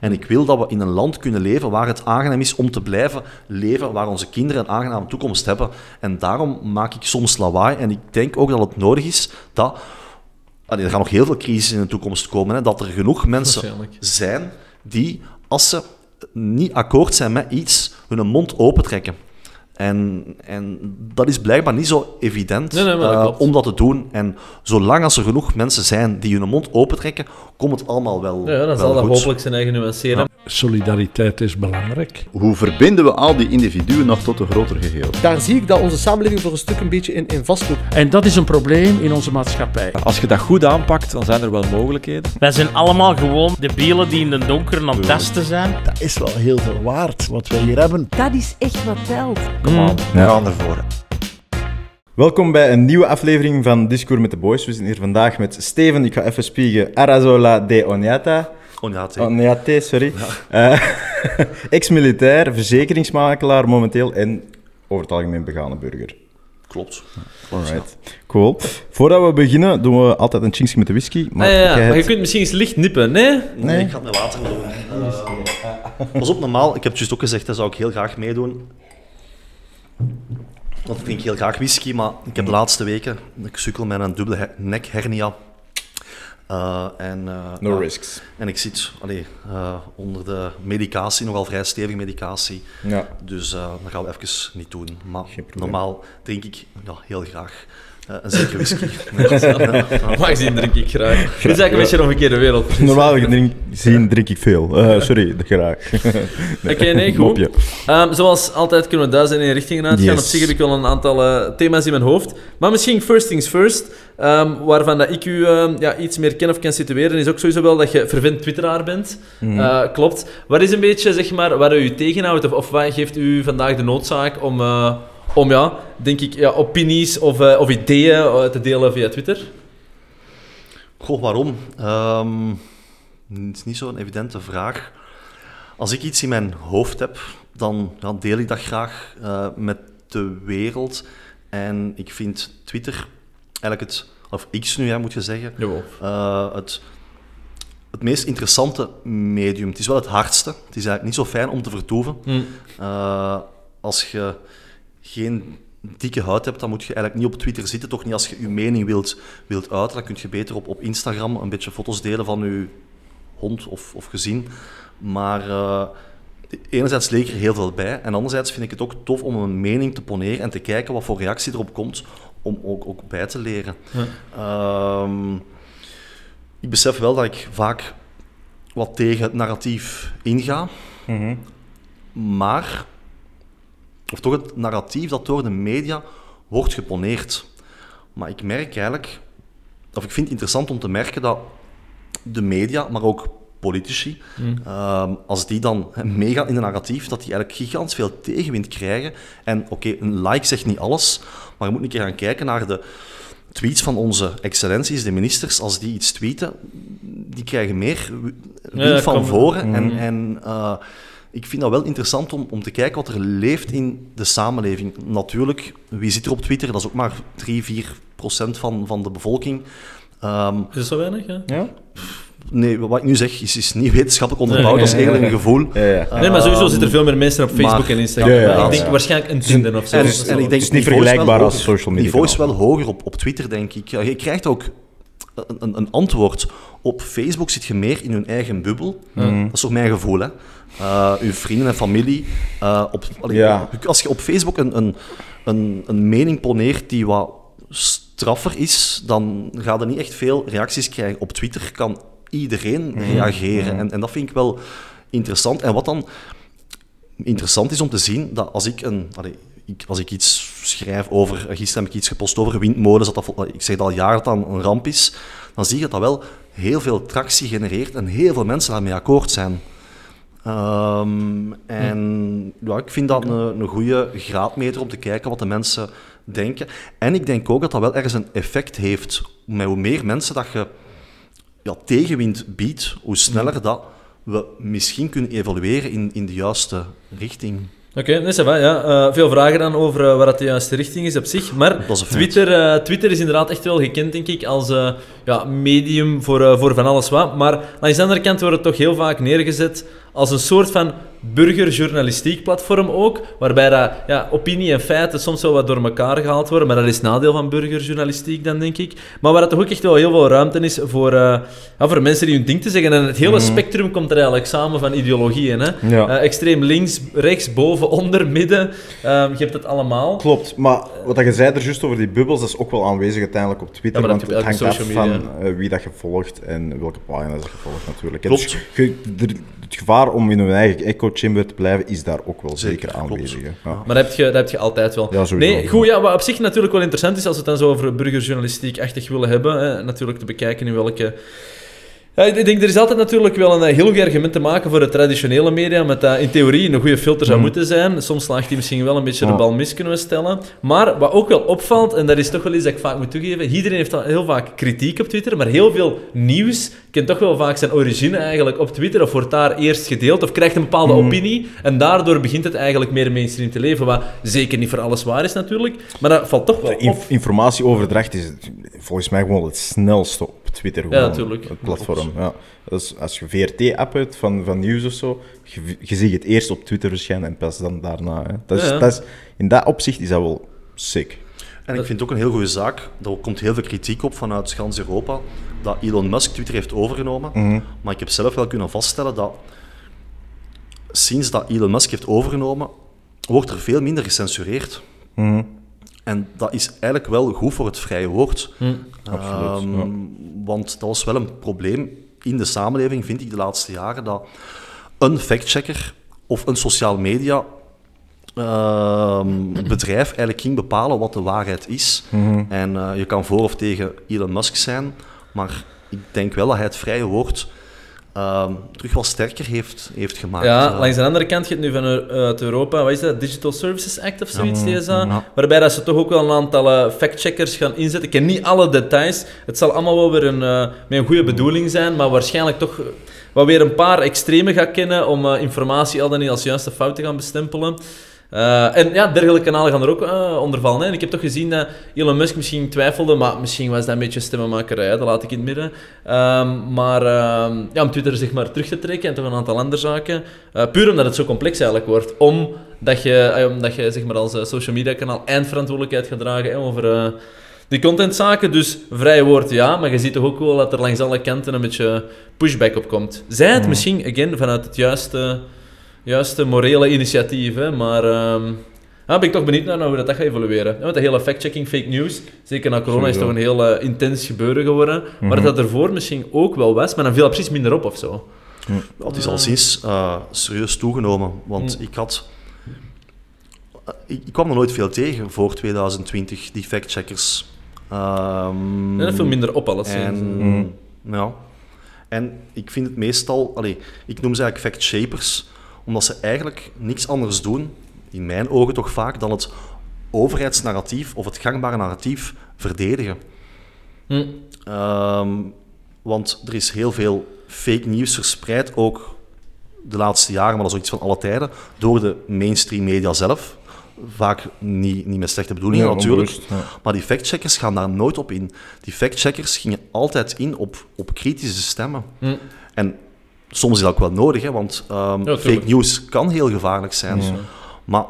En ik wil dat we in een land kunnen leven waar het aangenaam is om te blijven leven, waar onze kinderen een aangename toekomst hebben. En daarom maak ik soms lawaai. En ik denk ook dat het nodig is dat. Allee, er gaan nog heel veel crises in de toekomst komen. Hè, dat er genoeg mensen zijn die, als ze niet akkoord zijn met iets, hun mond opentrekken. En, en dat is blijkbaar niet zo evident Nee, nee, eh, om dat te doen. En zolang als er genoeg mensen zijn die hun mond opentrekken, komt het allemaal wel, Ja, dan wel zal dat hopelijk zijn eigen nuanceren. Solidariteit is belangrijk. Hoe verbinden we al die individuen nog tot een groter geheel? Daar zie ik dat onze samenleving voor een stuk een beetje in, in vastloopt. En dat is een probleem in onze maatschappij. Als je dat goed aanpakt, dan zijn er wel mogelijkheden. Wij zijn allemaal gewoon de bielen die in de donker aan het testen zijn. Dat is wel heel veel waard, wat we hier hebben. Dat is echt wat telt. Kom aan, we gaan ervoor. Welkom bij een nieuwe aflevering van Discours met de Boys. We zitten hier vandaag met Steven, ik ga even spiegen, Arazola de Onyata. Onyate. Onyate, sorry. Eh, Ex-militair, verzekeringsmakelaar momenteel en over het algemeen begane burger. Klopt. Alright, cool. Voordat we beginnen doen we altijd een chinkje met de whisky. Maar Ah, ja, ja, maar je kunt misschien eens licht nippen, nee? Nee, Nee. ik ga het met water doen. Pas op, normaal, ik heb het juist ook gezegd, dat zou ik heel graag meedoen. Want ik drink heel graag whisky, maar ik heb de laatste weken, ik sukkel met een dubbele her- nekhernia. Eh, en, eh, No risks. En ik zit allee, eh, onder de medicatie, nogal vrij stevige medicatie. Ja. Dus dat gaan we even niet doen. Maar normaal drink ik ja, heel graag eh, een zekere whisky. Maar gezien drink ik graag. Dit is eigenlijk een beetje een omgekeerde wereld. Normaal drink, zien drink ik veel. Eh, sorry, graag. Oké, nee, goed. Mopje. Ehm, zoals altijd kunnen we duizend in richtingen uitgaan. Yes. Op zich heb ik wel een aantal eh, thema's in mijn hoofd. Maar misschien first things first. ehm, waarvan dat ik u ehm, ja, iets meer ken of kan situeren, is ook sowieso wel dat je vervent twitteraar bent. Mhm. Eh, klopt. Wat is een beetje, zeg maar, waar u tegenhoudt? Of, of wat geeft u vandaag de noodzaak om, eh, om ja, denk ik, ja, opinies of, eh, of ideeën eh, te delen via Twitter? Goh, waarom? Ehm, het is niet zo'n evidente vraag. Als ik iets in mijn hoofd heb, dan ja, deel ik dat graag eh, met de wereld. En ik vind Twitter eigenlijk het, of X nu hè, moet je zeggen, het, het meest interessante medium. Het is wel het hardste. Het is eigenlijk niet zo fijn om te vertoeven. Hm. Eh, als je geen dikke huid hebt, dan moet je eigenlijk niet op Twitter zitten. Toch niet als je je mening wilt, wilt uiten. Dan kun je beter op, op Instagram een beetje foto's delen van je hond of, of gezin. Maar eh, enerzijds leek er heel veel bij. En anderzijds vind ik het ook tof om een mening te poneren en te kijken wat voor reactie erop komt. Om ook, ook bij te leren. Ja. Ehm, ik besef wel dat ik vaak wat tegen het narratief inga. Mhm. Maar, of toch het narratief dat door de media wordt geponeerd. Maar ik merk eigenlijk, of ik vind het interessant om te merken dat de media, maar ook politici, ehm, als die dan meegaan in een narratief, dat die eigenlijk gigantisch veel tegenwind krijgen. En oké, een like zegt niet alles, maar je moet een keer gaan kijken naar de tweets van onze excellenties, de ministers, als die iets tweeten, die krijgen meer wind Ja, van voren. En, en eh, ik vind dat wel interessant om, om te kijken wat er leeft in de samenleving. Natuurlijk, wie zit er op Twitter? Dat is ook maar 3, 4 procent van, van de bevolking. Ehm, Is dat zo weinig? Ja? Ja? nee, wat ik nu zeg is, is niet wetenschappelijk onderbouwd, dat is eerder een gevoel. Ja, ja. Nee, maar sowieso zitten er veel meer mensen op Facebook maar- en Instagram. Ja, ja, ik denk ja. waarschijnlijk een Tinder of zo. En, ik denk, Het is niet niveau vergelijkbaar wel als hoger. social media niveau is wel hoger op, op Twitter, denk ik. Ja, je krijgt ook een, antwoord. Op Facebook zit je meer in hun eigen bubbel. Mhm. Dat is toch mijn gevoel, hè. Uh, uw vrienden en familie. Uh, op, allee, Ja. Als je op Facebook een, een, een, een mening poneert die wat straffer is, dan ga je niet echt veel reacties krijgen. Op Twitter kan iedereen Mhm. reageren. En, en dat vind ik wel interessant. En wat dan interessant is om te zien, dat als ik, een, allee, ik, als ik iets schrijf over... Gisteren heb ik iets gepost over windmolens, dat dat, ik zeg dat al jaren dat dat een ramp is, dan zie je dat dat wel heel veel tractie genereert en heel veel mensen daarmee akkoord zijn. Ehm, en ja, ik vind dat een, een goede graadmeter om te kijken wat de mensen denken. En ik denk ook dat dat wel ergens een effect heeft. Met hoe meer mensen dat je ja, tegenwind biedt, hoe sneller dat we misschien kunnen evolueren in, in de juiste richting. Oké, nee, ça va, ja. Eh, veel vragen dan over eh, wat dat de juiste richting is op zich. Maar is. Twitter, eh, Twitter is inderdaad echt wel gekend, denk ik, als ja, medium voor, voor van alles wat. Maar langs de andere kant wordt het toch heel vaak neergezet als een soort van burgerjournalistiek platform ook, waarbij dat, ja, opinie en feiten soms wel wat door elkaar gehaald worden, maar dat is het nadeel van burgerjournalistiek dan, denk ik. Maar waar het toch ook echt wel heel veel ruimte is voor, eh, ja, voor mensen die hun ding te zeggen. En het hele spectrum komt er eigenlijk samen van ideologieën. Hè? Ja. Eh, extreem links, rechts, boven, onder, midden. Ehm, je hebt het allemaal. Klopt, maar wat je zei er juist over die bubbels, dat is ook wel aanwezig uiteindelijk op Twitter. Ja, want het hangt af van eh, wie dat je volgt en welke pagina's je volgt natuurlijk. Klopt. Dus je- er- het gevaar om in een eigen echo chamber te blijven is daar ook wel zeker, Zeker, aanwezig. hè. Ja. Maar dat heb je, dat heb je altijd wel. Ja, sowieso. nee, goed, ja, wat op zich natuurlijk wel interessant is, als we het dan zo over burgerjournalistiek echt willen hebben, hè, natuurlijk te bekijken in welke... Ja, ik denk, er is altijd natuurlijk wel een eh, heel goed argument te maken voor de traditionele media, met dat in theorie een goede filter zou moeten zijn. Soms slaagt hij misschien wel een beetje de bal mis, kunnen we stellen. Maar wat ook wel opvalt, en dat is toch wel iets dat ik vaak moet toegeven, iedereen heeft heel vaak kritiek op Twitter, maar heel veel nieuws kent toch wel vaak zijn origine eigenlijk op Twitter, of wordt daar eerst gedeeld, of krijgt een bepaalde opinie, en daardoor begint het eigenlijk meer mainstream te leven, wat zeker niet voor alles waar is natuurlijk, maar dat valt toch wel op. inf- informatieoverdracht is volgens mij gewoon het snelste Twitter. Gewoon, natuurlijk. Het platform. Ja. Dus als je VRT-app hebt van, van nieuws of zo, je, je ziet het eerst op Twitter verschijnen en pas dan daarna. Hè. Dat is, Ja, ja. Dat is, in dat opzicht is dat wel sick. En ik vind het ook een heel goede zaak. Er komt heel veel kritiek op vanuit gans Europa dat Elon Musk Twitter heeft overgenomen. Mhm. Maar ik heb zelf wel kunnen vaststellen dat sinds dat Elon Musk heeft overgenomen, wordt er veel minder gecensureerd. Mhm. En dat is eigenlijk wel goed voor het vrije woord. Absoluut, Ehm, ja. Want dat was wel een probleem in de samenleving, vind ik, de laatste jaren, dat een factchecker of een sociaal media ehm, bedrijf eigenlijk ging bepalen wat de waarheid is. Mhm. En eh, je kan voor of tegen Elon Musk zijn, maar ik denk wel dat hij het vrije woord ehm, terug wel sterker heeft, heeft gemaakt. Ja, Eh, langs de andere kant, hebt nu vanuit uit Europa, wat is dat? Digital Services Act of zoiets, Ja. DSA, Ja. waarbij dat ze toch ook wel een aantal eh, factcheckers gaan inzetten. Ik ken niet alle details. Het zal allemaal wel weer een, eh, met een goede bedoeling zijn, maar waarschijnlijk toch eh, wat weer een paar extreme gaat kennen om eh, informatie al dan niet als juiste fout te gaan bestempelen. Eh, en ja, dergelijke kanalen gaan er ook eh, onder vallen. Hè. En ik heb toch gezien dat Elon Musk misschien twijfelde, maar misschien was dat een beetje stemmenmakerij, dat laat ik in het midden. Ehm, maar ehm, ja, om Twitter zeg maar terug te trekken en toch een aantal andere zaken. Eh, puur omdat het zo complex eigenlijk wordt. Omdat je, omdat je zeg maar, als social media kanaal eindverantwoordelijkheid gaat dragen hè, over die contentzaken. Dus vrije woord ja, maar je ziet toch ook wel dat er langs alle kanten een beetje pushback op komt. Zij het misschien, again, vanuit het juiste juiste morele initiatief. Hè? Maar ja, ben ik toch benieuwd naar hoe dat, dat gaat evolueren. Ja, want de hele fact-checking fake news, zeker na corona, is toch Sowieso. een heel eh, intens gebeuren geworden. Maar dat ervoor misschien ook wel was, maar dan viel dat precies minder op of zo. Ja, het is al sinds eh, serieus toegenomen. Want Mm. ik had... eh, Ik, ik kwam er nooit veel tegen voor 2020, die factcheckers. Ehm En dat viel minder op, alleszins. En, ja. en ik vind het meestal... Allee, ik noem ze eigenlijk fact-shapers, omdat ze eigenlijk niks anders doen, in mijn ogen toch vaak, dan het overheidsnarratief of het gangbare narratief verdedigen. Hm. Ehm, want er is heel veel fake nieuws verspreid, ook de laatste jaren, maar dat is ook iets van alle tijden, door de mainstream media zelf. Vaak niet, niet met slechte bedoelingen Ja, natuurlijk. onbewust, ja. Maar die factcheckers gaan daar nooit op in. Die factcheckers gingen altijd in op, op kritische stemmen. Hm. En soms is dat ook wel nodig, hè, want ehm, fake news kan heel gevaarlijk zijn. Ja. Maar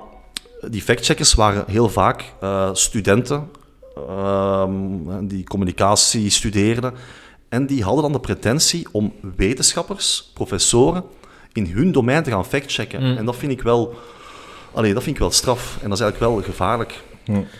die factcheckers waren heel vaak eh, studenten ehm, die communicatie studeerden. En die hadden dan de pretentie om wetenschappers, professoren, in hun domein te gaan factchecken. Mm. En dat vind ik wel... Allee, dat vind ik wel straf. En dat is eigenlijk wel gevaarlijk.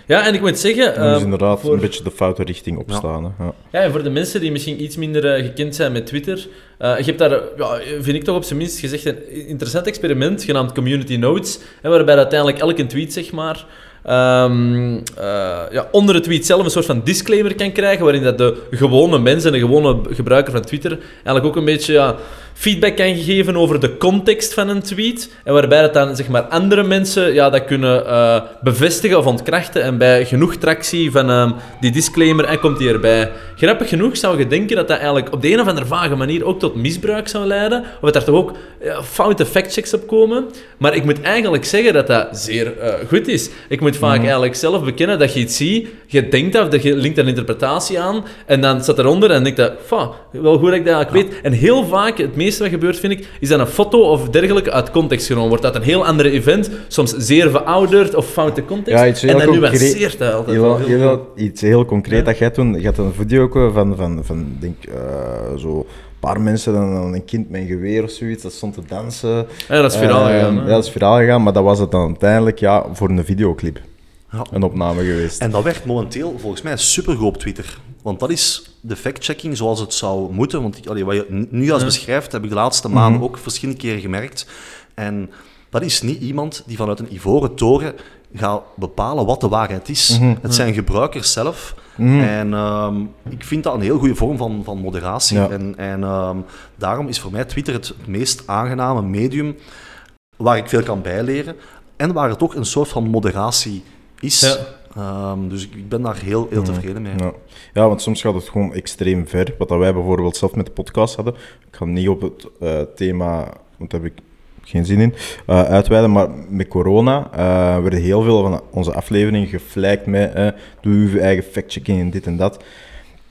Ja, en ik moet zeggen... Dan is ehm, inderdaad voor- een beetje de foute richting opstaan. hè. Ja. Ja, en voor de mensen die misschien iets minder eh, gekend zijn met Twitter, eh je hebt daar, ja, vind ik toch op zijn minst gezegd, een interessant experiment genaamd Community Notes, hè, waarbij uiteindelijk elke tweet, zeg maar, ehm, eh, ja, onder de tweet zelf een soort van disclaimer kan krijgen, waarin dat de gewone mensen, de gewone gebruiker van Twitter, eigenlijk ook een beetje ja, feedback kan geven over de context van een tweet. En waarbij dat dan zeg maar, andere mensen ja, dat kunnen eh, bevestigen of ontkrachten. En bij genoeg tractie van ehm, die disclaimer en komt die erbij. Grappig genoeg zou je denken dat dat eigenlijk op de een of andere vage manier ook tot misbruik zou leiden. Of dat er toch ook ja, foute factchecks op komen. Maar ik moet eigenlijk zeggen dat dat zeer eh, goed is. Ik moet vaak eigenlijk zelf bekennen dat je iets ziet, je denkt dat, of je linkt een interpretatie aan, en dan staat eronder en denk je, "Fa, wel goed dat ik dat eigenlijk weet. En heel vaak, het meeste wat gebeurt, vind ik, is dat een foto of dergelijke uit context genomen wordt. Uit een heel andere event, soms zeer verouderd of foute context. Ja, iets heel en dan concreet- nuanceert dat altijd Heel, heel heel, iets heel concreet Ja. dat jij toen... Je had een video ook van, van, van denk, eh, zo... Een paar mensen, dan, dan een kind met een geweer of zoiets, dat stond te dansen. Ja, dat is viraal Eh, gegaan? Ja, dat is viraal gegaan, maar dat was het dan uiteindelijk ja, voor een videoclip. Ja. Een opname geweest. En dat werkt momenteel volgens mij supergoed op Twitter. Want dat is de fact-checking zoals het zou moeten. Want ik, allee, wat je nu als beschrijft, heb ik de laatste maanden ook verschillende keren gemerkt. En dat is niet iemand die vanuit een ivoren toren gaat bepalen wat de waarheid is. Het zijn gebruikers zelf. En ehm, ik vind dat een heel goede vorm van, van moderatie. Ja. En, en ehm, daarom is voor mij Twitter het meest aangename medium waar ik veel kan bijleren. En waar het ook een soort van moderatie is. Ja. Ehm, dus ik, ben daar heel, heel tevreden mee. Ja. ja, want soms gaat het gewoon extreem ver. Wat dat wij bijvoorbeeld zelf met de podcast hadden. Ik ga niet op het eh, thema, want daar heb ik geen zin in, eh, uitweiden. Maar met corona eh, werden heel veel van onze afleveringen geflijkt met doe uw eigen factchecking en dit en dat.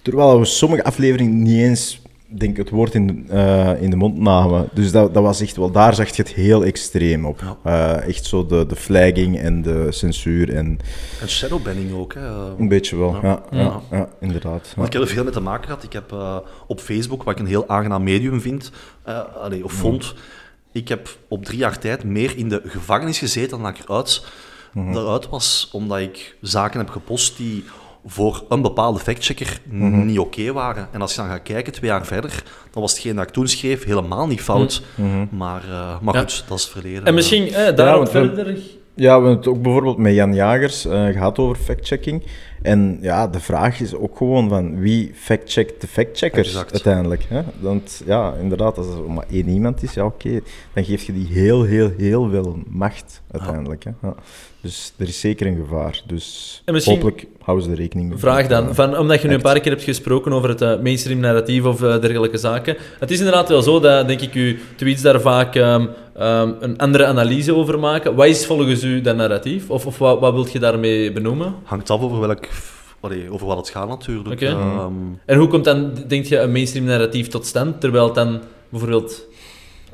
Terwijl we sommige afleveringen niet eens denk het woord in, de- eh, in de mond namen. Dus dat, dat was echt wel, daar zag je het heel extreem op. Eh, echt zo de, de flagging en de censuur en En shadowbanning ook. Hè. Een beetje wel. Ja, ja, inderdaad. Want ik heb er veel mee te maken gehad. Ik heb eh, op Facebook, wat ik een heel aangenaam medium vind, allee, of vond, ik heb op drie jaar tijd meer in de gevangenis gezeten dan ik eruit, eruit was, omdat ik zaken heb gepost die voor een bepaalde factchecker niet oké waren. En als je dan gaat kijken, twee jaar verder, dan was hetgeen dat ik toen schreef helemaal niet fout. Maar, eh, maar Ja. goed, dat is het verleden. En misschien eh, daarop want we- verder... Ja, we hebben het ook bijvoorbeeld met Jan Jagers eh, gehad over factchecking. En ja, de vraag is ook gewoon van wie factcheckt de factcheckers Exact. uiteindelijk. Hè? Want ja, inderdaad, als er maar één iemand is, ja oké, dan geef je die heel, heel, heel veel macht uiteindelijk. Hè? Ja. Dus er is zeker een gevaar. Dus hopelijk houden ze er rekening mee. Vraag dan, van, omdat je nu een paar keer hebt gesproken over het eh, mainstream narratief of eh, dergelijke zaken. Het is inderdaad wel zo dat, denk ik, uw tweets daar vaak ehm, ehm, een andere analyse over maken. Wat is volgens u dat narratief? Of, of wat, wat wilt je daarmee benoemen? Hangt af over, welk, allee, over wat het gaat natuurlijk. Ehm, En hoe komt dan, denk je, een mainstream narratief tot stand, terwijl het dan bijvoorbeeld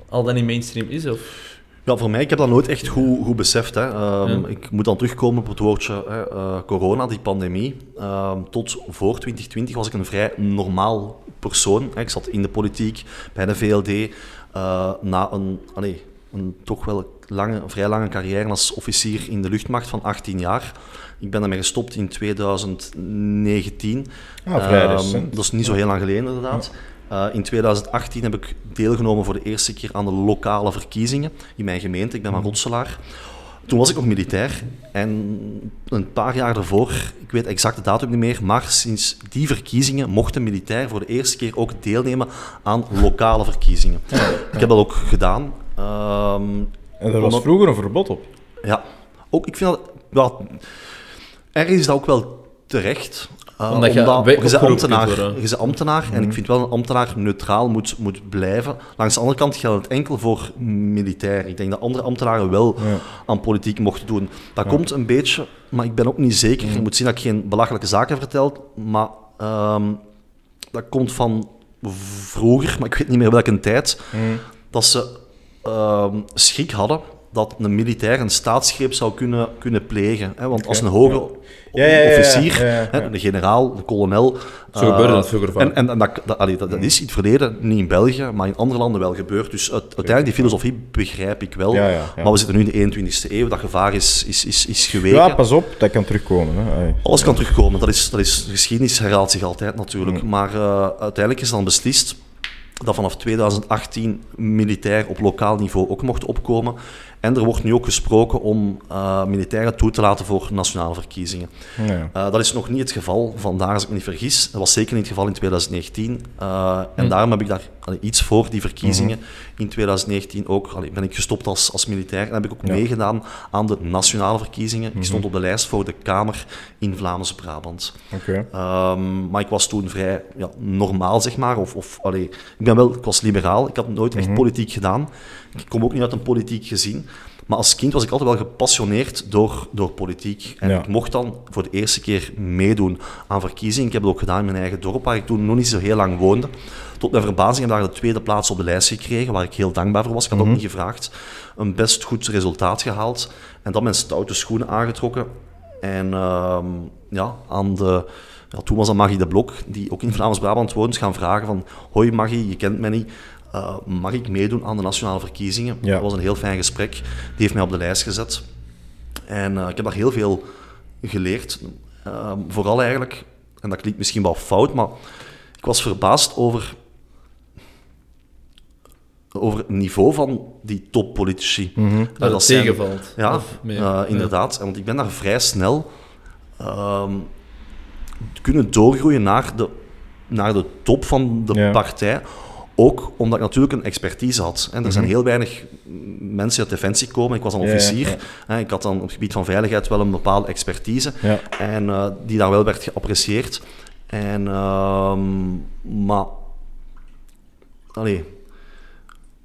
al dan niet mainstream is? Of? Ja, voor mij, ik heb dat nooit echt goed, goed beseft. Hè. Ehm, Ja. Ik moet dan terugkomen op het woordje hè, eh, corona, die pandemie. Ehm, tot voor 2020 was ik een vrij normaal persoon. Hè. Ik zat in de politiek, bij de VLD. eh, na een, allee, een toch wel lange, vrij lange carrière als officier in de luchtmacht van 18 jaar. Ik ben daarmee gestopt in 2019. Ah, vrij Ehm, dat is niet zo heel lang geleden, inderdaad. Eh, in 2018 heb ik deelgenomen voor de eerste keer aan de lokale verkiezingen in mijn gemeente. Ik ben van Rotselaar. Toen was ik nog militair en een paar jaar daarvoor, ik weet exact de datum niet meer, maar sinds die verkiezingen mocht een militair voor de eerste keer ook deelnemen aan lokale verkiezingen. Ik heb dat ook gedaan. Ehm, En daar was Omdat- vroeger een verbod op. ja, ook, ik vind dat... ergens is dat ook wel terecht. eh, Omdat je omdat bij- je ambtenaar, je bent ambtenaar en ik vind wel een ambtenaar neutraal moet, moet blijven. Langs de andere kant geldt het enkel voor militair. Ik denk dat andere ambtenaren wel Ja. aan politiek mochten doen. Dat komt een beetje, maar ik ben ook niet zeker. Je moet zien dat ik geen belachelijke zaken vertel, maar ehm, dat komt van vroeger, maar ik weet niet meer welke tijd, dat ze ehm, schrik hadden dat een militair een staatsgreep zou kunnen, kunnen plegen. Hè? Want als een hoge Ja, ja, ja, officier. Hè, de generaal, de kolonel... Zo gebeurde eh, dat vroeger vaak. En, en, en dat, dat, allee, dat, dat is in het verleden niet in België, maar in andere landen wel gebeurd. Dus uit- uiteindelijk, die filosofie begrijp ik wel. Maar we zitten nu in de 21ste eeuw, dat gevaar is, is, is, is geweken. Ja, pas op, dat kan terugkomen. Hè. Alles kan terugkomen, dat is, dat is, geschiedenis herhaalt zich altijd natuurlijk. Mm. Maar eh, uiteindelijk is dan beslist dat vanaf 2018 militair op lokaal niveau ook mocht opkomen. En er wordt nu ook gesproken om eh, militairen toe te laten voor nationale verkiezingen. Eh, dat is nog niet het geval, vandaar als ik me niet vergis. Dat was zeker niet het geval in 2019. Eh, en daarom heb ik daar allee, iets voor die verkiezingen in 2019 ook. Allee, ben ik gestopt als, als militair en heb ik ook Ja. meegedaan aan de nationale verkiezingen. Ik stond op de lijst voor de Kamer in Vlaams-Brabant. Oké. Ehm, maar ik was toen vrij ja, normaal, zeg maar. Of, of, allee, ik, ben wel, ik was liberaal, ik had nooit echt politiek gedaan. Ik kom ook niet uit een politiek gezin. Maar als kind was ik altijd wel gepassioneerd door, door politiek. En Ja. ik mocht dan voor de eerste keer meedoen aan verkiezingen. Ik heb het ook gedaan in mijn eigen dorp, waar ik toen nog niet zo heel lang woonde. Tot mijn verbazing heb ik daar de tweede plaats op de lijst gekregen, waar ik heel dankbaar voor was. Ik had ook niet gevraagd. Een best goed resultaat gehaald. En dan mijn stoute schoenen aangetrokken. En ehm, ja, aan de... Ja, toen was dat Magie de Blok, die ook in Vlaams-Brabant woont, gaan vragen van... Hoi Magie, je kent mij niet. Eh, mag ik meedoen aan de nationale verkiezingen? Ja. Dat was een heel fijn gesprek. Die heeft mij op de lijst gezet. En eh, ik heb daar heel veel geleerd. Ehm, vooral eigenlijk, en dat klinkt misschien wel fout, maar ik was verbaasd over, over het niveau van die toppolitici. Mhm. Dat zijn- tegenvalt. Ja, meer. eh, inderdaad. Want ik ben daar vrij snel ehm, kunnen doorgroeien naar de, naar de top van de Ja. partij. Ook omdat ik natuurlijk een expertise had. En er zijn heel weinig mensen uit Defensie komen. Ik was een Mhm. Ja, ja, officier. ja. Ik had dan op het gebied van veiligheid wel een bepaalde expertise. En eh, die daar wel werd geapprecieerd. En, ehm, maar... Allee,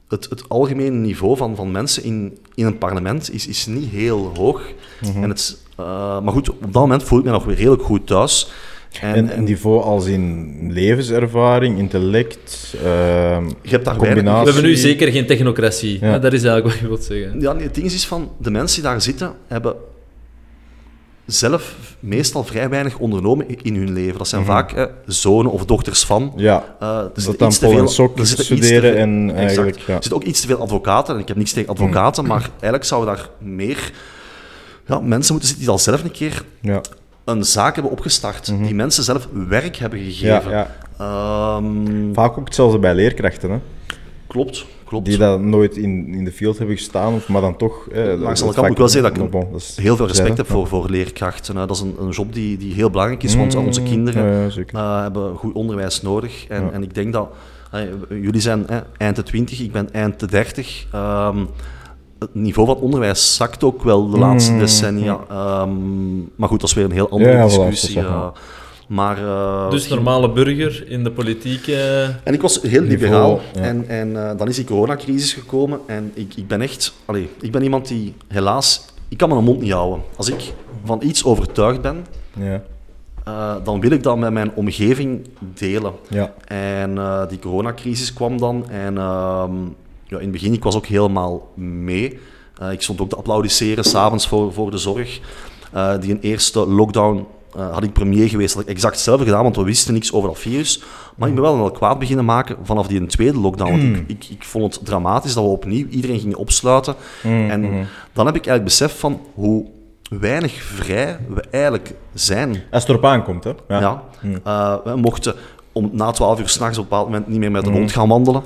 het, het algemene niveau van, van mensen in, in een parlement is, is niet heel hoog. Mhm. en het, eh, maar goed, op dat moment voel ik me nog weer redelijk goed thuis. En, En, en niveau als in levenservaring, intellect, ehm, je hebt daar We combinatie. hebben nu zeker geen technocratie. Ja. Dat is eigenlijk wat je wilt zeggen. Ja, nee, het ding is van, de mensen die daar zitten, hebben zelf meestal vrij weinig ondernomen in hun leven. Dat zijn vaak eh, zonen of dochters van. Ja, Eh, er dat dan Paul en Sok er studeren veel- en eigenlijk... Ja. Er zitten ook iets te veel advocaten, en ik heb niks tegen advocaten, Mm. maar eigenlijk zouden daar meer ja, mensen moeten zitten die al zelf een keer Ja, een zaak hebben opgestart, die mensen zelf werk hebben Mhm. ja, gegeven. ja. Ehm, Vaak ook hetzelfde bij leerkrachten, hè. klopt, klopt. die dat nooit in, in de field hebben gestaan, of, maar dan toch... Eh, Maar dat aan de is kant vaak- moet ik wel zeggen dat ik Bon, dat is- heel veel respect heb voor, voor leerkrachten. Dat is een, een job die, die heel belangrijk is, want Mm, onze kinderen eh, hebben goed onderwijs nodig. En, en ik denk dat, jullie zijn eh, eind de 20, ik ben eind de 30. Ehm, het niveau van onderwijs zakt ook wel de laatste Mm, decennia. Ehm, maar goed, dat is weer een heel andere Ja, discussie. wel, eh. maar, eh, Dus normale burger in de politiek. eh, en ik was heel Niveau, liberaal. ja. En, en eh, dan is die coronacrisis gekomen. En ik, ik ben echt... Allee, ik ben iemand die helaas... Ik kan mijn mond niet houden. Als ik van iets overtuigd ben, Ja, eh, dan wil ik dat met mijn omgeving delen. ja. En eh, die coronacrisis kwam dan. En ehm, ja, in het begin, ik was ook helemaal mee. Eh, ik stond ook te applaudisseren s'avonds voor, voor de zorg. Eh, die een eerste lockdown eh, had ik premier geweest, had ik exact hetzelfde gedaan, want we wisten niks over dat virus. Maar ik ben wel wel kwaad beginnen maken vanaf die tweede lockdown. Want ik, ik, ik vond het dramatisch dat we opnieuw iedereen gingen opsluiten. En dan heb ik eigenlijk besef van hoe weinig vrij we eigenlijk zijn. Als het erop aankomt, hè. Ja. Ja. We mochten om na 12 uur s'nachts op een bepaald moment niet meer met een hond gaan wandelen.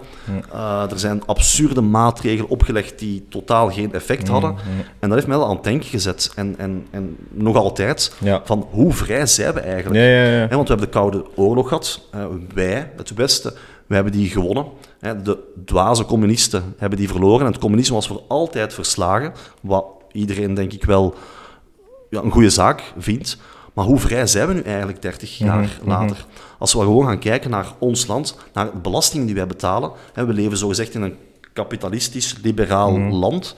Eh, er zijn absurde maatregelen opgelegd die totaal geen effect hadden. En dat heeft mij wel aan het denken gezet. En, en, en nog altijd, Ja. van hoe vrij zijn we eigenlijk? Ja, ja, want we hebben de Koude Oorlog gehad. Eh, wij, het Westen, we hebben die gewonnen. De dwaze communisten hebben die verloren. En het communisme was voor altijd verslagen. Wat iedereen, denk ik, wel ja, een goede zaak vindt. Maar hoe vrij zijn we nu eigenlijk 30 jaar later? Als we gewoon gaan kijken naar ons land, naar de belastingen die wij betalen. Hè, we leven zogezegd in een kapitalistisch, liberaal land.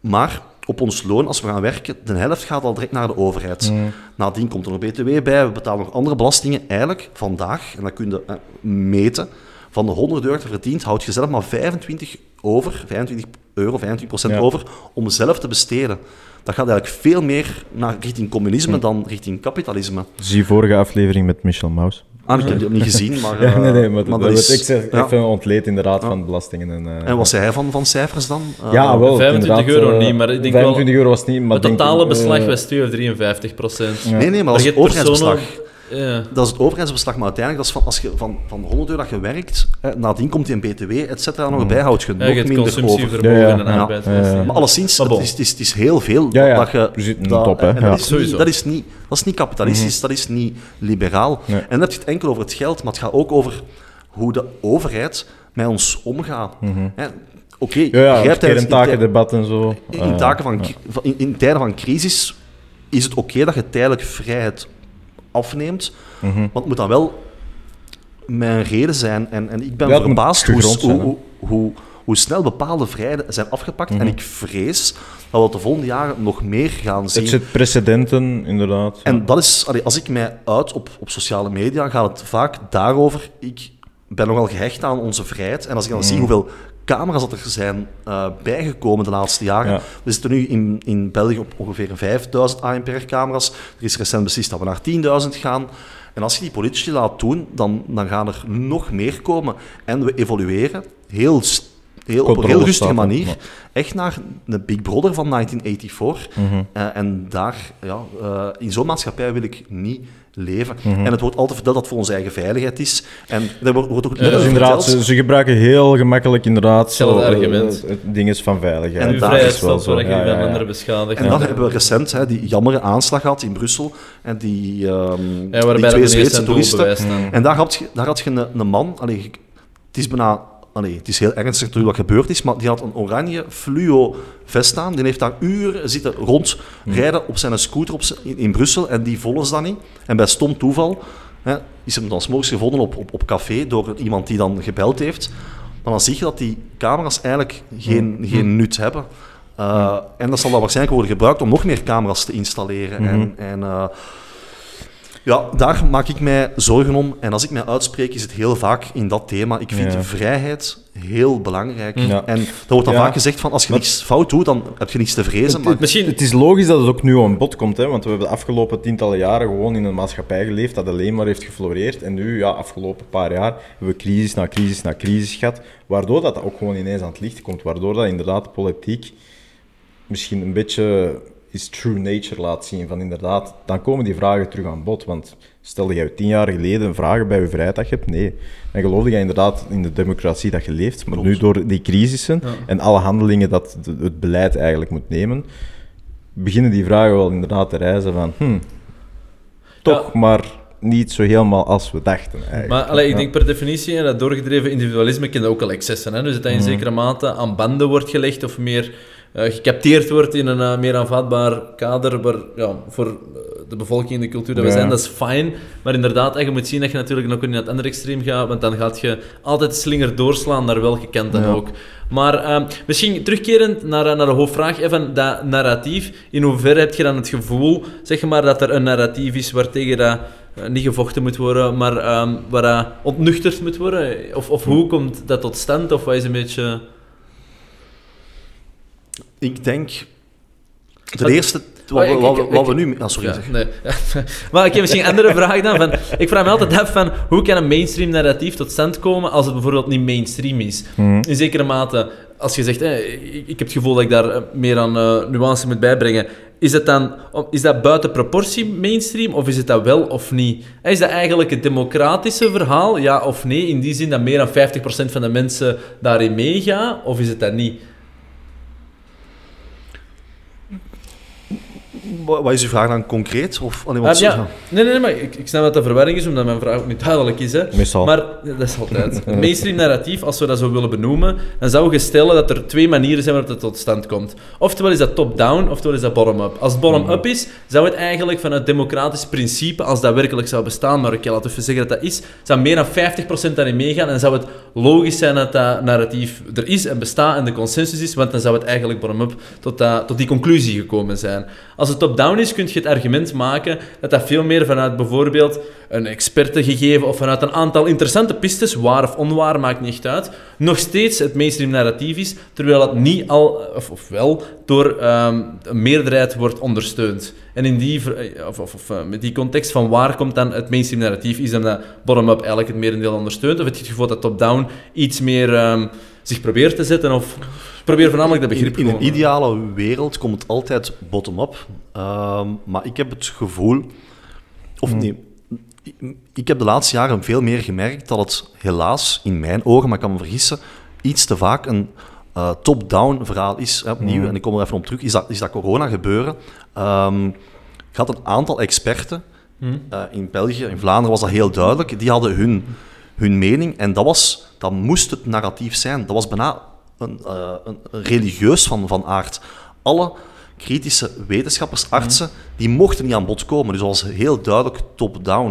Maar op ons loon, als we gaan werken, de helft gaat al direct naar de overheid. Nadien komt er nog BTW bij, we betalen nog andere belastingen. Eigenlijk, vandaag, en dat kun je eh, meten, van de 100 euro dat je verdient, houd je zelf maar 25 over, 25 euro, 25 procent Ja. over, om zelf te besteden. Dat gaat eigenlijk veel meer naar richting communisme dan richting kapitalisme. Zie vorige aflevering met Michel Maus. Ah, ik heb die ook niet gezien, maar... Ja, eh, nee, nee, maar, dat, dat is- ik zeg ja. even ontleed inderdaad van belastingen. En, eh, En wat zei hij van, van cijfers dan? Eh, Ja, wel. 25 inderdaad, euro niet, maar ik denk wel- 25 euro was niet, maar Het totale beslag was 2 of 53 procent. Nee, nee, maar Maar als je hebt overheidsbeslag. Ja. Dat is het overheidsbeslag, maar uiteindelijk, dat is van, als je van, van 100 euro dat je werkt, hè, nadien komt die een btw, et cetera, nog bij, houdt je Ja, nog je hebt minder over. consumptievermogen Ja, ja. en. Maar alleszins, Maar het is, het, is, het is heel veel. Ja, ja. Dat je, dat, top, hè. dat, is Sowieso. niet, dat, is niet, dat is niet kapitalistisch, dat is niet liberaal. Nee. En dan heb je het enkel over het geld, maar het gaat ook over hoe de overheid met ons omgaat. Hè, Oké, Ja, ja, jij het tijdens- kerntakendebat en zo. in, Eh, taken van, in tijden van crisis is het oké dat je tijdelijk vrijheid afneemt, Mhm. want het moet dan wel een reden zijn. En, en ik ben Ja, verbaasd hoe, zijn, hoe, hoe, hoe, snel bepaalde vrijheden zijn afgepakt. Mhm. En ik vrees dat we de volgende jaren nog meer gaan zien. Het zet precedenten, inderdaad. En dat is, als ik mij uit op, op sociale media, gaat het vaak daarover. Ik ben nogal gehecht aan onze vrijheid. En als ik dan Mhm. zie hoeveel camera's dat er zijn eh, bijgekomen de laatste jaren. Ja. We zitten nu in, in België op ongeveer 5000 ANPR-camera's. Er is recent beslist dat we naar 10.000 gaan. En als je die politici laat doen, dan, dan gaan er nog meer komen. En we evolueren heel, st- heel, op een heel rustige staat er, manier ja. echt naar de Big Brother van 1984. Mhm. Eh, en daar, ja, eh, in zo'n maatschappij wil ik niet leven. Mhm. En het wordt altijd verteld dat het voor onze eigen veiligheid is. En er wordt, wordt ook Ja, Dat is net inderdaad, ze, ze gebruiken heel gemakkelijk inderdaad zo, eh, argument. Ding is van veiligheid. En Uw daar is waar je Ja, van ja, ja. anderen beschadigt. En dan hebben we recent hè, die jammere aanslag gehad in Brussel. En die, ehm, ja, die twee dat Zweedse toeristen. En daar had je, daar had je een, een man, allee, het is bijna, allee, het is heel ernstig natuurlijk wat gebeurd is, maar die had een oranje fluo vest aan. Die heeft daar uren zitten rondrijden op zijn scooter op zijn- in, in Brussel en die volgen ze dan niet. En bij stom toeval hè, is hem dan 's morgens gevonden op, op, op café door iemand die dan gebeld heeft. Maar dan zie je dat die camera's eigenlijk geen, geen nut hebben. Uh, En dat zal dan waarschijnlijk worden gebruikt om nog meer camera's te installeren. En, en uh, ja, daar maak ik mij zorgen om. En als ik mij uitspreek, is het heel vaak in dat thema. Ik vind Ja. vrijheid heel belangrijk. Ja. En er wordt dan Ja. vaak gezegd van, als je niks fout doet, dan heb je niets te vrezen. Maar Misschien, Het is logisch dat het ook nu aan bod komt, hè, want we hebben de afgelopen tientallen jaren gewoon in een maatschappij geleefd dat alleen maar heeft gefloreerd. En nu, ja, afgelopen paar jaar, hebben we crisis na crisis na crisis gehad, waardoor dat ook gewoon ineens aan het licht komt. Waardoor dat inderdaad de politiek misschien een beetje is true nature laat zien. Van inderdaad, dan komen die vragen terug aan bod. Want stel dat jij tien jaar geleden vragen bij je vrijheid dat je hebt, nee. Dan geloofde jij inderdaad in de democratie dat je leeft. Maar nu door die crisissen en alle handelingen dat het beleid eigenlijk moet nemen, beginnen die vragen wel inderdaad te reizen van, hm, toch maar niet zo helemaal als we dachten eigenlijk. Maar allee, ik denk per definitie, en dat doorgedreven individualisme kent ook al excessen. Hè? Dus dat dat Mhm. in zekere mate aan banden wordt gelegd of meer gecapteerd wordt in een eh, meer aanvaardbaar kader waar, ja, voor eh, de bevolking en de cultuur dat we zijn, dat is fijn. Maar inderdaad, je moet zien dat je natuurlijk ook in het andere extreem gaat, want dan gaat je altijd slinger doorslaan naar welke kant dan ook. Maar eh, misschien terugkerend naar, eh, naar de hoofdvraag eh, van dat narratief. In hoeverre heb je dan het gevoel, zeg maar, dat er een narratief is waartegen dat eh, niet gevochten moet worden, maar ehm, waar dat ontnuchterd moet worden? Of, of hoe komt dat tot stand? Of wat is een beetje... ik denk... Ten Wat- eerste, wat, Oh, wat, we- wat nu... Ah, sorry, Ja, zeg. nee. maar ik heb misschien een andere vraag dan. Van, ik vraag me altijd af van, hoe kan een mainstream narratief tot stand komen als het bijvoorbeeld niet mainstream is? Mhm. In zekere mate, als je zegt, hè, ik, ik heb het gevoel dat ik daar eh, meer aan eh, nuance moet bijbrengen, is dat dan is dat buiten proportie mainstream of is het dat wel of niet? Is dat eigenlijk het democratische verhaal, ja of nee? In die zin dat meer dan 50% van de mensen daarin meegaan, of is het dat niet? Wat is uw vraag dan concreet? Of, allee, Ah, want, ja. Nee, nee, nee, maar ik, ik snap dat de verwarring is, omdat mijn vraag ook niet duidelijk is. Hè. Meestal. Maar dat is altijd. Het mainstream narratief, als we dat zo willen benoemen, dan zou je stellen dat er twee manieren zijn waarop het tot stand komt. Oftewel is dat top-down, oftewel is dat bottom-up. Als het bottom-up is, zou het eigenlijk vanuit democratisch principe, als dat werkelijk zou bestaan, maar ik kan laten even zeggen dat dat is, zou meer dan 50% daarin meegaan en zou het logisch zijn dat dat narratief er is en bestaat en de consensus is, want dan zou het eigenlijk bottom-up tot, dat- tot die conclusie gekomen zijn. Als het top-down is, kun je het argument maken dat dat veel meer vanuit bijvoorbeeld een experte gegeven of vanuit een aantal interessante pistes, waar of onwaar, maakt niet echt uit, nog steeds het mainstream narratief is, terwijl het niet al, of, of wel, door ehm, een meerderheid wordt ondersteund. En in die, eh, of, of, of, eh, met die context van waar komt dan het mainstream narratief, is dan dat bottom-up eigenlijk het merendeel ondersteunt, of heb je het gevoel dat top-down iets meer ehm, zich probeert te zetten, of probeer voornamelijk dat begrip in, in een gewoon- ideale wereld komt het altijd bottom-up. Ehm, maar ik heb het gevoel... Of nee, ik heb de laatste jaren veel meer gemerkt dat het helaas, in mijn ogen, maar ik kan me vergissen, iets te vaak een eh, top-down verhaal is. Hè, opnieuw, en ik kom er even op terug, is dat, is dat corona gebeuren. Ehm, ik had een aantal experten, eh, in België, in Vlaanderen was dat heel duidelijk, die hadden hun, hun mening en dat, was, dat moest het narratief zijn. Dat was bijna een, eh, een religieus van, van aard. Alle kritische wetenschappers, artsen, die mochten niet aan bod komen. Dus dat was heel duidelijk top-down.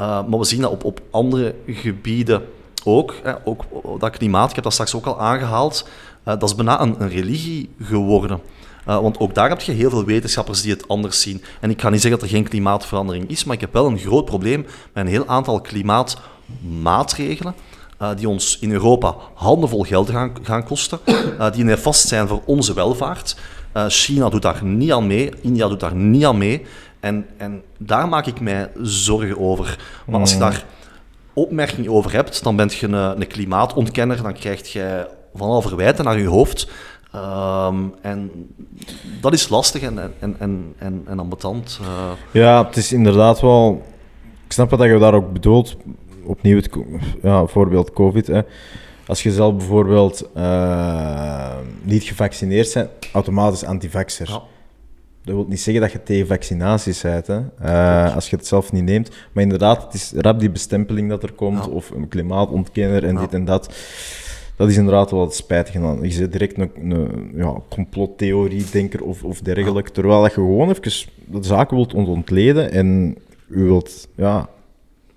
Uh, maar we zien dat op, op andere gebieden ook. Hè, ook dat klimaat, ik heb dat straks ook al aangehaald, uh, dat is bijna een, een religie geworden. Uh, want ook daar heb je heel veel wetenschappers die het anders zien. En ik ga niet zeggen dat er geen klimaatverandering is, maar ik heb wel een groot probleem met een heel aantal klimaatmaatregelen. Uh, die ons in Europa handenvol geld gaan, gaan kosten, uh, die nefast zijn voor onze welvaart. Uh, China doet daar niet aan mee, India doet daar niet aan mee. En, en daar maak ik mij zorgen over. Maar als je daar opmerking over hebt, dan ben je een, een klimaatontkenner, dan krijg je van al verwijten naar je hoofd. Um, en dat is lastig en, en, en, en, en ambetant. Uh. Ja, het is inderdaad wel... Ik snap wat je daar ook bedoelt. Opnieuw het ja, voorbeeld COVID. Hè. Als je zelf bijvoorbeeld uh, niet gevaccineerd bent, automatisch antivaxer. Ja. Dat wil niet zeggen dat je tegen vaccinaties bent, hè? Uh, als je het zelf niet neemt. Maar inderdaad, het is rap die bestempeling dat er komt, ja. of een klimaatontkenner en ja. dit en dat. Dat is inderdaad wel het spijtige. Je zit direct een, een ja, complottheorie-denker of, of dergelijke. Terwijl dat je gewoon even de zaken wilt ontleden en u wilt ja,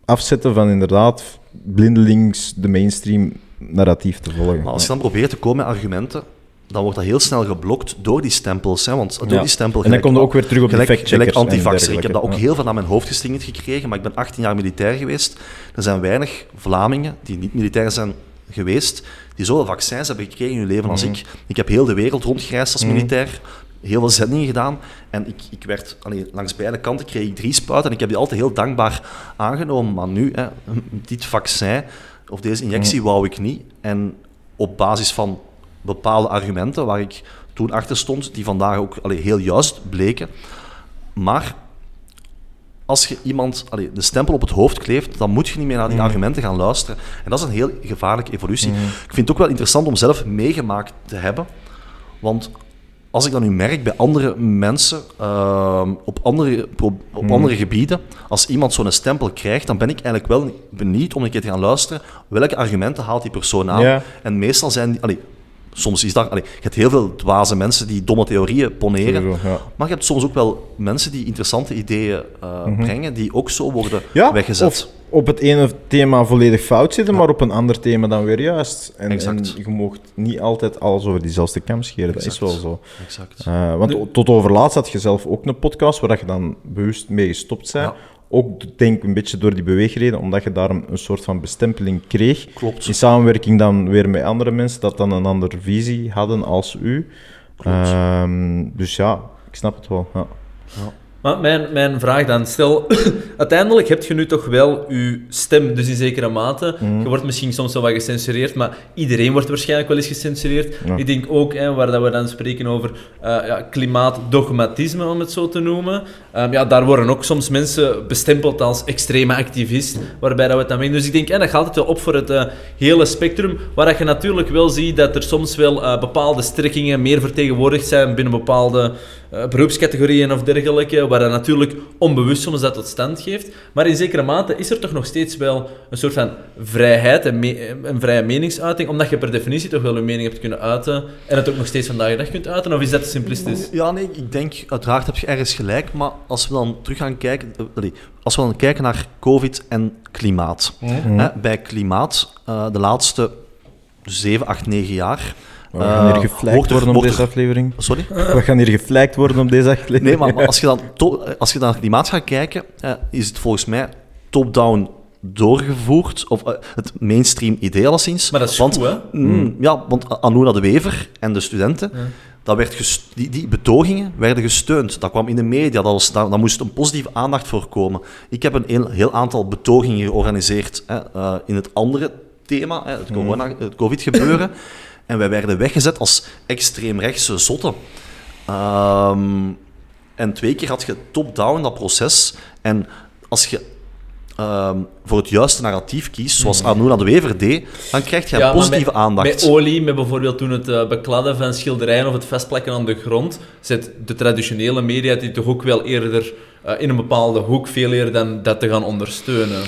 afzetten van inderdaad blindelings de mainstream narratief te volgen. Maar als je dan probeert te komen met argumenten, dan wordt dat heel snel geblokt door die stempels. Hè? Want door ja. die stempel... En dan komt ook weer terug op gelijk, de antivaxer. Ik heb dat ook ja. heel veel aan mijn hoofd geslingerd gekregen, maar ik ben 18 jaar militair geweest. Er zijn weinig Vlamingen die niet militair zijn geweest, die zoveel vaccins hebben gekregen in hun leven als mm. ik. Ik heb heel de wereld rondgereisd als militair, heel veel zendingen gedaan. En ik, ik werd, allee, langs beide kanten kreeg ik drie spuiten en ik heb die altijd heel dankbaar aangenomen. Maar nu, hè, dit vaccin of deze injectie wou ik niet. En op basis van bepaalde argumenten waar ik toen achter stond, die vandaag ook allee, heel juist bleken. Maar als je iemand allee, de stempel op het hoofd kleeft, dan moet je niet meer naar die mm. argumenten gaan luisteren. En dat is een heel gevaarlijke evolutie. Mm. Ik vind het ook wel interessant om zelf meegemaakt te hebben. Want als ik dat nu merk bij andere mensen, uh, op, andere, op mm. andere gebieden, als iemand zo'n stempel krijgt, dan ben ik eigenlijk wel benieuwd om een keer te gaan luisteren welke argumenten haalt die persoon aan. Ja. En meestal zijn die... Allee, soms is dat... Allee, je hebt heel veel dwaze mensen die domme theorieën poneren, Sowieso, ja. maar je hebt soms ook wel mensen die interessante ideeën uh, Mhm. brengen, die ook zo worden Ja, weggezet. of op het ene thema volledig fout zitten, maar op een ander thema dan weer juist. En, en je mag niet altijd alles over diezelfde kam scheren, dat is wel zo. Exact. Uh, want De- tot over laatst had je zelf ook een podcast waar je dan bewust mee gestopt bent. Ook denk ik een beetje door die beweegreden, omdat je daar een, een soort van bestempeling kreeg. Klopt. In samenwerking dan weer met andere mensen dat dan een andere visie hadden als u. Ehm, dus ja, ik snap het wel. Ja. Maar mijn, mijn vraag dan, stel, uiteindelijk heb je nu toch wel je stem, dus in zekere mate. Mhm. Je wordt misschien soms wel wat gecensureerd, maar iedereen wordt waarschijnlijk wel eens gecensureerd. Ja. Ik denk ook, hè, waar dat we dan spreken over eh, ja, klimaatdogmatisme, om het zo te noemen. Ehm, ja, daar worden ook soms mensen bestempeld als extreme activist, waarbij dat we dan weten. Dus ik denk, hè, dat gaat altijd wel op voor het eh, hele spectrum, waar dat je natuurlijk wel ziet dat er soms wel eh, bepaalde strekkingen meer vertegenwoordigd zijn binnen bepaalde eh, beroepscategorieën of dergelijke, waar dat natuurlijk onbewust soms dat tot stand geeft. Maar in zekere mate is er toch nog steeds wel een soort van vrijheid, en een vrije meningsuiting, omdat je per definitie toch wel je mening hebt kunnen uiten en het ook nog steeds vandaag de dag kunt uiten, of is dat te simplistisch? Ja, nee, ik denk, uiteraard heb je ergens gelijk, maar als we dan terug gaan kijken, eh, als we dan kijken naar COVID en klimaat. Hè, bij klimaat, eh, de laatste 7, 8, 9 jaar. We gaan hier eh, geflijkt worden op deze er- aflevering. Sorry? We gaan hier geflijkt worden op deze aflevering. Nee, maar, maar als, je dan to- als je dan naar klimaat gaat kijken, eh, is het volgens mij top-down doorgevoerd, of het mainstream idee alleszins. Maar dat is want, goed, hè? mm, Ja, want Anuna de Wever en de studenten, dat werd die, die betogingen werden gesteund. Dat kwam in de media, dat was, daar, daar moest een positieve aandacht voor komen. Ik heb een heel, heel aantal betogingen georganiseerd hè, eh, in het andere thema, hè, het, corona, het covid-gebeuren. En wij werden weggezet als extreemrechtse zotten. Ehm, en twee keer had je top-down dat proces. En als je ehm, voor het juiste narratief kiest, zoals Arnouna de Wever deed, dan krijg je Ja, positieve met, aandacht. Met olie, met bijvoorbeeld toen het eh, bekladden van schilderijen of het vastplakken aan de grond, zit de traditionele media die toch ook wel eerder eh, in een bepaalde hoek veel eerder dan dat te gaan ondersteunen.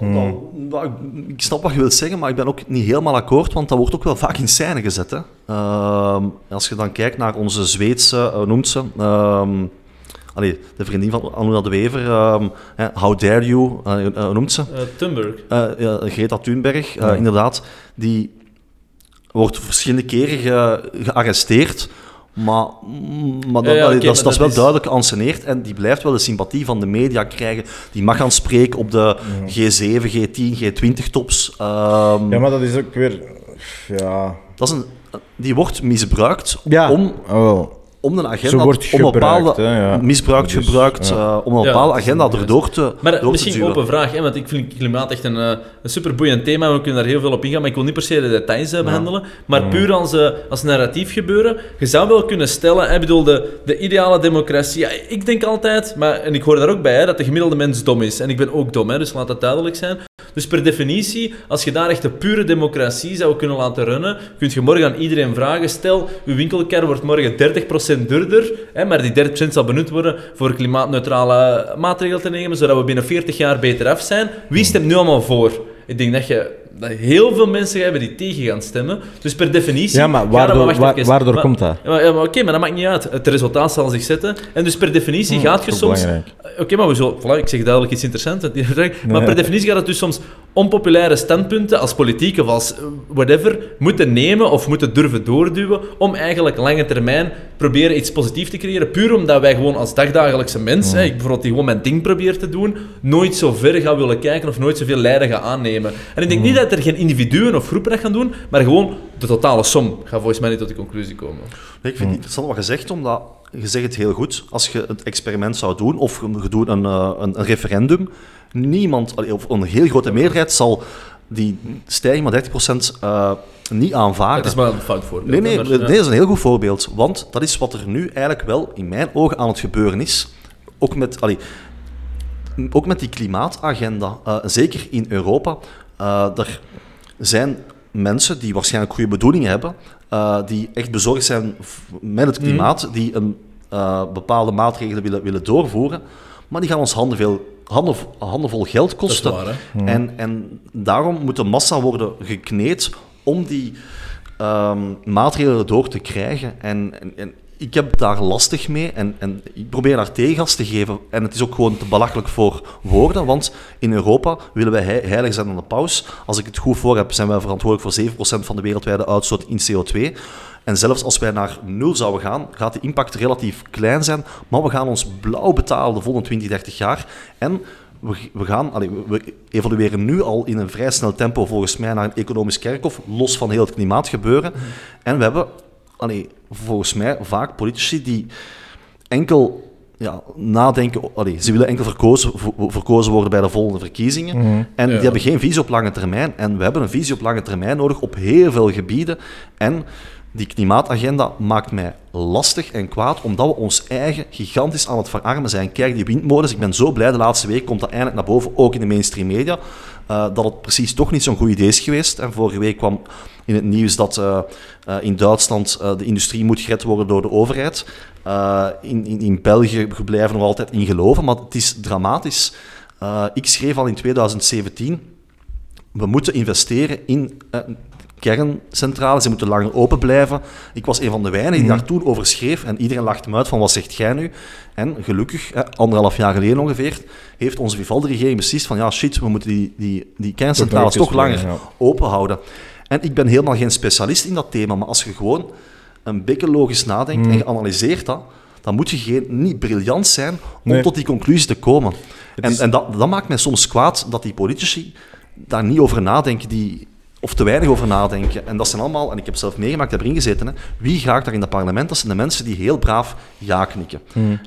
Nou, ik- snap wat je wilt zeggen, maar ik ben ook niet helemaal akkoord, want dat wordt ook wel vaak in scène gezet. Hè. Ehm, als je dan kijkt naar onze Zweedse, eh, noemt ze? Allee, de vriendin van Anuna de Wever, ehm, hè, How Dare You, eh, eh, noemt ze? Eh Thunberg. Eh, ja, Greta Thunberg, eh, inderdaad, die wordt verschillende keren ge- gearresteerd. Maar, mm, maar dat, Ja, ja, dat, is- maar dat is dat wel is- duidelijk geanceneerd en die blijft wel de sympathie van de media krijgen. Die mag gaan spreken op de G7, G10, G20-tops. Ehm, Ja, maar dat is ook weer... Ja... dat is een, die wordt misbruikt Ja, om, oh, wel. Om een agenda... Zo wordt om een bepaalde, hè, ja. Misbruikt, Dus, gebruikt, ja. eh, om een Ja, bepaalde dat is agenda inderdaad. erdoor te, Maar door te misschien een open vraag, hè, want ik vind klimaat echt een, eh, een superboeiend thema en we kunnen daar heel veel op ingaan, maar ik wil niet per se de details eh, behandelen. Maar puur als, eh, als narratief gebeuren, je zou wel kunnen stellen, ik bedoel, de, de ideale democratie, ja, ik denk altijd, maar, en ik hoor daar ook bij, hè, dat de gemiddelde mens dom is. En ik ben ook dom, hè, dus laat dat duidelijk zijn. Dus per definitie, als je daar echt de pure democratie zou kunnen laten runnen, kun je morgen aan iedereen vragen. Stel, uw winkelkar wordt morgen 30% duurder, hè, maar die 30% zal benut worden voor klimaatneutrale maatregelen te nemen, zodat we binnen 40 jaar beter af zijn. Wie stemt nu allemaal voor? Ik denk dat je dat heel veel mensen hebben die tegen gaan stemmen. Dus per definitie... Ja, maar waardoor- waar- Maar- komt dat? Ja, maar, ja, maar oké, maar dat maakt niet uit. Het resultaat zal zich zetten. En dus per definitie gaat je soms... belangrijk. Oké, maar we zullen... Voilà, ik zeg duidelijk iets interessants. Maar per definitie gaat het dus soms onpopulaire standpunten als politiek of als eh, whatever moeten nemen of moeten durven doorduwen om eigenlijk lange termijn proberen iets positiefs te creëren. Puur omdat wij gewoon als dagdagelijkse mens, hè, ik bijvoorbeeld die gewoon mijn ding probeer te doen, nooit zo ver gaan willen kijken of nooit zoveel lijden gaan aannemen. En ik denk niet dat er geen individuen of groepen dat gaan doen, maar gewoon de totale som gaat volgens mij niet tot die conclusie komen. Nee, ik vind het interessant wat je zegt, omdat je zegt het heel goed. Als je het experiment zou doen, of je doet een, eh, een, een referendum, niemand, of een heel grote meerderheid, zal die stijging van 30% eh niet aanvaarden. Het is maar een fout voorbeeld. Nee, nee, maar, nee, ja. dat is een heel goed voorbeeld. Want dat is wat er nu eigenlijk wel in mijn ogen aan het gebeuren is. Ook met, allee, ook met die klimaatagenda, eh, zeker in Europa. Eh, er zijn mensen die waarschijnlijk goede bedoelingen hebben, eh, die echt bezorgd zijn met het klimaat, die een eh, bepaalde maatregelen willen, willen doorvoeren, maar die gaan ons handen, veel, handen, handenvol geld Dat is kosten. waar, hè. En, en daarom moet de massa worden gekneed om die ehm, maatregelen door te krijgen. En, en, en ik heb daar lastig mee en, en ik probeer daar tegengas te geven. En het is ook gewoon te belachelijk voor woorden, want in Europa willen wij hei- heilig zijn aan de paus. Als ik het goed voor heb, zijn wij verantwoordelijk voor 7% van de wereldwijde uitstoot in CO2. En zelfs als wij naar nul zouden gaan, gaat de impact relatief klein zijn, maar we gaan ons blauw betalen de volgende 20, 30 jaar. En we, gaan, allee, we evolueren nu al in een vrij snel tempo volgens mij naar een economisch kerkhof, los van heel het klimaatgebeuren. En we hebben allee, volgens mij vaak politici die enkel ja, nadenken, allee, ze willen enkel verkozen, ver- verkozen worden bij de volgende verkiezingen. En die hebben geen visie op lange termijn. En we hebben een visie op lange termijn nodig op heel veel gebieden. En die klimaatagenda maakt mij lastig en kwaad, omdat we ons eigen gigantisch aan het verarmen zijn. Kijk, die windmolens, ik ben zo blij, de laatste week komt dat eindelijk naar boven, ook in de mainstream media, eh, dat het precies toch niet zo'n goed idee is geweest. En vorige week kwam in het nieuws dat eh, eh, in Duitsland de industrie moet gered worden door de overheid. In, in, in België we blijven nog altijd in geloven, maar het is dramatisch. Ik schreef al in 2017 we moeten investeren in kerncentrales, ze moeten langer open blijven. Ik was een van de weinigen die daar toen over schreef en iedereen lachte me uit van wat zegt jij nu? En gelukkig, eh, anderhalf jaar geleden ongeveer, heeft onze Vivaldi-regering beslist van ja shit, we moeten die, die, die kerncentrales Toch langer ja. open houden. En ik ben helemaal geen specialist in dat thema, maar als je gewoon een beetje logisch nadenkt en je analyseert dat, dan moet je geen, niet briljant zijn om Nee. tot die conclusie te komen. En, en dat, dat maakt mij soms kwaad dat die politici daar niet over nadenken, die, of te weinig over nadenken. En dat zijn allemaal, en ik heb zelf meegemaakt, heb erin gezeten, hè, wie gaat daar in het parlement? Dat zijn de mensen die heel braaf ja knikken.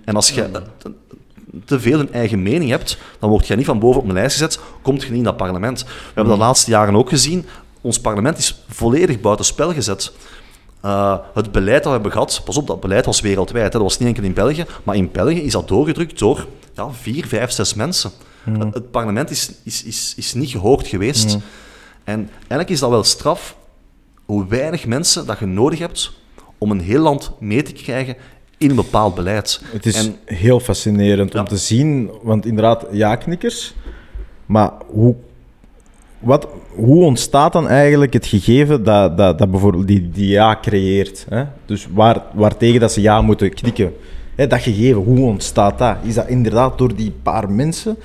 En als je eh, te- te veel een eigen mening hebt, dan word je niet van boven op een lijst gezet, komt je niet in dat parlement. We hebben de laatste jaren ook gezien, ons parlement is volledig buitenspel gezet. Uh, het beleid dat we hebben gehad, pas op, dat beleid was wereldwijd, hè, dat was niet enkel in België, maar in België is dat doorgedrukt door ja, vier, vijf, zes mensen. Het, het parlement is, is, is, is niet gehoord geweest. En eigenlijk is dat wel straf hoe weinig mensen dat je nodig hebt om een heel land mee te krijgen in een bepaald beleid. Het is En- heel fascinerend Ja. om te zien, want inderdaad, ja-knikkers. Maar hoe, wat, hoe ontstaat dan eigenlijk het gegeven dat, dat, dat bijvoorbeeld die, die ja creëert? Hè? Dus waar, waartegen dat ze ja moeten knikken. Hè, dat gegeven, hoe ontstaat dat? Is dat inderdaad door die paar mensen?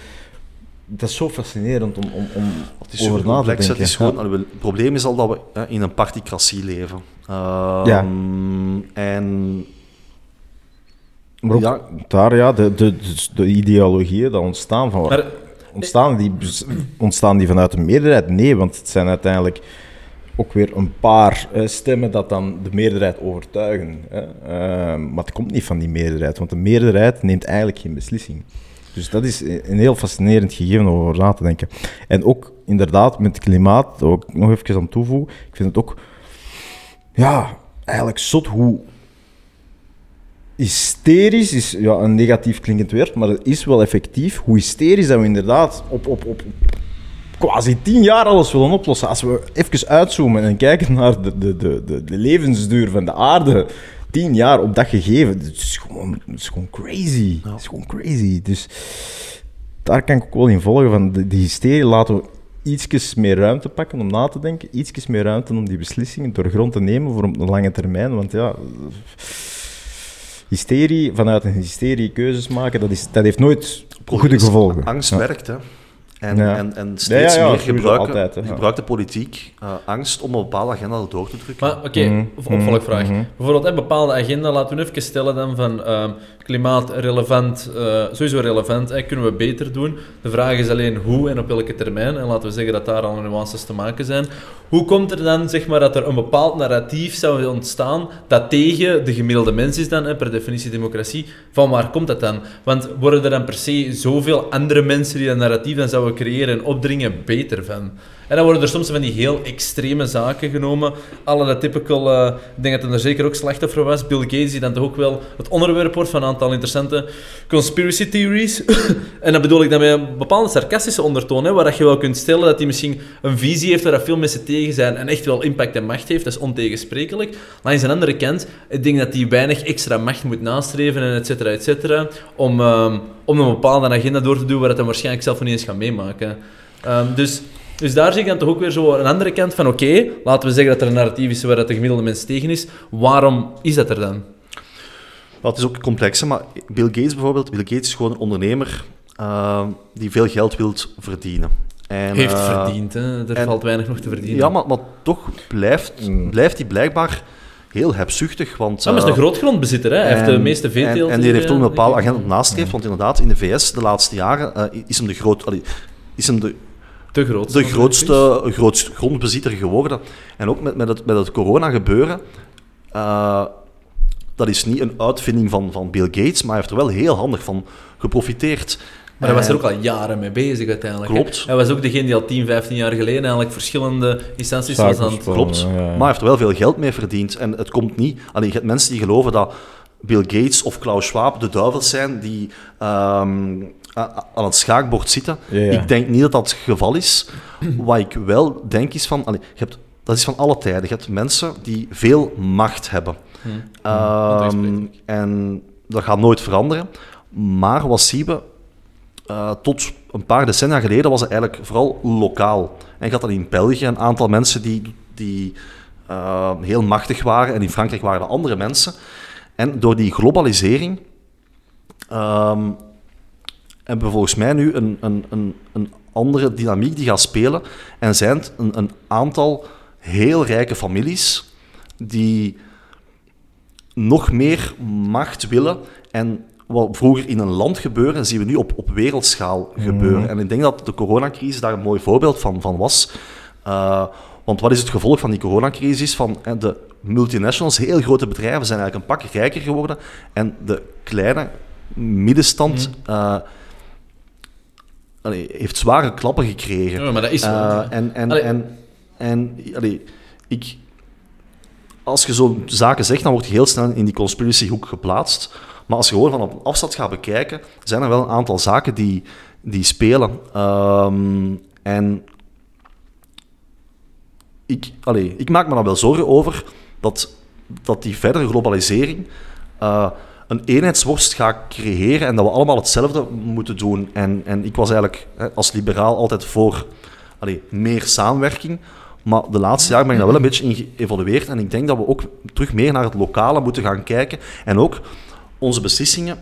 Dat is zo fascinerend om, om, om Het is over zo na te complex. denken. Het, is gewoon, het probleem is al dat we hè, in een particratie leven. Ehm, Ja. En Maar ook Ja. daar, ja, de, de, de, de ideologieën dat ontstaan van... Maar Ontstaan die, ontstaan die vanuit de meerderheid? Nee, want het zijn uiteindelijk ook weer een paar eh, stemmen dat dan de meerderheid overtuigen. Hè. Eh, maar het komt niet van die meerderheid, want de meerderheid neemt eigenlijk geen beslissing. Dus dat is een heel fascinerend gegeven om over na te denken. En ook inderdaad met klimaat, ook nog even aan toevoegen, ik vind het ook ja, eigenlijk zot hoe hysterisch is ja, een negatief klinkend woord, maar het is wel effectief. Hoe hysterisch dat we inderdaad op, op, op quasi tien jaar alles willen oplossen. Als we even uitzoomen en kijken naar de, de, de, de levensduur van de aarde, tien jaar op dat gegeven, het is gewoon, het is gewoon crazy. Het is gewoon crazy. Dus daar kan ik ook wel in volgen van de, die hysterie laten we ietsjes meer ruimte pakken om na te denken, ietsjes meer ruimte om die beslissingen door grond te nemen voor op de lange termijn, want ja hysterie, vanuit een hysterie keuzes maken, dat, is, dat heeft nooit goede gevolgen. Angst Ja. werkt, hè. En, Ja. en, en steeds Ja, ja, ja, meer gebruiken, altijd, hè, ja. gebruikt de politiek eh, angst om een bepaalde agenda door te drukken. Maar oké, Mhm, opvolgvraag. mhm. Bijvoorbeeld een bepaalde agenda, laten we nu even stellen dan van ehm, klimaat relevant, eh, sowieso relevant, hè, kunnen we beter doen. De vraag is alleen hoe en op welke termijn. En laten we zeggen dat daar al nuances te maken zijn. Hoe komt er dan zeg maar, dat er een bepaald narratief zou ontstaan dat tegen de gemiddelde mens is dan, hè, per definitie democratie? Van waar komt dat dan? Want worden er dan per se zoveel andere mensen die dat narratief dan zouden creëren en opdringen beter van? En dan worden er soms van die heel extreme zaken genomen. Alle dat typical, eh, ik denk dat er zeker ook slachtoffer was. Bill Gates, die dan toch ook wel het onderwerp wordt van een aantal interessante conspiracy theories. en dat bedoel ik dan met een bepaalde sarcastische ondertoon, hè, waar je wel kunt stellen dat hij misschien een visie heeft waar veel mensen tegen zijn en echt wel impact en macht heeft. Dat is ontegensprekelijk. Langs de andere kant, ik denk dat hij weinig extra macht moet nastreven en et cetera, et cetera, om, ehm, om een bepaalde agenda door te doen waar dat hij waarschijnlijk zelf niet eens gaat meemaken. Ehm, dus, dus daar zie ik dan toch ook weer zo een andere kant van, oké, laten we zeggen dat er een narratief is waar dat de gemiddelde mens tegen is. Waarom is dat er dan? Maar het is ook complex, hè, maar Bill Gates bijvoorbeeld, Bill Gates is gewoon een ondernemer eh, die veel geld wil verdienen. En, Heeft eh, verdiend, hè? er en- valt weinig nog te verdienen. Ja, maar, maar toch blijft, Mm. blijft hij blijkbaar heel hebzuchtig, want... Ja, maar hij is eh, een grootgrondbezitter, hè? hij heeft de meeste veeteelt. En, en die heeft ook een bepaalde agenda nastreeft, want inderdaad, in de VS de laatste jaren eh, is hem de, groot, allee, is hem de, Te grootste. de grootste, grootste grondbezitter geworden. En ook met, met, het, met het corona-gebeuren, eh, dat is niet een uitvinding van, van Bill Gates, maar hij heeft er wel heel handig van geprofiteerd. Maar hij was er En- ook al jaren mee bezig uiteindelijk. hè. Klopt. Hij was ook degene die al 10, 15 jaar geleden eigenlijk verschillende instanties was aan het... Klopt, Ja, ja. maar hij heeft er wel veel geld mee verdiend. En het komt niet... Allee, je hebt mensen die geloven dat Bill Gates of Klaus Schwab de duivels zijn die ehm, aan het schaakbord zitten. Ja, ja. Ik denk niet dat dat het geval is. Wat ik wel denk is van... Allee, je hebt, dat is van alle tijden. Je hebt mensen die veel macht hebben. Hm. Ehm, en dat gaat nooit veranderen. Maar wat zien we? Eh, tot een paar decennia geleden was het eigenlijk vooral lokaal. En je had dan in België een aantal mensen die, die eh, heel machtig waren. En in Frankrijk waren er andere mensen. En door die globalisering ehm, hebben we volgens mij nu een, een, een, een andere dynamiek die gaat spelen. En zijn het een, een aantal heel rijke families die nog meer macht willen. En wat vroeger in een land gebeurde, zien we nu op, op wereldschaal gebeuren. En ik denk dat de coronacrisis daar een mooi voorbeeld van, van was. Eh, want wat is het gevolg van die coronacrisis? Van, de multinationals, heel grote bedrijven, zijn eigenlijk een pak rijker geworden. En de kleine middenstand eh, allee, heeft zware klappen gekregen. Ja, maar dat is wel. Eh, hè. en en, Allee. en, en allee, ik, als je zo'n zaken zegt, dan word je heel snel in die conspiracyhoek geplaatst. Maar als je gewoon van op afstand gaat bekijken, zijn er wel een aantal zaken die, die spelen. Ehm, en ik, allee, ik maak me daar wel zorgen over dat, dat die verdere globalisering eh, een eenheidsworst gaat creëren en dat we allemaal hetzelfde moeten doen. En, en ik was eigenlijk als liberaal altijd voor allee, meer samenwerking. Maar de laatste jaren ben ik daar wel een beetje in geëvolueerd. En ik denk dat we ook terug meer naar het lokale moeten gaan kijken. En ook onze beslissingen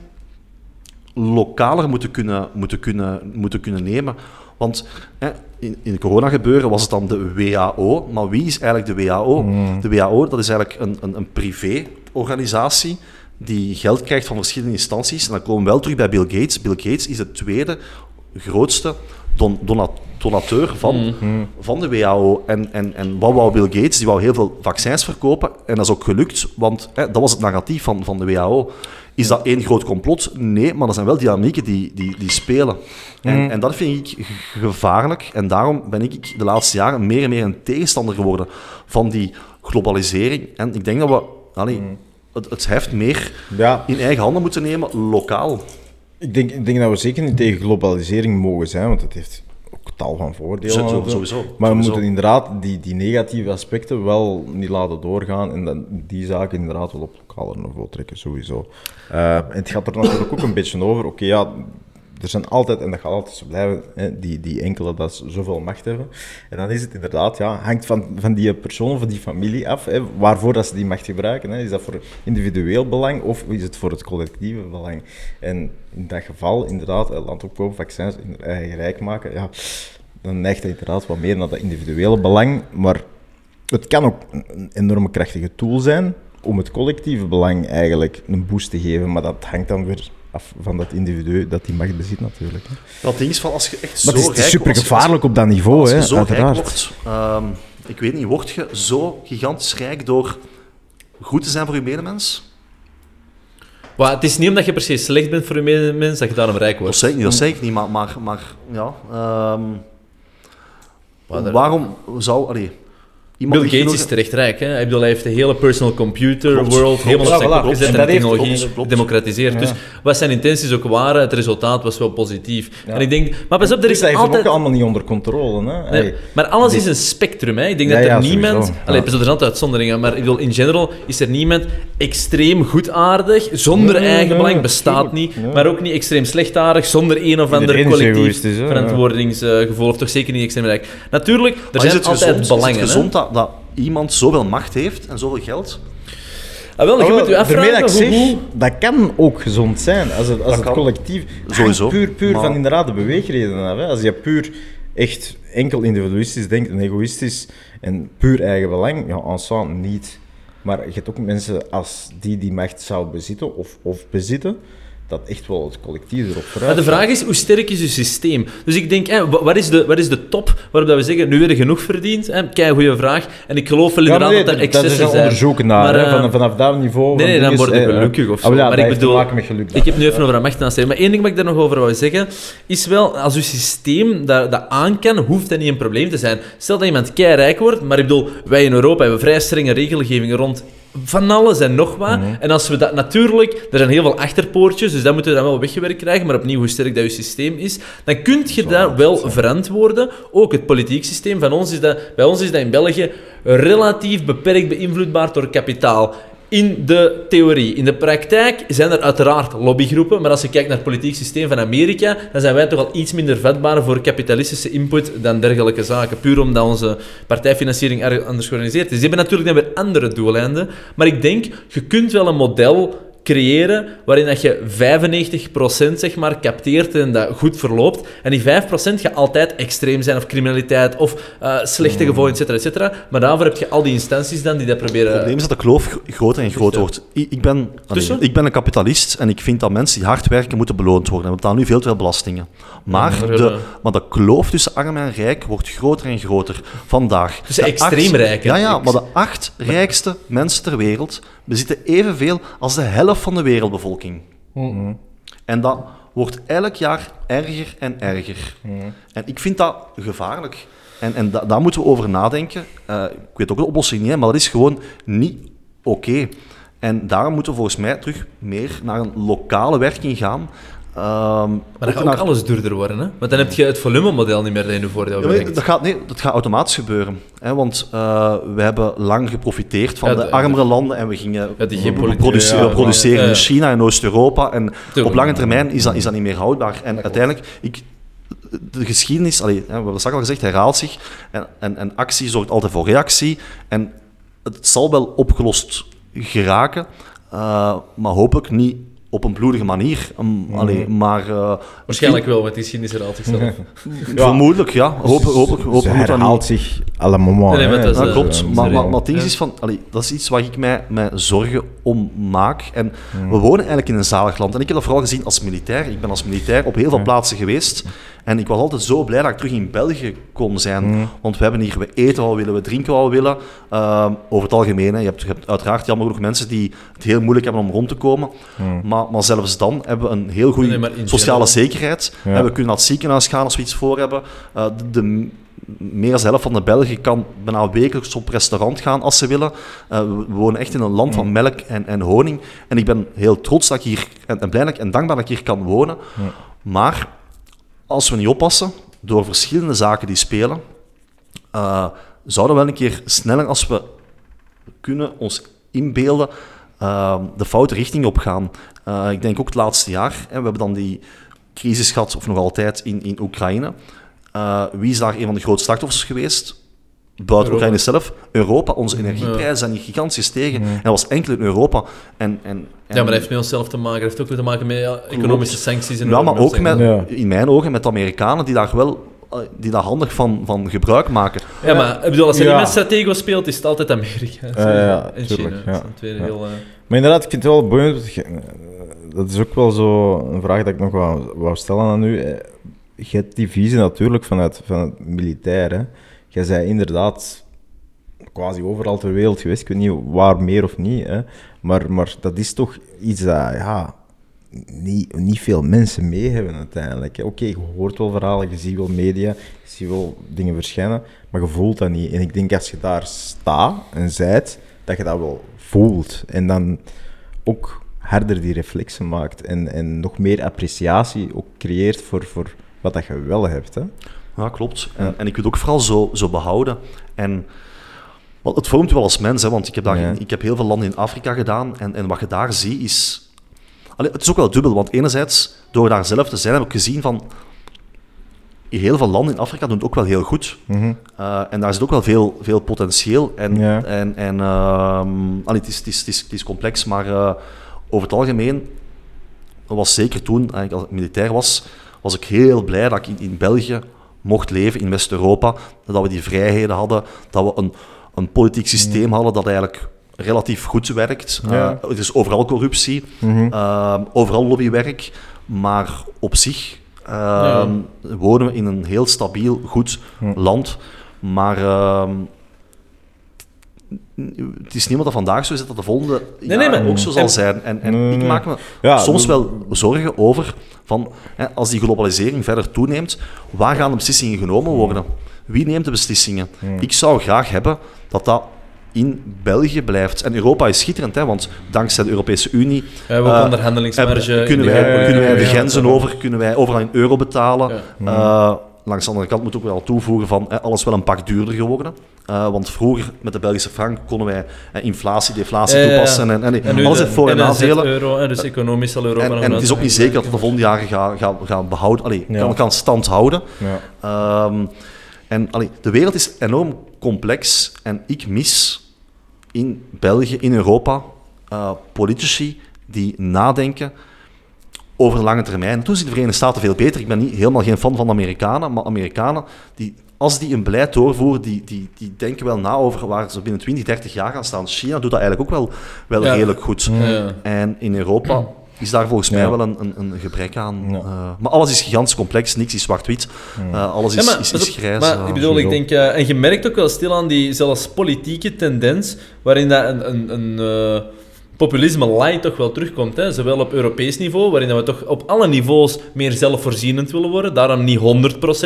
lokaler moeten kunnen, moeten kunnen, moeten kunnen nemen. Want hè, in, in het corona-gebeuren was het dan de WHO. Maar wie is eigenlijk de WHO? De WHO dat is eigenlijk een, een, een privé-organisatie die geld krijgt van verschillende instanties. En dan komen we wel terug bij Bill Gates. Bill Gates is de tweede grootste don- dona- donateur van, van de WHO. En, en, en wat wou Bill Gates? Die wou heel veel vaccins verkopen. En dat is ook gelukt, want hè, dat was het narratief van, van de WHO. Is dat één groot complot? Nee, maar er zijn wel dynamieken die, die, die spelen. En, en dat vind ik gevaarlijk. En daarom ben ik de laatste jaren meer en meer een tegenstander geworden van die globalisering. En ik denk dat we allee, het, het heft meer Ja, in eigen handen moeten nemen, lokaal. ik denk, ik denk dat we zeker niet tegen globalisering mogen zijn, want het heeft ook tal van voordelen. Zo- zo- natuurlijk. sowieso, Maar we sowieso. moeten inderdaad die, die negatieve aspecten wel niet laten doorgaan en dan die zaken inderdaad wel op lokaler niveau trekken, sowieso. Eh, en het gaat er natuurlijk ook een beetje over, oké ja, er zijn altijd, en dat gaat altijd zo blijven, hè, die, die enkele dat zoveel macht hebben. En dan is het inderdaad, ja, hangt van, van die persoon, van die familie af, hè, waarvoor dat ze die macht gebruiken. Hè. Is dat voor individueel belang of is het voor het collectieve belang? En in dat geval, inderdaad, land opkopen, vaccins eigen rijk maken, ja, dan neigt het inderdaad wat meer naar dat individuele belang. Maar het kan ook een enorme krachtige tool zijn om het collectieve belang eigenlijk een boost te geven, maar dat hangt dan weer af van dat individu dat die macht bezit natuurlijk. Hè. Dat ding is van als je echt Maar zo het is, het is rijk super gevaarlijk op dat niveau, Als je hè, zo uiteraard. rijk wordt, ehm, ik weet niet, word je zo gigantisch rijk door goed te zijn voor je medemens? Maar het is niet omdat je per se slecht bent voor je medemens dat je daarom rijk Dat wordt. zeg ik niet, dat zeg ik niet, maar, maar, maar ja. ehm, waarom zou... Allee, Bill Gates genoeg- is terecht rijk. Hè? Ik bedoel, hij heeft de hele personal computer Klopt, world helemaal op zijn kop gezet En technologie gedemocratiseerd. Ja. Dus wat zijn intenties ook waren, het resultaat was wel positief. Ja. En ik denk, maar pas op, er Dus is hem altijd... ook allemaal niet onder controle. Hè. Nee, Hey, maar alles dit- is een spectrum. Hè. Ik denk Ja, dat er niemand... Allee, er zijn altijd uitzonderingen, maar ik bedoel, in general is er niemand extreem goedaardig, zonder Nee, eigen belang, nee, bestaat niet. Maar ook niet extreem slechtaardig, zonder een of ander collectief verantwoordingsgevoel, of toch zeker niet extreem rijk. Natuurlijk, er zijn is het altijd gezond, belangen. Dat, iemand zoveel macht heeft en zoveel geld? Ah, wel, je Ah, moet je afvragen dat ik hoe... zeg, dat kan ook gezond zijn. Als het, als Dat het kan. collectief... Sowieso, Puur, puur maar- van inderdaad de beweegredenen af. Hè. Als je puur echt enkel individualistisch denkt en egoïstisch en puur eigen belang, ja, ensemble niet. Maar je hebt ook mensen als die die macht zou bezitten of, of bezitten, dat echt wel het collectief erop Maar vooruit de vraag is, hoe sterk is je systeem? Dus ik denk, hè, wat, is de, wat is de top waarop dat we zeggen, nu weer genoeg verdiend? Hè? Kei goede vraag. En ik geloof wel Ja, inderdaad maar nee, dat er dat- dat is excessen een zijn. onderzoek naar, Maar, hè, eh, van, vanaf dat niveau. Nee, nee, dan dinges, word ik eh, gelukkig of zo. ah, wel ja, maar ik bedoel, maken met geluk. ik heb nu even over een macht stellen. Maar één ding wat ik daar nog over wil zeggen, is wel, als je systeem dat, dat aan kan, hoeft dat niet een probleem te zijn. Stel dat iemand kei rijk wordt, maar ik bedoel, wij in Europa hebben vrij strenge regelgevingen rond van alles en nog wat. Mhm. En als we dat natuurlijk, er zijn heel veel achterpoortjes, dus dat moeten we dan wel weggewerkt krijgen, maar opnieuw hoe sterk dat je systeem is, dan kun je dat wel verantwoorden. Ook het politiek systeem van ons is dat, bij ons is dat in België relatief beperkt beïnvloedbaar door kapitaal. In de theorie. In de praktijk zijn er uiteraard lobbygroepen, maar als je kijkt naar het politiek systeem van Amerika, dan zijn wij toch al iets minder vatbaar voor kapitalistische input dan dergelijke zaken. Puur omdat onze partijfinanciering anders georganiseerd is. Die hebben natuurlijk dan weer andere doeleinden, maar ik denk, je kunt wel een model creëren waarin dat je 95% zeg maar capteert en dat goed verloopt. En die 5% gaat altijd extreem zijn of criminaliteit of eh, slechte gevolgen, et cetera, et cetera. Maar daarvoor heb je al die instanties dan die dat Het proberen... probleem is dat de kloof gro- groter en groter wordt. Ik ben, allee, ik ben een kapitalist en ik vind dat mensen die hard werken moeten beloond worden. We betalen nu veel te veel belastingen. Maar, Ja, de, maar de kloof tussen arm en rijk wordt groter en groter. Vandaag. De extreem acht- rijken. Ja, ja, maar de acht rijkste mensen ter wereld bezitten evenveel als de helft van de wereldbevolking. En dat wordt elk jaar erger en erger. En ik vind dat gevaarlijk. En, en da- daar moeten we over nadenken. Eh, ik weet ook de oplossing niet, hè, maar dat is gewoon niet oké. En daarom moeten we volgens mij terug meer naar een lokale werking gaan. Maar Ehm, dan ook gaat ook alles duurder worden, hè? Want dan heb je het volumemodel niet meer dat je voordeel Ja, maar dat, gaat, nee, dat gaat automatisch gebeuren. Hè, want eh, we hebben lang geprofiteerd van Ja, de, de- armere landen en we gingen Ja, die we produceren in China en Oost-Europa. En Tuurlijk. op lange termijn is dat, is dat niet meer houdbaar. En uiteindelijk, ik, de geschiedenis, allee, we hebben het straks al gezegd, herhaalt zich. En, en, en actie zorgt altijd voor reactie. En het zal wel opgelost geraken, eh, maar hopelijk niet op een bloedige manier. Um, allee, maar, eh, Waarschijnlijk wel, want die geschiedenis herhaalt zichzelf. Vermoedelijk, ja. Hopelijk, hopelijk, Ze hopelijk moet dat niet. herhaalt zich allemaal. Nee, nee, maar hè. dat is, Ja, eh, klopt. is maar, er maar, een. maar het ding Ja. is van, allee, dat is iets waar ik mij, mij zorgen om maak. En we wonen eigenlijk in een zalig land. En ik heb dat vooral gezien als militair. Ik ben als militair op heel veel plaatsen geweest. En ik was altijd zo blij dat ik terug in België kon zijn. Want we hebben hier, we eten wat we willen, we drinken wat we willen. Ehm, over het algemeen, hè. Je, hebt, je hebt uiteraard jammer genoeg mensen die het heel moeilijk hebben om rond te komen. Maar, maar zelfs dan hebben we een heel goede Nee, sociale general. zekerheid. Ja. En we kunnen naar het ziekenhuis gaan als we iets voor hebben. Eh, de, de meer dan de helft van de Belgen kan bijna wekelijks op restaurant gaan als ze willen. Eh, we wonen echt in een land van melk en, en honing. En ik ben heel trots dat ik hier, en, en blij dat ik- en dankbaar dat ik hier kan wonen. Maar als we niet oppassen, door verschillende zaken die spelen, eh, zouden we wel een keer sneller als we kunnen ons inbeelden eh, de foute richting op gaan. Eh, ik denk ook het laatste jaar, hè, we hebben dan die crisis gehad, of nog altijd, in, in Oekraïne. Wie is daar een van de grootste slachtoffers geweest? Buiten. Oekraïne zelf, Europa. Onze energieprijzen zijn hier gigantisch gestegen. En dat was enkel in Europa. En, en, en, Ja, maar dat heeft met onszelf te maken. Dat heeft ook weer te maken met ja, economische sancties. En ja, maar ook met, in mijn ogen met de Amerikanen die daar wel eh, die daar handig van, van gebruik maken. Ja, maar ik bedoel, als je Ja. niet met Stratego speelt, is het altijd Amerika. ja, en tuurlijk, China. ja. Dat zijn twee Ja. heel... eh, Maar inderdaad, ik vind het wel boeiend. Dat is ook wel zo een vraag dat ik nog wou, wou stellen aan u. Eh, Je hebt die visie natuurlijk vanuit, vanuit het militair. Hè. Jij zei inderdaad quasi overal ter wereld geweest. Ik weet niet waar meer of niet. Hè. Maar, maar dat is toch iets dat ja, niet, niet veel mensen mee hebben uiteindelijk. Oké, je hoort wel verhalen, je ziet wel media, je ziet wel dingen verschijnen, maar je voelt dat niet. En ik denk als je daar staat en zijt, dat je dat wel voelt. En dan ook harder die reflexen maakt en, en nog meer appreciatie ook creëert voor, voor wat dat je wel hebt. Hè. Ja, klopt. En, Ja. en ik wil het ook vooral zo, zo behouden. En wel, het vormt wel als mens, hè, want ik heb, daar, Ja. ik heb heel veel landen in Afrika gedaan. En, en wat je daar ziet is. Allee, het is ook wel dubbel, want enerzijds, door daar zelf te zijn, heb ik gezien van. Heel veel landen in Afrika doen het ook wel heel goed. Eh, en daar zit ook wel veel, veel potentieel. En, Ja. en, en allee, het, is, het, is, het, is, het is complex, maar eh, over het algemeen was zeker toen, eigenlijk als ik militair was, was ik heel blij dat ik in, in België mocht leven, in West-Europa. Dat we die vrijheden hadden, dat we een, een politiek systeem hadden dat eigenlijk relatief goed werkt. Ja. Eh, er is overal corruptie, Mhm. eh, overal lobbywerk, maar op zich eh, wonen we in een heel stabiel, goed land. Maar ehm, het is wat dat vandaag zo is, dat de volgende nee, jaren maar- ook zo zal en- zijn. En, en Nee, ik nee. maak me Ja, soms wel zorgen over van, hè, als die globalisering verder toeneemt, waar gaan de beslissingen genomen worden? Wie neemt de beslissingen? Ik zou graag hebben dat dat in België blijft. En Europa is schitterend, hè, want dankzij de Europese Unie we hebben ook eh, onderhandelingsmarge. hebben- kunnen, de wij, geopolitiek. kunnen wij de grenzen over, kunnen wij overal in euro betalen. Ja. Eh, langs de andere kant moet ik ook wel toevoegen van hè, alles wel een pak duurder geworden. Eh, want vroeger met de Belgische frank konden wij eh, inflatie, deflatie toepassen. En, en, alles heeft voor- en nadelen. euro, en dus economisch zal Europa En, het is ook niet zeker dat het de volgende jaren gaan, gaan behouden. Allee, Ja. kan, kan stand houden. Ja. Ehm, en allee, de wereld is enorm complex en ik mis in België, in Europa, eh, politici die nadenken over de lange termijn. Toen zijn de Verenigde Staten veel beter. Ik ben niet, helemaal geen fan van de Amerikanen, maar Amerikanen, die, als die een beleid doorvoeren, die, die, die denken wel na over waar ze binnen 20, 30 jaar gaan staan. China doet dat eigenlijk ook wel, wel Ja. redelijk goed. Ja. En in Europa is daar volgens mij Ja. wel een, een, een gebrek aan. Ja. Eh, maar alles is gigantisch complex, niks is zwart-wit. Eh, alles is, Ja, maar, is, grijs. maar ja. ik bedoel, ik denk, eh, en je merkt ook wel stil aan die zelfs politieke tendens, waarin dat een, een, een, eh, populisme light toch wel terugkomt. Hè? Zowel op Europees niveau, waarin dat we toch op alle niveaus meer zelfvoorzienend willen worden. Daarom niet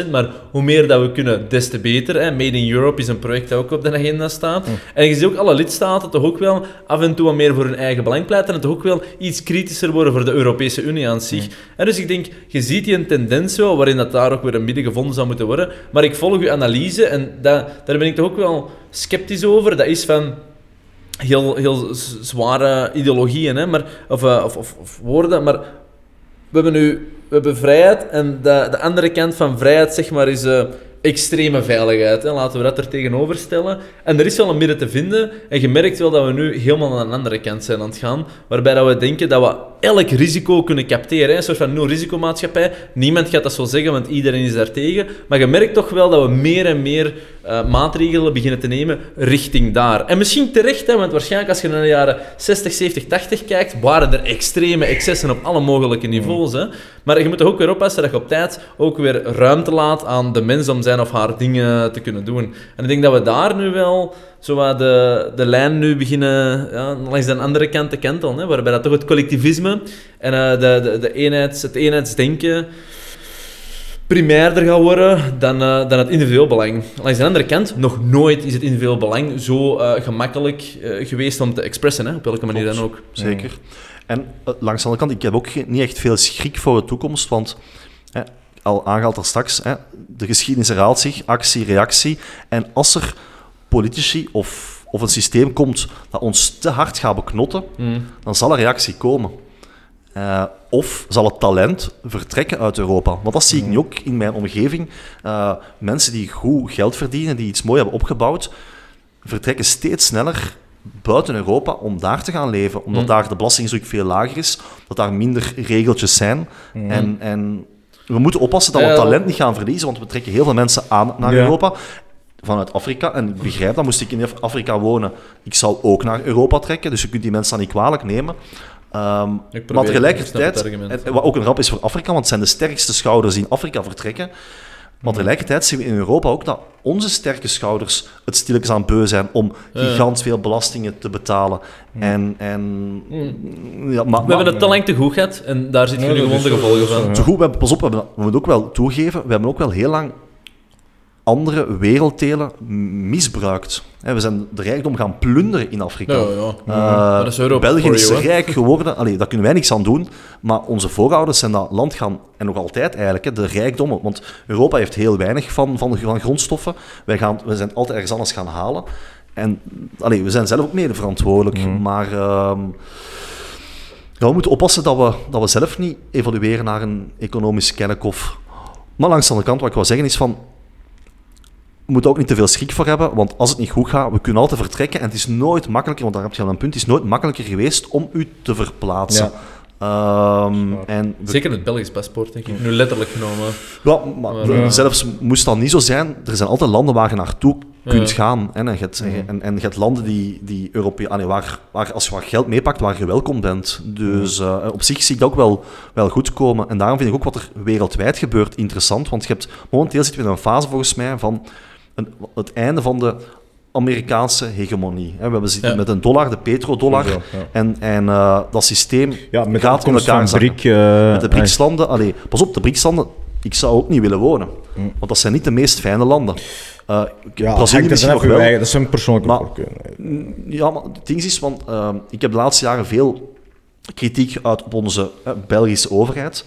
100%, maar hoe meer dat we kunnen, des te beter. Hè? Made in Europe is een project dat ook op de agenda staat. En je ziet ook alle lidstaten toch ook wel af en toe wat meer voor hun eigen belang pleiten en toch ook wel iets kritischer worden voor de Europese Unie aan zich. En dus ik denk, je ziet hier een tendens wel, waarin dat daar ook weer een midden gevonden zou moeten worden. Maar ik volg uw analyse en dat, daar ben ik toch ook wel sceptisch over. Dat is van heel, heel zware ideologieën, hè, maar, of, eh, of, of, of woorden, maar we hebben nu we hebben vrijheid en de, de andere kant van vrijheid zeg maar, is eh, extreme veiligheid. Hè. Laten we dat er tegenover stellen. En er is wel een midden te vinden en je merkt wel dat we nu helemaal aan de andere kant zijn aan het gaan, waarbij dat we denken dat we elk risico kunnen capteren. Een soort van nul-risicomaatschappij. Niemand gaat dat zo zeggen, want iedereen is daartegen. Maar je merkt toch wel dat we meer en meer eh, maatregelen beginnen te nemen richting daar. En misschien terecht, hè, want waarschijnlijk als je naar de jaren 60, 70, 80 kijkt, waren er extreme excessen op alle mogelijke niveaus. Hè. Maar je moet toch ook weer oppassen dat je op tijd ook weer ruimte laat aan de mens om zijn of haar dingen te kunnen doen. En ik denk dat we daar nu wel zo de, de lijn nu beginnen ja, langs de andere kant te kantelen. Hè, waarbij dat toch het collectivisme en eh, de, de, de eenheids, het eenheidsdenken primairder gaat worden dan, eh, dan het individueel belang. Langs de andere kant, nog nooit is het individueel belang zo eh, gemakkelijk eh, geweest om te expressen, hè, op welke manier Klopt. dan ook. Zeker. En langs de andere kant, ik heb ook niet echt veel schrik voor de toekomst, want hè, al aangehaald er straks, hè, de geschiedenis herhaalt zich, actie, reactie. En als er politici of, of een systeem komt dat ons te hard gaat beknotten, dan zal er reactie komen. Of zal het talent vertrekken uit Europa? Want dat zie ik nu ook in mijn omgeving. Eh, mensen die goed geld verdienen, die iets mooi hebben opgebouwd, vertrekken steeds sneller buiten Europa om daar te gaan leven. Omdat daar de belastingdruk veel lager is, dat daar minder regeltjes zijn. En, en we moeten oppassen dat we talent niet gaan verliezen, want we trekken heel veel mensen aan naar Ja. Europa. Vanuit Afrika, en ik begrijp dat, moest ik in Af- Afrika wonen, ik zou ook naar Europa trekken, dus je kunt die mensen dan niet kwalijk nemen. Ehm, probeer maar tegelijkertijd, ik snap het argument. en wat ook een ramp is voor Afrika, want het zijn de sterkste schouders die in Afrika vertrekken. Maar tegelijkertijd zien we in Europa ook dat onze sterke schouders het stilletjes aan beu zijn om gigantisch veel belastingen te betalen. En, en, ja, maar, We hebben het te lang te goed gehad en daar zitten nu gewoon de gevolgen van. Zo goed, we hebben, pas op, we, hebben, we moeten ook wel toegeven, we hebben ook wel heel lang andere werelddelen misbruikt. We zijn de rijkdom gaan plunderen in Afrika. Ja, ja. Eh, dat is België for is you, rijk geworden. Allee, daar kunnen wij niks aan doen. Maar onze voorouders zijn dat land gaan, en nog altijd eigenlijk, de rijkdommen. Want Europa heeft heel weinig van, van, van grondstoffen. Wij, gaan, we zijn altijd ergens anders gaan halen. En allee, we zijn zelf ook mede verantwoordelijk. Maar ehm, ja, we moeten oppassen dat we, dat we zelf niet evolueren naar een economisch kerkhof. Maar langs de andere kant, wat ik wil zeggen is van... We moeten ook niet te veel schrik voor hebben, want als het niet goed gaat, we kunnen altijd vertrekken. En het is nooit makkelijker, want daar heb je al een punt, het is nooit makkelijker geweest om u te verplaatsen. Ehm, en we- Zeker het Belgisch paspoort, denk ik. Nu letterlijk genomen. ja, maar Maar, zelfs moest dat niet zo zijn, er zijn altijd landen waar je naartoe kunt Ja. gaan. hè. En, je hebt, en, en je hebt landen die, die Europee, allee, waar, waar, als je wat geld meepakt, waar je welkom bent. Dus eh, op zich zie ik dat ook wel, wel goed komen. En daarom vind ik ook wat er wereldwijd gebeurt interessant. Want je hebt, momenteel zitten we in een fase volgens mij van een, het einde van de Amerikaanse hegemonie. hè. We hebben zitten Ja. met een dollar, de petrodollar. Ja. En, en eh, dat systeem Ja, met gaat de in elkaar. BRIC... eh, Met de BRICS-landen, allee, pas op, de BRICS-landen, ik zou ook niet willen wonen. Want dat zijn niet de meest fijne landen. Uh, Ja, Brazilië misschien nog wel. eigen- Dat is een persoonlijke Maar- voorkeur. Ja, maar het ding is, want ehm, ik heb de laatste jaren veel kritiek geuit op onze eh, Belgische overheid.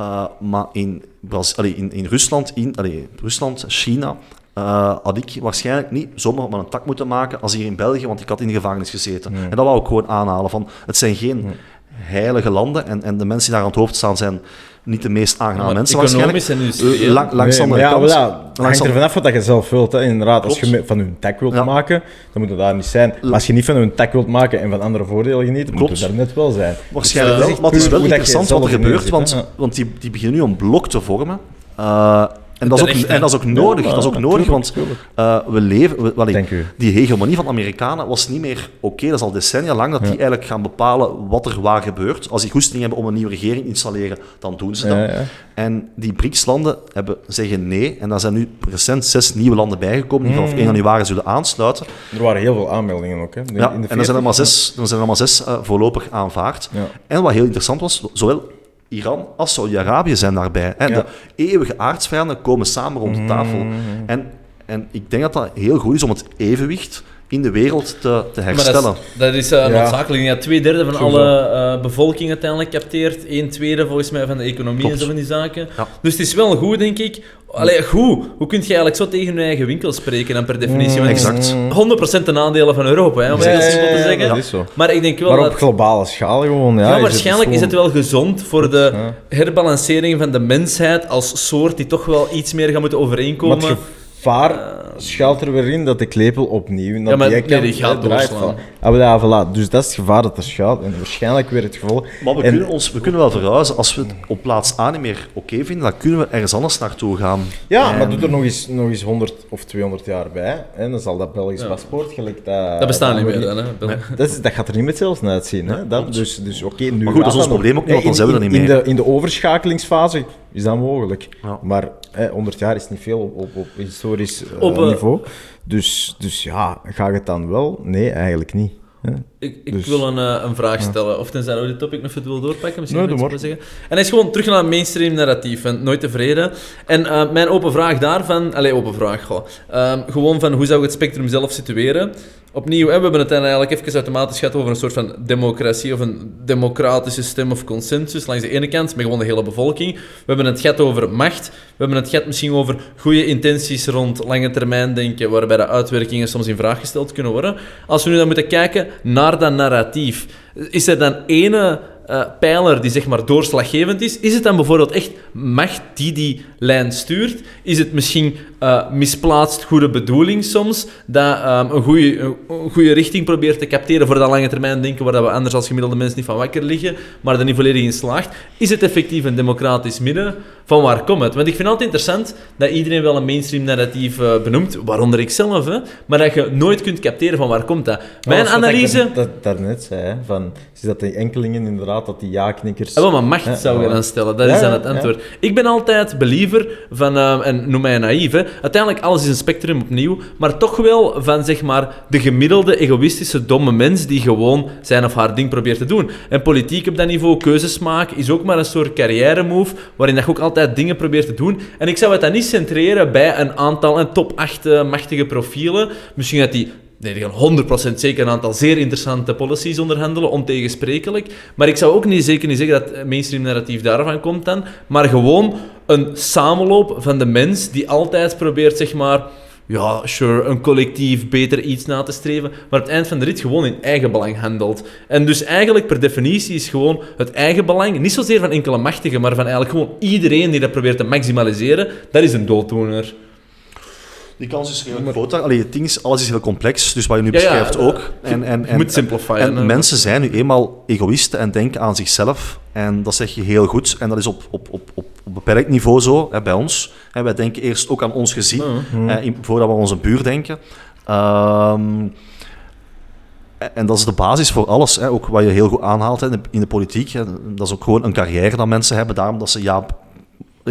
Uh, maar in, Braz- allee, in, in Rusland, in, allee, Rusland, China, uh, had ik waarschijnlijk niet zomaar maar een tak moeten maken als hier in België, want ik had in de gevangenis gezeten. En dat wou ik gewoon aanhalen. Van, het zijn geen heilige landen en, en de mensen die daar aan het hoofd staan zijn niet de meest aangename mensen waarschijnlijk. en. Eh, lang- langs Nee, ja, kant. ja, langs hangt er vanaf wat je zelf wilt. Hè. Inderdaad, als je van hun tech wilt Ja. maken, dan moet het daar niet zijn. Maar als je niet van hun tech wilt maken en van andere voordelen geniet, dan moet het daar net wel zijn. Waarschijnlijk Dus, wel, eh, maar het is wel interessant wat er gebeurt, want, want die, die beginnen nu een blok te vormen. Uh, En dat, is ook, en dat is ook nodig, dat is ook nodig want eh, we leven... We, die hegemonie van de Amerikanen was niet meer oké. Dat is al decennia lang dat die eigenlijk gaan bepalen wat er waar gebeurt. Als die goesting hebben om een nieuwe regering te installeren, dan doen ze dat. Ja. En die BRICS-landen hebben, zeggen nee. En daar zijn nu recent zes nieuwe landen bijgekomen die vanaf Mm. 1 januari zullen aansluiten. Er waren heel veel aanmeldingen ook. Hè. In- de en er zijn er maar 40. zes, er zijn er maar zes eh, voorlopig aanvaard. En wat heel interessant was, zowel Iran als Saudi-Arabië zijn daarbij. En Ja. de eeuwige aardsvijanden komen samen rond de tafel. Mm. En, en ik denk dat dat heel goed is om het evenwicht in de wereld te, te Maar dat herstellen. is, dat is Ja. noodzakelijk. Ja, twee derde van alle eh, bevolking uiteindelijk capteert. Een tweede volgens mij van de economie en zo van die zaken. Ja. Dus het is wel goed, denk ik. Allee, goed. Hoe kun je eigenlijk zo tegen je eigen winkel spreken dan per definitie? Is Exact. 100% de nadelen van Europa, hè, om het Ja, heel ja, simpel te ja, zeggen. dat is zo. Maar ik denk wel Maar dat... op globale schaal gewoon. Ja, Ja, is het waarschijnlijk is het wel gezond voor de herbalancering van de mensheid als soort die toch wel iets meer gaan moeten Maar overeenkomen. Het gevaar schuilt er weer in dat de klepel opnieuw... Ja, maar nee, die gaat doorslaan. van- Ah, wel, ja, voilà. Dus dat is het gevaar dat er schuilt. En waarschijnlijk weer het gevolg. Maar we, En- kunnen ons, we kunnen wel verhuizen. Als we het op plaats A niet meer oké vinden, dan kunnen we ergens anders naartoe gaan. Ja, En- maar doe er nog eens, nog eens 100 of 200 jaar bij. En dan zal dat Belgisch Ja. paspoort gelijk dat... dat bestaat niet dat meer dan, hè. Bel- Dat, is, dat gaat er niet met zelfs uitzien. Hè? Dat, dus dus oké, nu Maar goed, dat is ons probleem ook niet, want dan in- zijn we er in- niet in meer. de, in de overschakelingsfase is dat mogelijk. Ja. Maar hè, 100 jaar is niet veel op, op, op historisch eh, Op, eh, niveau. Dus, dus ja, ga je het dan wel? Nee, eigenlijk niet. Hè? Ik, ik Dus- wil een, eh, een vraag stellen. Of tenzij we dit topic nog even wil doorpakken. Misschien Nee, doe zeggen. En hij is gewoon terug naar het mainstream narratief. En nooit tevreden. En mijn open vraag daarvan... Allee, open vraag. Goh. Ehm, gewoon van hoe zou ik het spectrum zelf situeren? Opnieuw, hè, we hebben het eigenlijk even automatisch gehad over een soort van democratie of een democratische stem of consensus langs de ene kant, met gewoon de hele bevolking. We hebben het gehad over macht. We hebben het gehad misschien over goede intenties rond lange termijn denken, waarbij de uitwerkingen soms in vraag gesteld kunnen worden. Als we nu dan moeten kijken naar dat narratief, is er dan ene eh, pijler die zeg maar doorslaggevend is? Is het dan bijvoorbeeld echt macht die die lijn stuurt? Is het misschien eh, misplaatst goede bedoeling soms, dat ehm, een, goede, een, een goede richting probeert te capteren voor dat lange termijn denken, waar dat we anders als gemiddelde mensen niet van wakker liggen, maar er niet volledig in slaagt? Is het effectief een democratisch midden? Van waar komt het? Want ik vind het altijd interessant dat iedereen wel een mainstream narratief eh, benoemt, waaronder ik zelf, hè, maar dat je nooit kunt capteren van waar komt dat. Mijn Dat wat analyse... Ik dat, daarnet zei, hè, van, is dat de enkelingen inderdaad, dat die ja-knikkers... Ah, wel, maar macht Ja, zou je dan stellen, dat Ja, is dan ja, het antwoord. Ik ben altijd believer van, eh, en noem mij naïef, hè. Uiteindelijk alles is een spectrum opnieuw, maar toch wel van zeg maar de gemiddelde egoïstische domme mens die gewoon zijn of haar ding probeert te doen. En politiek op dat niveau, keuzes maken, is ook maar een soort carrière move, waarin je ook altijd dingen probeert te doen. En ik zou het dan niet centreren bij een aantal, een top 8 eh, machtige profielen. Misschien dat die Nee, die gaan 100% zeker een aantal zeer interessante policies onderhandelen, ontegensprekelijk. Maar ik zou ook niet zeker niet zeggen dat mainstream narratief daarvan komt dan, maar gewoon een samenloop van de mens die altijd probeert, zeg maar, ja, sure, een collectief beter iets na te streven, maar op het eind van de rit gewoon in eigen belang handelt. En dus eigenlijk per definitie is gewoon het eigen belang, niet zozeer van enkele machtigen, maar van eigenlijk gewoon iedereen die dat probeert te maximaliseren, dat is een dooddoener. Die kans is heel groot. Allee, het ding is, alles is heel complex, dus wat je nu beschrijft eh, ook. En, en, je en, moet simplifyen, En hè. mensen zijn nu eenmaal egoïsten en denken aan zichzelf. En dat zeg je heel goed. En dat is op, op, op, op, op beperkt niveau zo hè, bij ons. Hè, wij denken eerst ook aan ons gezin, hè, in- voordat we aan onze buur denken. Ehm, en dat is de basis voor alles. Hè. Ook wat je heel goed aanhaalt hè, in de- politiek. Hè. Dat is ook gewoon een carrière dat mensen hebben. Daarom dat ze ja,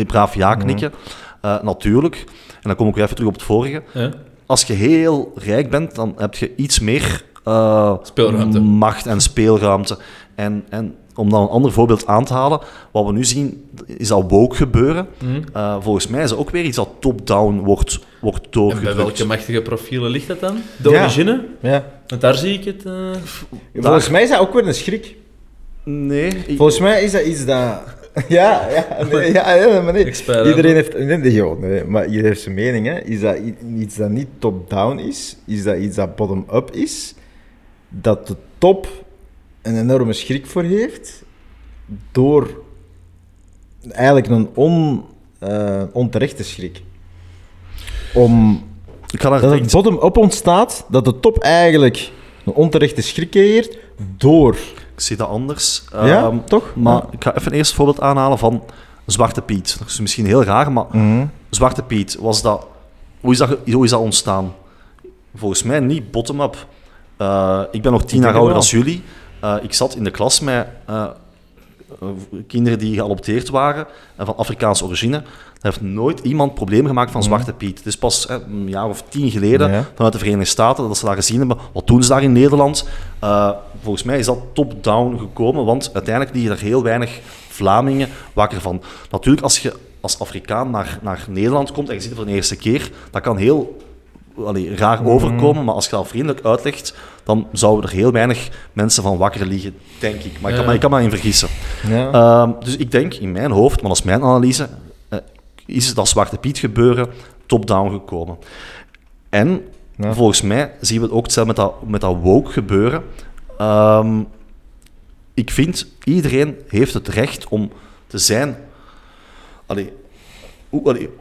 braaf ja knikken. Eh, natuurlijk. En dan kom ik weer even terug op het vorige Ja. als je heel rijk bent, dan heb je iets meer eh, Speelruimte. macht en speelruimte. En, en om dan een ander voorbeeld aan te halen, wat we nu zien, is dat woke gebeuren. Mhm. Eh, volgens mij is dat ook weer iets dat top-down wordt, wordt En bij welke machtige profielen ligt dat dan? De Ja. origine? Ja. Want daar zie ik het. eh, Volgens mij is dat ook weer een schrik. Nee, ik- Volgens mij is dat iets dat... Ja, ja, nee, ja, ja maar nee. Expert, hè? Iedereen heeft... Nee, nee, joh, nee, maar iedereen heeft zijn mening. Hè. Is dat iets dat niet top-down is? Is dat iets dat bottom-up is? Dat de top een enorme schrik voor heeft door eigenlijk een on, eh, onterechte schrik. Om ik dat het bottom-up ontstaat, dat de top eigenlijk een onterechte schrik creëert door... ik zie dat anders. Ja, Ehm, toch? Maar ik ga even eerst een voorbeeld aanhalen van Zwarte Piet. Dat is misschien heel raar, maar Mhm. Zwarte Piet, was dat, hoe, is dat, hoe is dat ontstaan? Volgens mij niet bottom-up. Eh, ik ben nog tien jaar ouder als jullie. Eh, ik zat in de klas met eh, kinderen die geadopteerd waren en van Afrikaanse origine. Daar heeft nooit iemand probleem gemaakt van Zwarte Piet. Het is pas eh, een jaar of tien geleden Ja. vanuit de Verenigde Staten dat ze daar gezien hebben. Wat doen ze daar in Nederland? Eh, volgens mij is dat top-down gekomen, want uiteindelijk liggen er heel weinig Vlamingen wakker van. Natuurlijk, als je als Afrikaan naar, naar Nederland komt en je ziet het voor de eerste keer, dat kan heel allee, raar overkomen, maar als je dat vriendelijk uitlegt, dan zouden er heel weinig mensen van wakker liggen, denk ik. Maar ik kan, Ja. me- ik kan in vergissen. Ja. Ehm, dus ik denk in mijn hoofd, maar dat is mijn analyse, eh, is dat Zwarte Piet gebeuren top-down gekomen. En Ja. volgens mij zien we het ook hetzelfde met dat, met dat woke gebeuren. Ehm, ik vind, iedereen heeft het recht om te zijn... Allee,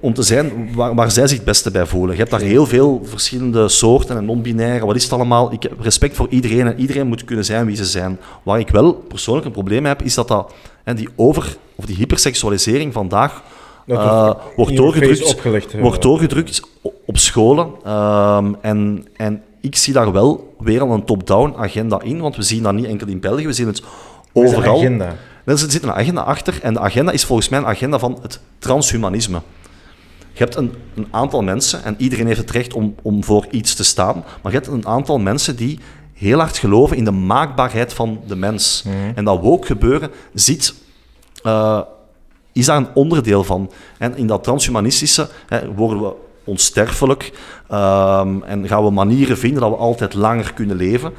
om te zijn waar, waar zij zich het beste bij voelen. Je hebt daar heel veel verschillende soorten en non-binaire, wat is het allemaal. Ik heb respect voor iedereen en iedereen moet kunnen zijn wie ze zijn. Waar ik wel persoonlijk een probleem mee heb, is dat, dat hè, die over- of die hyperseksualisering vandaag eh, wordt, doorgedrukt, opgelegd, wordt doorgedrukt op scholen. Ehm, en, en ik zie daar wel weer al een top-down agenda in, want we zien dat niet enkel in België, we zien het overal. Er zit een agenda achter en de agenda is volgens mij een agenda van het transhumanisme. Je hebt een, een aantal mensen, en iedereen heeft het recht om, om voor iets te staan, maar je hebt een aantal mensen die heel hard geloven in de maakbaarheid van de mens. En dat woke gebeuren ziet, eh, is daar een onderdeel van. En in dat transhumanistische hè, worden we onsterfelijk ehm, en gaan we manieren vinden dat we altijd langer kunnen leven.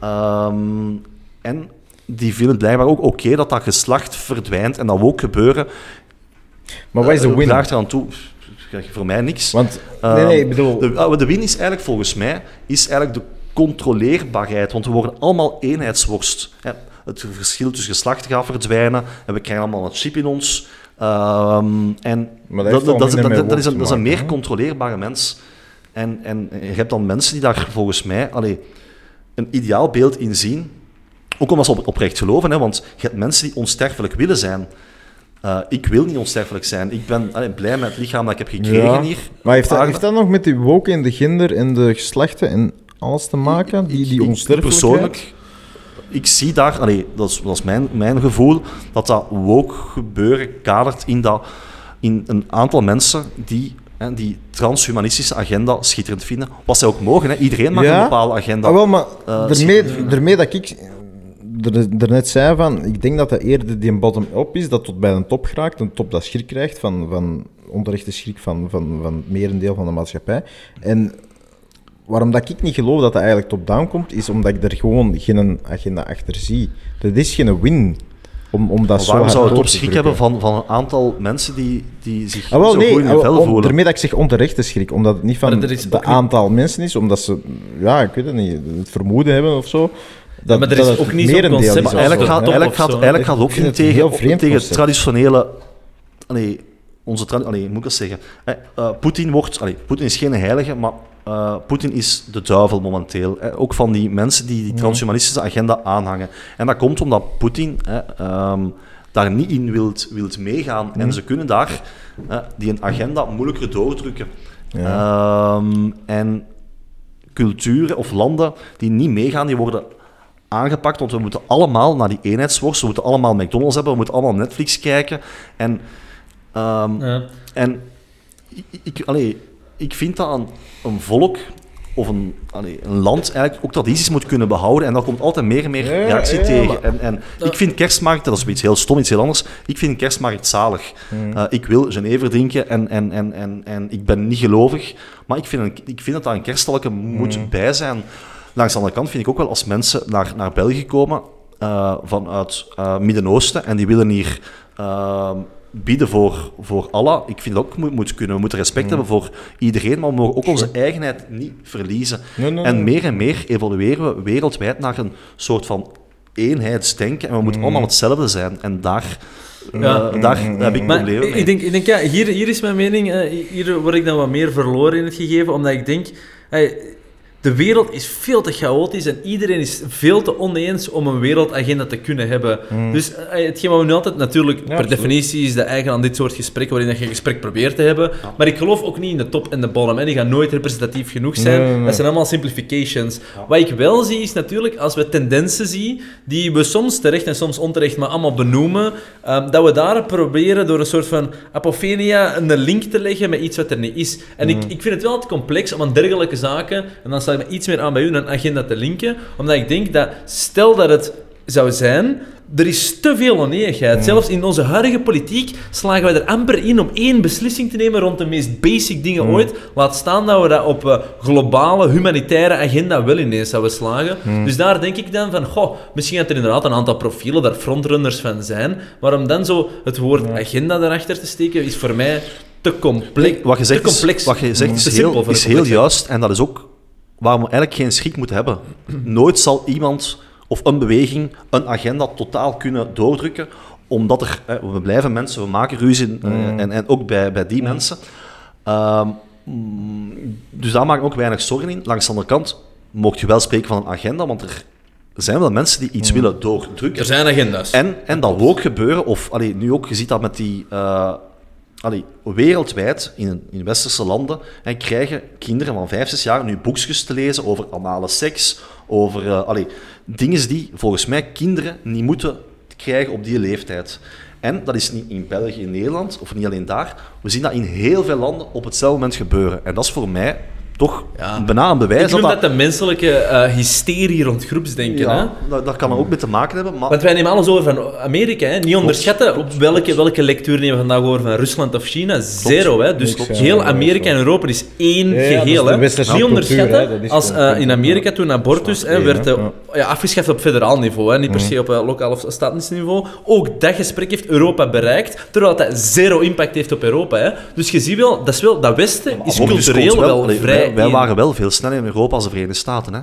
Ehm, en die vinden het blijkbaar ook oké dat dat geslacht verdwijnt en dat woke gebeuren. Maar wat is de eh, win? draagt eraan toe. Voor mij niks. Want, Ehm, nee, nee, ik bedoel... De, ah, de win is eigenlijk volgens mij is eigenlijk de controleerbaarheid, want we worden allemaal eenheidsworst. Het verschil tussen geslachten gaat verdwijnen en we krijgen allemaal een chip in ons. Ehm, en dat dat, is- dat- een, dat is een meer controleerbare mens. En, en je hebt dan mensen die daar volgens mij allee, een ideaal beeld in zien. Ook omdat ze op, oprecht geloven, hè, want je hebt mensen die onsterfelijk willen zijn. Eh, ik wil niet onsterfelijk zijn. Ik ben allee, blij met het lichaam dat ik heb gekregen Ja. hier. Maar heeft dat, Maar- heeft dat nog met die woke en de gender en de geslachten en alles te maken? Die, die onsterfelijkheid? Persoonlijk, ik zie daar, allee, dat is, dat is mijn, mijn gevoel, dat dat woke gebeuren kadert in, dat, in een aantal mensen die hè, die transhumanistische agenda schitterend vinden. Wat zij ook mogen, hè. iedereen mag Ja? een bepaalde agenda. Ah, wel, maar eh, daarmee, schitterend vinden. daarmee dat ik er, daarnet zei van, ik denk dat dat eerder die bottom-up is, dat tot bij een top geraakt, een top dat schrik krijgt van, van onterechte schrik van, van, van het merendeel van de maatschappij. En waarom dat ik niet geloof dat dat eigenlijk top-down komt, is omdat ik er gewoon geen agenda achter zie. Dat is geen win om, om dat waarom zou het door op te schrik hebben van, van een aantal mensen die, die zich Ah, wel, zo nee, goed in hun ah, voelen? daarmee dat ik zeg onterechte schrik, omdat het niet van het aantal mensen is, omdat ze, ja, ik weet het niet, het vermoeden hebben of zo. Dat, maar er dat is ook niet zo'n concept Maar eigenlijk gaat, eigenlijk gaat, eigenlijk gaat tegen, tegen het traditionele... Allee, onze tra- allee, moet ik dat zeggen? Eh, Poetin wordt... Allee, Poetin is geen heilige, maar eh, Poetin is de duivel momenteel. Eh, ook van die mensen die die transhumanistische agenda aanhangen. En dat komt omdat Poetin eh, ehm, daar niet in wilt, wilt meegaan. En ze kunnen daar eh, die een agenda moeilijker doordrukken. Ehm, en culturen of landen die niet meegaan, die worden aangepakt, want we moeten allemaal naar die eenheidsworst, we moeten allemaal McDonald's hebben, we moeten allemaal Netflix kijken. En, ehm, Ja. en ik, allee, ik vind dat een, een volk of een, allee, een land eigenlijk ook tradities moet kunnen behouden en daar komt altijd meer en meer reactie ja, tegen. En, en ik vind kerstmarkten, dat is iets heel stom, iets heel anders, ik vind kerstmarkt zalig. Hmm. Eh, ik wil Genever drinken en, en, en, en, en ik ben niet gelovig, maar ik vind, een, ik vind dat daar een kerststalke moet Hmm. bij zijn. Langs de andere kant vind ik ook wel als mensen naar, naar België komen eh, vanuit eh Midden-Oosten en die willen hier eh, bieden voor, voor Allah. Ik vind dat ook moet, moet kunnen. We moeten respect Hmm. hebben voor iedereen, maar we mogen ook onze eigenheid niet verliezen. Nee, nee, en nee. meer en meer evolueren we wereldwijd naar een soort van eenheidsdenken en we moeten allemaal hetzelfde zijn. En daar, Ja. daar heb ik Maar mee. ik denk, ik denk ja, hier, hier is mijn mening. eh, hier word ik dan wat meer verloren in het gegeven, omdat ik denk. De wereld is veel te chaotisch en iedereen is veel te oneens om een wereldagenda te kunnen hebben. Dus eh, hetgeen wat we nu altijd natuurlijk, per absoluut. definitie is dat eigen aan dit soort gesprekken, waarin dat je een gesprek probeert te hebben. Maar ik geloof ook niet in de top en de bottom. Hè. Die gaan nooit representatief genoeg zijn. Nee, nee, nee. Dat zijn allemaal simplifications. Wat ik wel zie, is natuurlijk, als we tendensen zien, die we soms terecht en soms onterecht, maar allemaal benoemen, ehm, dat we daar proberen door een soort van apofenia een link te leggen met iets wat er niet is. En ik, ik vind het wel altijd complex om aan dergelijke zaken, en dan me iets meer aan bij u, een agenda te linken, omdat ik denk dat, stel dat het zou zijn, er is te veel oneenigheid. Zelfs in onze huidige politiek slagen wij er amper in om één beslissing te nemen rond de meest basic dingen ooit. Laat staan dat we dat op eh, globale, humanitaire agenda wel ineens zouden slagen. Dus daar denk ik dan van, goh, misschien dat er inderdaad een aantal profielen daar frontrunners van zijn, maar om dan zo het woord agenda daarachter te steken, is voor mij te complex. Wat je zegt, complex. is, wat je zegt is, heel, is juist en dat is ook waarom we eigenlijk geen schrik moeten hebben. Nooit zal iemand of een beweging een agenda totaal kunnen doordrukken, omdat er, hè, we blijven mensen, we maken ruzie eh, en, en ook bij, bij die mensen. Ehm, mm, dus daar maak ik ook weinig zorgen in. Langs de andere kant mocht je wel spreken van een agenda, want er zijn wel mensen die iets willen doordrukken. Er zijn agenda's. En, en dat wil ook gebeuren, of allee, nu ook, je ziet dat met die. eh, allee, wereldwijd, in, in westerse landen, krijgen kinderen van 5, 6 jaar nu boekjes te lezen over anale seks, over allee, dingen die volgens mij kinderen niet moeten krijgen op die leeftijd. En dat is niet in België, in Nederland, of niet alleen daar. We zien dat in heel veel landen op hetzelfde moment gebeuren. En dat is voor mij toch Ja. bijna een bewijs Ik noem dat dat de menselijke eh, hysterie rond groepsdenken. hè? ja, dat, dat kan er ook mee te maken hebben. Maar Want wij nemen alles over van Amerika. Hè? Niet onderschatten op welke, welke lectuur nemen we vandaag over van Rusland of China. Zero. Hè? Dus heel ja, Amerika en Europa is één Ja, ja, dat is geheel. hè? Niet cultuur, hè, onderschatten als eh, in Amerika toen abortus hè, werd eh, ja, afgeschaft op federaal niveau. Hè? Niet per se op lokaal of statisch niveau. Ook dat gesprek heeft Europa bereikt, terwijl dat zero impact heeft op Europa. Hè? Dus je ziet wel, dat, is wel, dat Westen is cultureel wel, vrij Wij, waren wel veel sneller in Europa als de Verenigde Staten. Hè?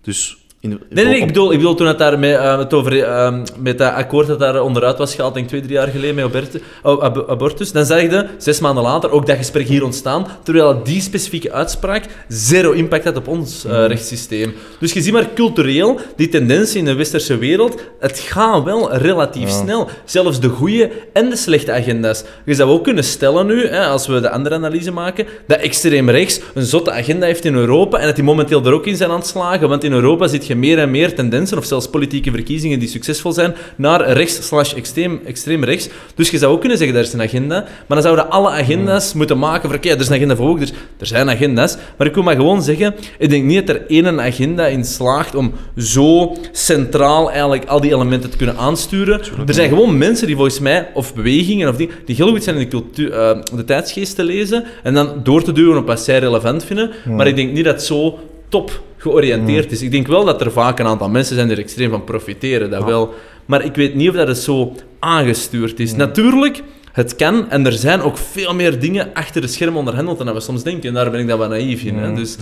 Dus in, Nee, nee, ik bedoel, ik bedoel toen het daar met, eh, het over, eh, met dat akkoord dat daar onderuit was gehaald, denk ik twee, drie jaar geleden met abort- oh, ab- abortus, dan zag je zes maanden later ook dat gesprek hier ontstaan, terwijl die specifieke uitspraak zero impact had op ons eh, rechtssysteem. Dus je ziet maar cultureel, die tendentie in de westerse wereld, het gaat wel relatief snel. Zelfs de goede en de slechte agenda's. Je zou ook kunnen stellen nu, hè, als we de andere analyse maken, dat extreem rechts een zotte agenda heeft in Europa en dat die momenteel er ook in zijn aan het slagen, want in Europa zit je meer en meer tendensen, of zelfs politieke verkiezingen die succesvol zijn, naar rechts slash extreem, extreem rechts. Dus je zou ook kunnen zeggen, daar is een agenda, maar dan zouden alle agenda's moeten maken voor, oké, er is een agenda voor ook, dus er zijn agenda's, maar ik wil maar gewoon zeggen, ik denk niet dat er één agenda in slaagt om zo centraal eigenlijk al die elementen te kunnen aansturen. Er zijn gewoon mensen die volgens mij, of bewegingen, of die, die heel goed zijn in de, cultuur, eh, de tijdsgeest te lezen en dan door te duwen op wat zij relevant vinden. Maar ik denk niet dat zo top georiënteerd is. Ik denk wel dat er vaak een aantal mensen zijn die er extreem van profiteren, dat wel. Maar ik weet niet of dat het zo aangestuurd is. Natuurlijk, het kan, en er zijn ook veel meer dingen achter de schermen onderhandeld dan we soms denken. En daar ben ik dan wel naïef in. Hè? Dus,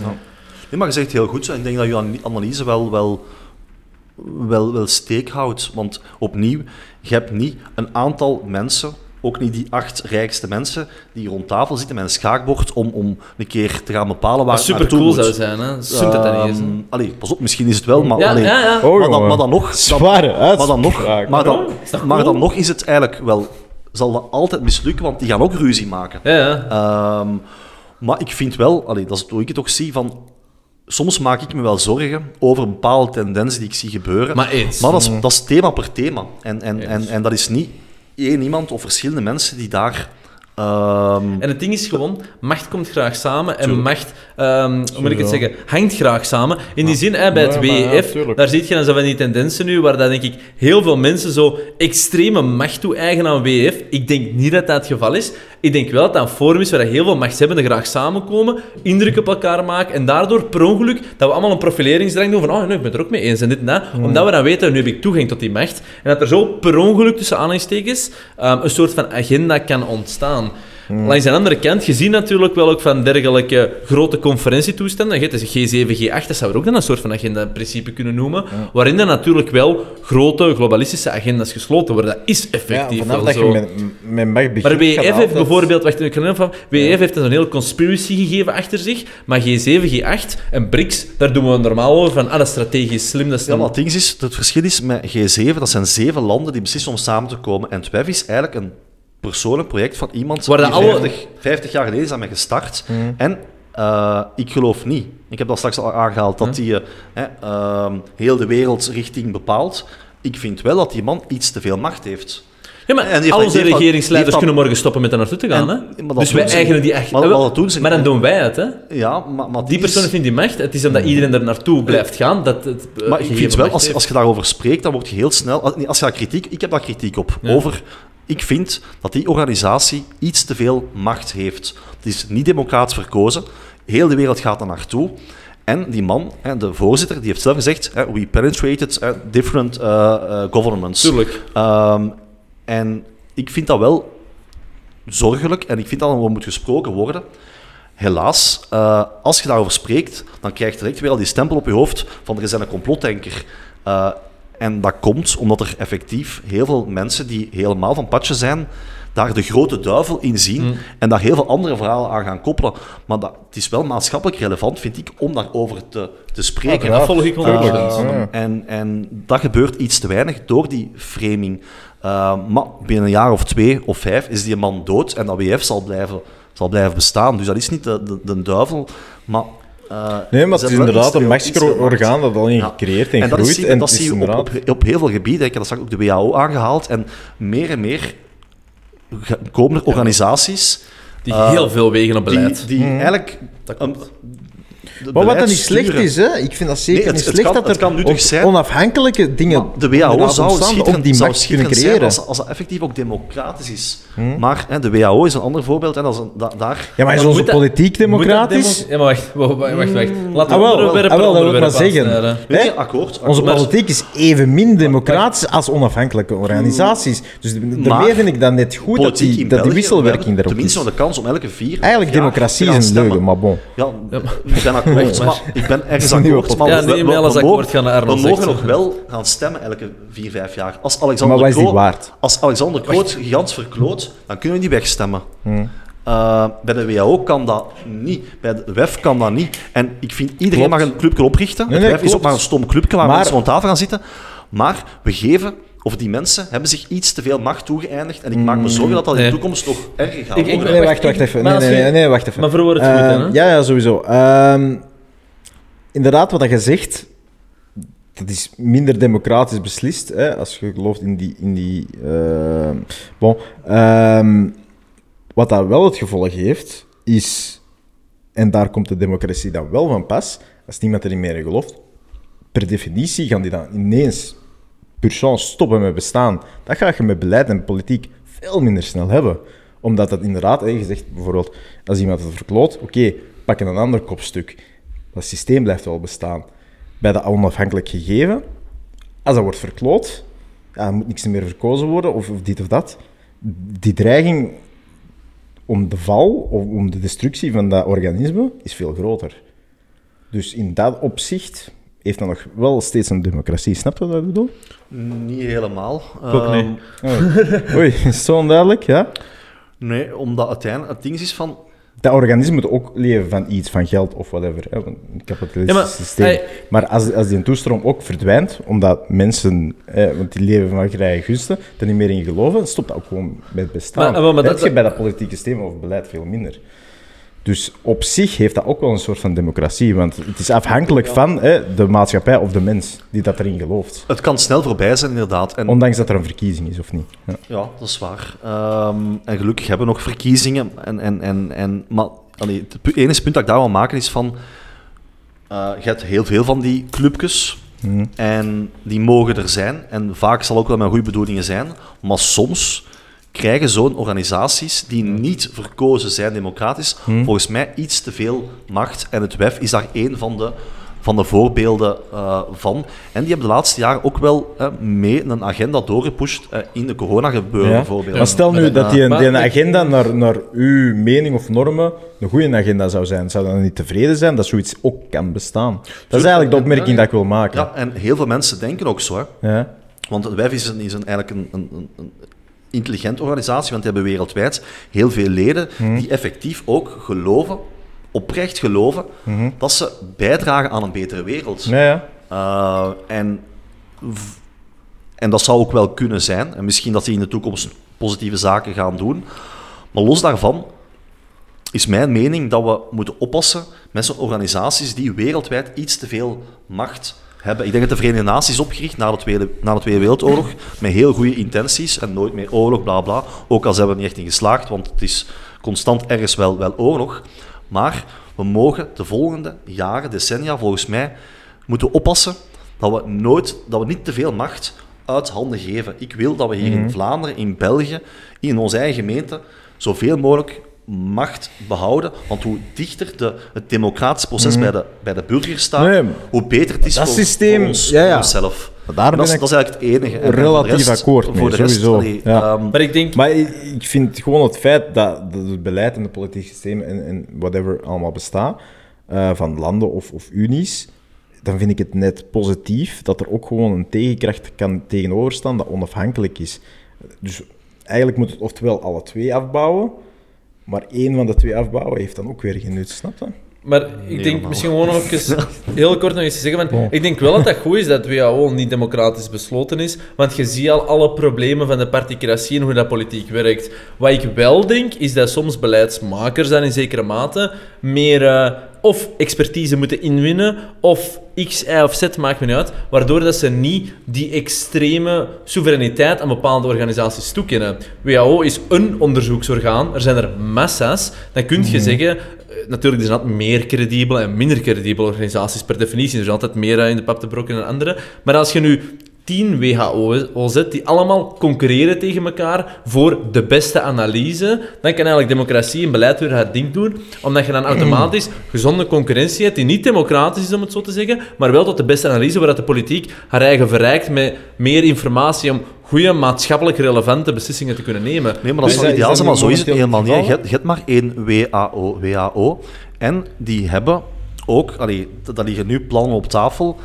Nee, maar je zegt heel goed. Ik denk dat je an- analyse wel, wel, wel, wel steek houdt. Want opnieuw, je hebt niet een aantal mensen, ook niet die acht rijkste mensen, die rond tafel zitten met een schaakbord om, om een keer te gaan bepalen waar wat het super naartoe cool moet. zou zijn. Hè? Sunt dan niet? Ehm, allee, pas op, misschien is het wel, maar, Ja, allee, ja, ja. Oh, maar, dan, jongen. maar dan nog... dan- Zware maar dan nog, uitspraak. maar dan, Is dat maar dan nog is het eigenlijk wel... Zal dat altijd mislukken, want die gaan ook ruzie maken. Ja, ja. Ehm, maar ik vind wel, allee, dat is hoe ik het ook zie, van... Soms maak ik me wel zorgen over bepaalde tendensen die ik zie gebeuren. Maar eens. Maar dat is, dat is thema per thema. En, en, en, en dat is niet één iemand of verschillende mensen die daar... ehm, En het ding is gewoon, macht komt graag samen en macht, ehm, hoe moet ik het zeggen, hangt graag samen. In die zin, hè, bij het ja, WEF, daar zie je dan zo van die tendensen nu, waar dat, denk ik heel veel mensen zo extreme macht toe-eigenen aan WEF. Ik denk niet dat dat het geval is. Ik denk wel dat dat een forum is waar heel veel machtshebbenden graag samenkomen, indruk op elkaar maken en daardoor per ongeluk dat we allemaal een profileringsdrang doen van oh, nee, ik ben het er ook mee eens en dit en dat. Omdat we dan weten, nu heb ik toegang tot die macht. En dat er zo per ongeluk tussen aanhalingstekens ehm, een soort van agenda kan ontstaan. Langs de andere kant, je ziet natuurlijk wel ook van dergelijke grote conferentietoestanden. Je hebt dus G7, G8, dat zou er ook dan een soort van agenda-principe kunnen noemen. Waarin dan natuurlijk wel grote globalistische agenda's gesloten worden. Dat is effectief wel dat zo. je met, met macht begint, Maar WEF heeft altijd- bijvoorbeeld, wacht, ik kan even van, WEF heeft een heel conspiracy gegeven achter zich, maar G7, G8 en BRICS, daar doen we normaal over van, ah, dat is strategisch slim, dat is Ja, maar het ding is, het verschil is met G7, dat zijn zeven landen die beslissen om samen te komen. En het WEF is eigenlijk een persoonlijk project van iemand Waar die alle- 50, 50 jaar geleden is aan mij gestart. En eh, ik geloof niet, ik heb dat straks al aangehaald, dat die eh, ehm, heel de wereldrichting bepaalt. Ik vind wel dat die man iets te veel macht heeft. Ja, maar En al onze regeringsleiders kunnen morgen stoppen met er naartoe te gaan. En- hè? dat Dus wij ze eigenen die echt... Maar- maar dat doen ze maar dan doen wij het, hè? Ja, maar, maar Die persoon heeft niet die macht. Het is omdat iedereen er naartoe blijft gaan dat het eh, Maar ik vind wel, als, als je daarover spreekt, dan word je heel snel... Als, je daar kritiek... Ik heb daar kritiek op. Ja. Over... Ik vind dat die organisatie iets te veel macht heeft. Het is niet democratisch verkozen. Heel de wereld gaat er naartoe. En die man, de voorzitter, die heeft zelf gezegd... We penetrated different eh, eh, governments. Tuurlijk. Ehm, en ik vind dat wel zorgelijk en ik vind dat er moet gesproken worden. Helaas, eh, als je daarover spreekt, dan krijg je direct weer al die stempel op je hoofd van er is een complotdenker. En dat komt omdat er effectief heel veel mensen die helemaal van padje zijn, daar de grote duivel in zien Mm. en daar heel veel andere verhalen aan gaan koppelen. Maar dat, het is wel maatschappelijk relevant, vind ik, om daarover te, te spreken. Dat volg ik wel. Uh, en, en dat gebeurt iets te weinig door die framing. Uh, maar binnen een jaar of twee of vijf is die man dood en dat WF zal blijven, zal blijven bestaan. Dus dat is niet de, de, de duivel, maar... Uh, nee, maar het is inderdaad een machtsorgaan dat al ja. gecreëerd en, en groeit. Dat, is, en dat zie je inderdaad... op, op, op, heel veel gebieden. Ik heb dat straks ook de WHO aangehaald. En meer en meer komen er organisaties... Die uh, heel veel wegen op beleid. Die, die hmm. eigenlijk... Dat komt. Maar wat dat niet slecht is, hè? ik vind dat zeker nee, het, niet het slecht kan, dat er kan zijn. onafhankelijke dingen maar de WHO zou ook die macht kunnen creëren. Als, als dat effectief ook democratisch is. Hmm. Maar hè, de WHO is een ander voorbeeld. En als een, da, daar... Ja, maar is onze politiek democratisch? Demo ja, maar wacht, wacht, wacht. wacht. Laten we ah, wel, ah, wel, dat wil ik maar zeggen. Hè? Nee, akkoord, akkoord. Onze politiek is evenmin democratisch als onafhankelijke organisaties. Dus daarmee vind ik dat net goed dat die, dat die wisselwerking erop Tenminste, de kans om elke vier Eigenlijk democratie is een leugen, maar bon. Ja, ik ben akkoord, maar ik ben ergens akkoord. Maar ja, akkoord gaan naar We mogen nog wel gaan stemmen elke vier, vijf jaar. Als Alexander maar wat is die waard? Als Alexander Kroot gigantisch verkloot, dan kunnen we niet wegstemmen. Hmm. Uh, bij de WHO kan dat niet. Bij de WEF kan dat niet. En ik vind iedereen klopt. mag een clubje oprichten. Nee, het nee, WEF is ook maar een stom clubje waar maar... mensen rond tafel gaan zitten. Maar we geven of die mensen hebben zich iets te veel macht toegeëindigd. En ik maak me zorgen dat dat in de toekomst nog erger gaat ik, ik, nee, wacht, wacht even. Nee, nee, nee, nee, wacht even. Maar verwoord het goed, uh, hè? Ja, ja, sowieso. Um, inderdaad, wat je zegt, dat is minder democratisch beslist, hè, als je gelooft in die... In die uh, bon, um, wat dat wel het gevolg heeft, is... En daar komt de democratie dan wel van pas, als niemand erin meer gelooft, per definitie gaan die dan ineens per chance stoppen met bestaan. Dat ga je met beleid en politiek veel minder snel hebben. Omdat dat inderdaad, je zegt bijvoorbeeld, als iemand het verkloot, oké, pak een ander kopstuk. Dat systeem blijft wel bestaan. Bij dat onafhankelijk gegeven, als dat wordt verkloot, ja, moet niks meer verkozen worden, of, of dit of dat. Die dreiging om de val, of om de destructie van dat organisme, is veel groter. Dus in dat opzicht heeft dan nog wel steeds een democratie. Snap je wat ik bedoel? Niet helemaal. Ook niet. Um, oh. Oei, is zo onduidelijk, ja? Nee, omdat uiteindelijk het ding is van... Dat organisme moet ook leven van iets, van geld of whatever. Hè, een kapitalistisch ja, maar, systeem. Hey. Maar als, als die toestroom ook verdwijnt, omdat mensen, eh, want die leven van vrije gunsten, er niet meer in geloven, stopt dat ook gewoon met het bestaan. Maar, maar, maar dat, dat je bij dat politieke systeem of beleid veel minder. Dus op zich heeft dat ook wel een soort van democratie, want het is afhankelijk van hè, de maatschappij of de mens die dat erin gelooft. Het kan snel voorbij zijn, inderdaad. En... Ondanks dat er een verkiezing is, of niet? Ja, ja dat is waar. Um, en gelukkig hebben we nog verkiezingen. En, en, en, en, maar allee, het enige punt dat ik daar wil maken is van... Uh, je hebt heel veel van die clubjes. Mm. En die mogen er zijn. En vaak zal ook wel met goede bedoelingen zijn. Maar soms krijgen zo'n organisaties die niet verkozen zijn democratisch, hmm. volgens mij iets te veel macht. En het WEF is daar één van de, van de voorbeelden eh, van. En die hebben de laatste jaren ook wel eh, mee een agenda doorgepusht eh, in de coronagebeuren Ja. bijvoorbeeld. Maar stel nu Eh, dat die, maar- die agenda naar, naar uw mening of normen een goede agenda zou zijn. Zou dan niet tevreden zijn dat zoiets ook kan bestaan? Dat is eigenlijk de opmerking dat ik wil maken. Ja, en heel veel mensen denken ook zo. Hè. Ja. Want het WEF is, een, is een, eigenlijk een, een, een- een intelligente organisatie, want die hebben wereldwijd heel veel leden die effectief ook geloven, oprecht geloven, dat ze bijdragen aan een betere wereld. Ja, ja. Uh, en, en dat zou ook wel kunnen zijn. En misschien dat die in de toekomst positieve zaken gaan doen. Maar los daarvan is mijn mening dat we moeten oppassen met zo'n organisaties die wereldwijd iets te veel macht hebben. Ik denk dat de Verenigde Naties is opgericht na de Tweede, na de Tweede Wereldoorlog met heel goede intenties en nooit meer oorlog, bla bla. Ook al zijn we er niet echt in geslaagd, want het is constant ergens wel, wel oorlog. Maar we mogen de volgende jaren, decennia, volgens mij, moeten oppassen dat we, nooit, dat we niet te veel macht uit handen geven. Ik wil dat we hier in Vlaanderen, in België, in onze eigen gemeente, zoveel mogelijk macht behouden. Want hoe dichter de, het democratisch proces bij, de, bij de burger staat, Nee, hoe beter het is dat voor, systeem- voor ons, ja, ja. voor onszelf. Daar dat, is, ben dat is eigenlijk het enige. En relatief rest- akkoord voor mee, de rest, sowieso. allee, Ja. ehm, Maar ik denk, Maar ik ik vind gewoon het feit dat dat het beleid en het politiek systeem en, en whatever allemaal bestaat, eh, van landen of, of unies, dan vind ik het net positief dat er ook gewoon een tegenkracht kan tegenover staan dat onafhankelijk is. Dus eigenlijk moet het oftewel alle twee afbouwen, maar één van de twee afbouwen heeft dan ook weer geen nut, snap je? Maar ik denk helemaal. misschien gewoon nog eens heel kort nog eens te zeggen. Van, Ik denk wel dat dat goed is dat WHO niet democratisch besloten is. Want je ziet al alle problemen van de particratie en hoe dat politiek werkt. Wat ik wel denk, is dat soms beleidsmakers dan in zekere mate meer eh, of expertise moeten inwinnen, of X, Y of Z, maakt me niet uit. Waardoor dat ze niet die extreme soevereiniteit aan bepaalde organisaties toekennen. WHO is een onderzoeksorgaan, er zijn er massa's. Dan kun je zeggen, eh, natuurlijk, er zijn altijd meer credibele en minder credibele organisaties per definitie. Er zijn altijd meer eh, in de pap te brokken dan andere. Maar als je nu 10 WHO's die allemaal concurreren tegen elkaar voor de beste analyse, dan kan eigenlijk democratie en beleid weer het ding doen, omdat je dan automatisch gezonde concurrentie hebt, die niet democratisch is, om het zo te zeggen, maar wel tot de beste analyse, waar dat de politiek haar eigen verrijkt met meer informatie om goede, maatschappelijk relevante beslissingen te kunnen nemen. Nee, maar dat Is zou dat- ideaal dat maar zo is het helemaal niet. Je hebt, maar één WHO, WHO. En die hebben ook, allee, d- daar liggen nu plannen op tafel,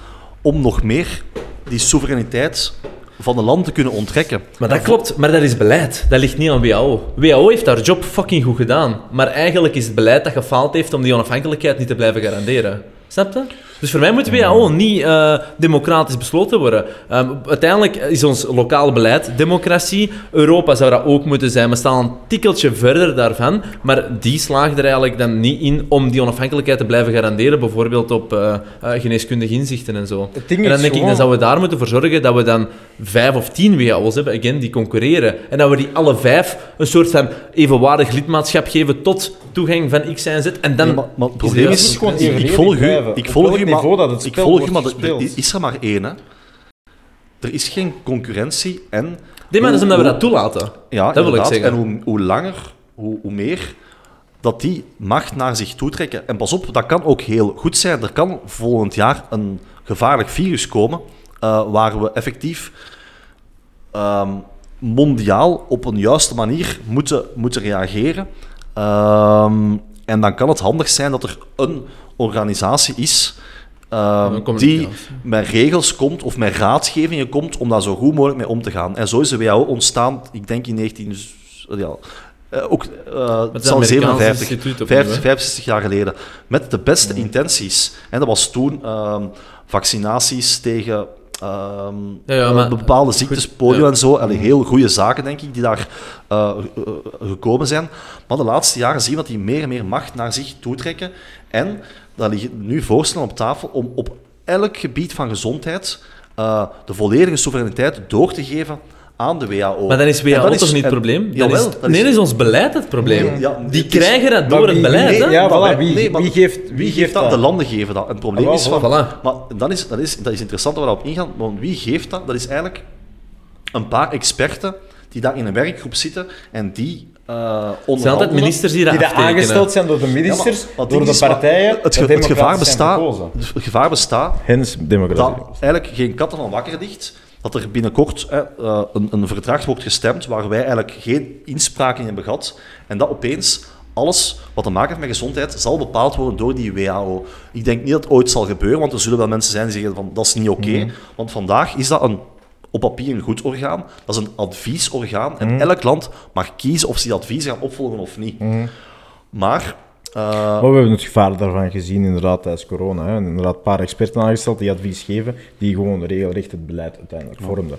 om nog meer die soevereiniteit van de land te kunnen onttrekken. Maar dat klopt, maar dat is beleid. Dat ligt niet aan WHO. WHO heeft haar job fucking goed gedaan. Maar eigenlijk is het beleid dat gefaald heeft om die onafhankelijkheid niet te blijven garanderen. Snap je? Dus voor mij moet WHO niet eh, democratisch besloten worden. Ehm, uiteindelijk is ons lokaal beleid democratie. Europa zou dat ook moeten zijn. We staan een tikkeltje verder daarvan. Maar die slaagt er eigenlijk dan niet in om die onafhankelijkheid te blijven garanderen. Bijvoorbeeld op eh, eh, geneeskundige inzichten en zo. Het ding en dan denk ik, dan zouden we daar moeten voor zorgen dat we dan vijf of tien WHO's hebben, again, die concurreren. En dat we die alle vijf een soort van evenwaardig lidmaatschap geven tot toegang van X, Y en Z. En dan Nee, maar, maar het is probleem is, gewoon ik- volg u, blijven. ik volg welk u, maar, niveau dat het ik spel volg wordt maar gespeeld. er is er maar één. Hè. Er is geen concurrentie en... Nee, maar dat is omdat we dat toelaten. Ja, dat wil ik inderdaad. zeggen. En hoe, hoe langer, hoe, hoe meer dat die macht naar zich toe trekken. En pas op, dat kan ook heel goed zijn. Er kan volgend jaar een gevaarlijk virus komen eh, waar we effectief ehm, mondiaal op een juiste manier moeten, moeten reageren. Ehm, en dan kan het handig zijn dat er een organisatie is ehm, die met regels komt of met raadgevingen komt om daar zo goed mogelijk mee om te gaan. En zo is de WHO ontstaan, ik denk in 19... Ja, eh, ook, eh, het het zal Amerikaanse 57, instituut opnieuw, 50, hè? 65 jaar geleden. Met de beste intenties. En dat was toen ehm, vaccinaties tegen ehm, Ja, ja, maar- bepaalde ziektes, goed, polio ja. en zo. Allee, heel goede zaken, denk ik, die daar eh, eh, gekomen zijn. Maar de laatste jaren zien we dat die meer en meer macht naar zich toetrekken. En daar liggen nu voorstellen op tafel om op elk gebied van gezondheid eh, de volledige soevereiniteit door te geven aan de WHO. Maar dan is WHO dat toch niet het probleem? Dan Jawel, is, dat nee, dan is ons beleid het probleem. Nee, ja, die is- krijgen dat door het beleid, hè? ja, voilà, wie, nee, maar wie geeft, Wie geeft dat? De landen geven dat. En het probleem Ah, is van... voilà. Maar dan is, dat, is, dat is interessant dat we daarop ingaan, want wie geeft dat? Dat is eigenlijk een paar experten die daar in een werkgroep zitten en die eh Het zijn altijd onderhandelen. ministers die dat Die daar aftekenen. aangesteld zijn door de ministers, Ja, maar wat door de partijen, Het, ge- dat het gevaar bestaat, het gevaar bestaat Hens democratie. dat eigenlijk geen katten van wakker dicht, dat er binnenkort hè, eh, een, een verdrag wordt gestemd waar wij eigenlijk geen inspraak in hebben gehad en dat opeens alles wat te maken heeft met gezondheid zal bepaald worden door die WHO. Ik denk niet dat het ooit zal gebeuren, want er zullen wel mensen zijn die zeggen van dat is niet oké, want vandaag is dat een op papier een goed orgaan, dat is een adviesorgaan en elk land mag kiezen of ze die advies gaan opvolgen of niet. Maar eh, Maar we hebben het gevaar daarvan gezien inderdaad tijdens corona. Hè. Inderdaad, een paar experten aangesteld die advies geven, die gewoon regelrecht het beleid uiteindelijk vormden.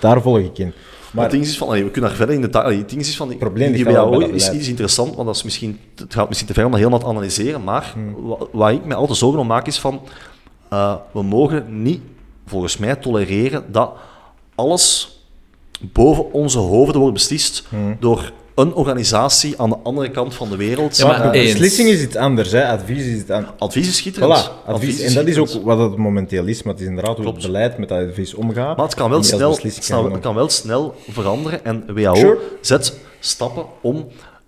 Daar volg ik in. Maar het ding is van, allee, we kunnen daar verder in detail. allee, Het ding is van, die, probleem die WHO is, interessant, want dat is misschien, het gaat misschien te ver om dat helemaal te analyseren. Maar Hmm. wa- waar ik me altijd zorgen om maak is van, eh, we mogen niet, volgens mij, tolereren dat alles boven onze hoofden wordt beslist Hmm. door een organisatie aan de andere kant van de wereld. Ja, maar beslissing is iets anders, hè. advies is iets anders. advies is schitterend. Voilà, advies. En dat is ook wat het momenteel is, maar het is inderdaad hoe het beleid met dat advies omgaat. Maar het kan wel, snel, kan, kan het kan wel snel veranderen en WHO Sure. zet stappen om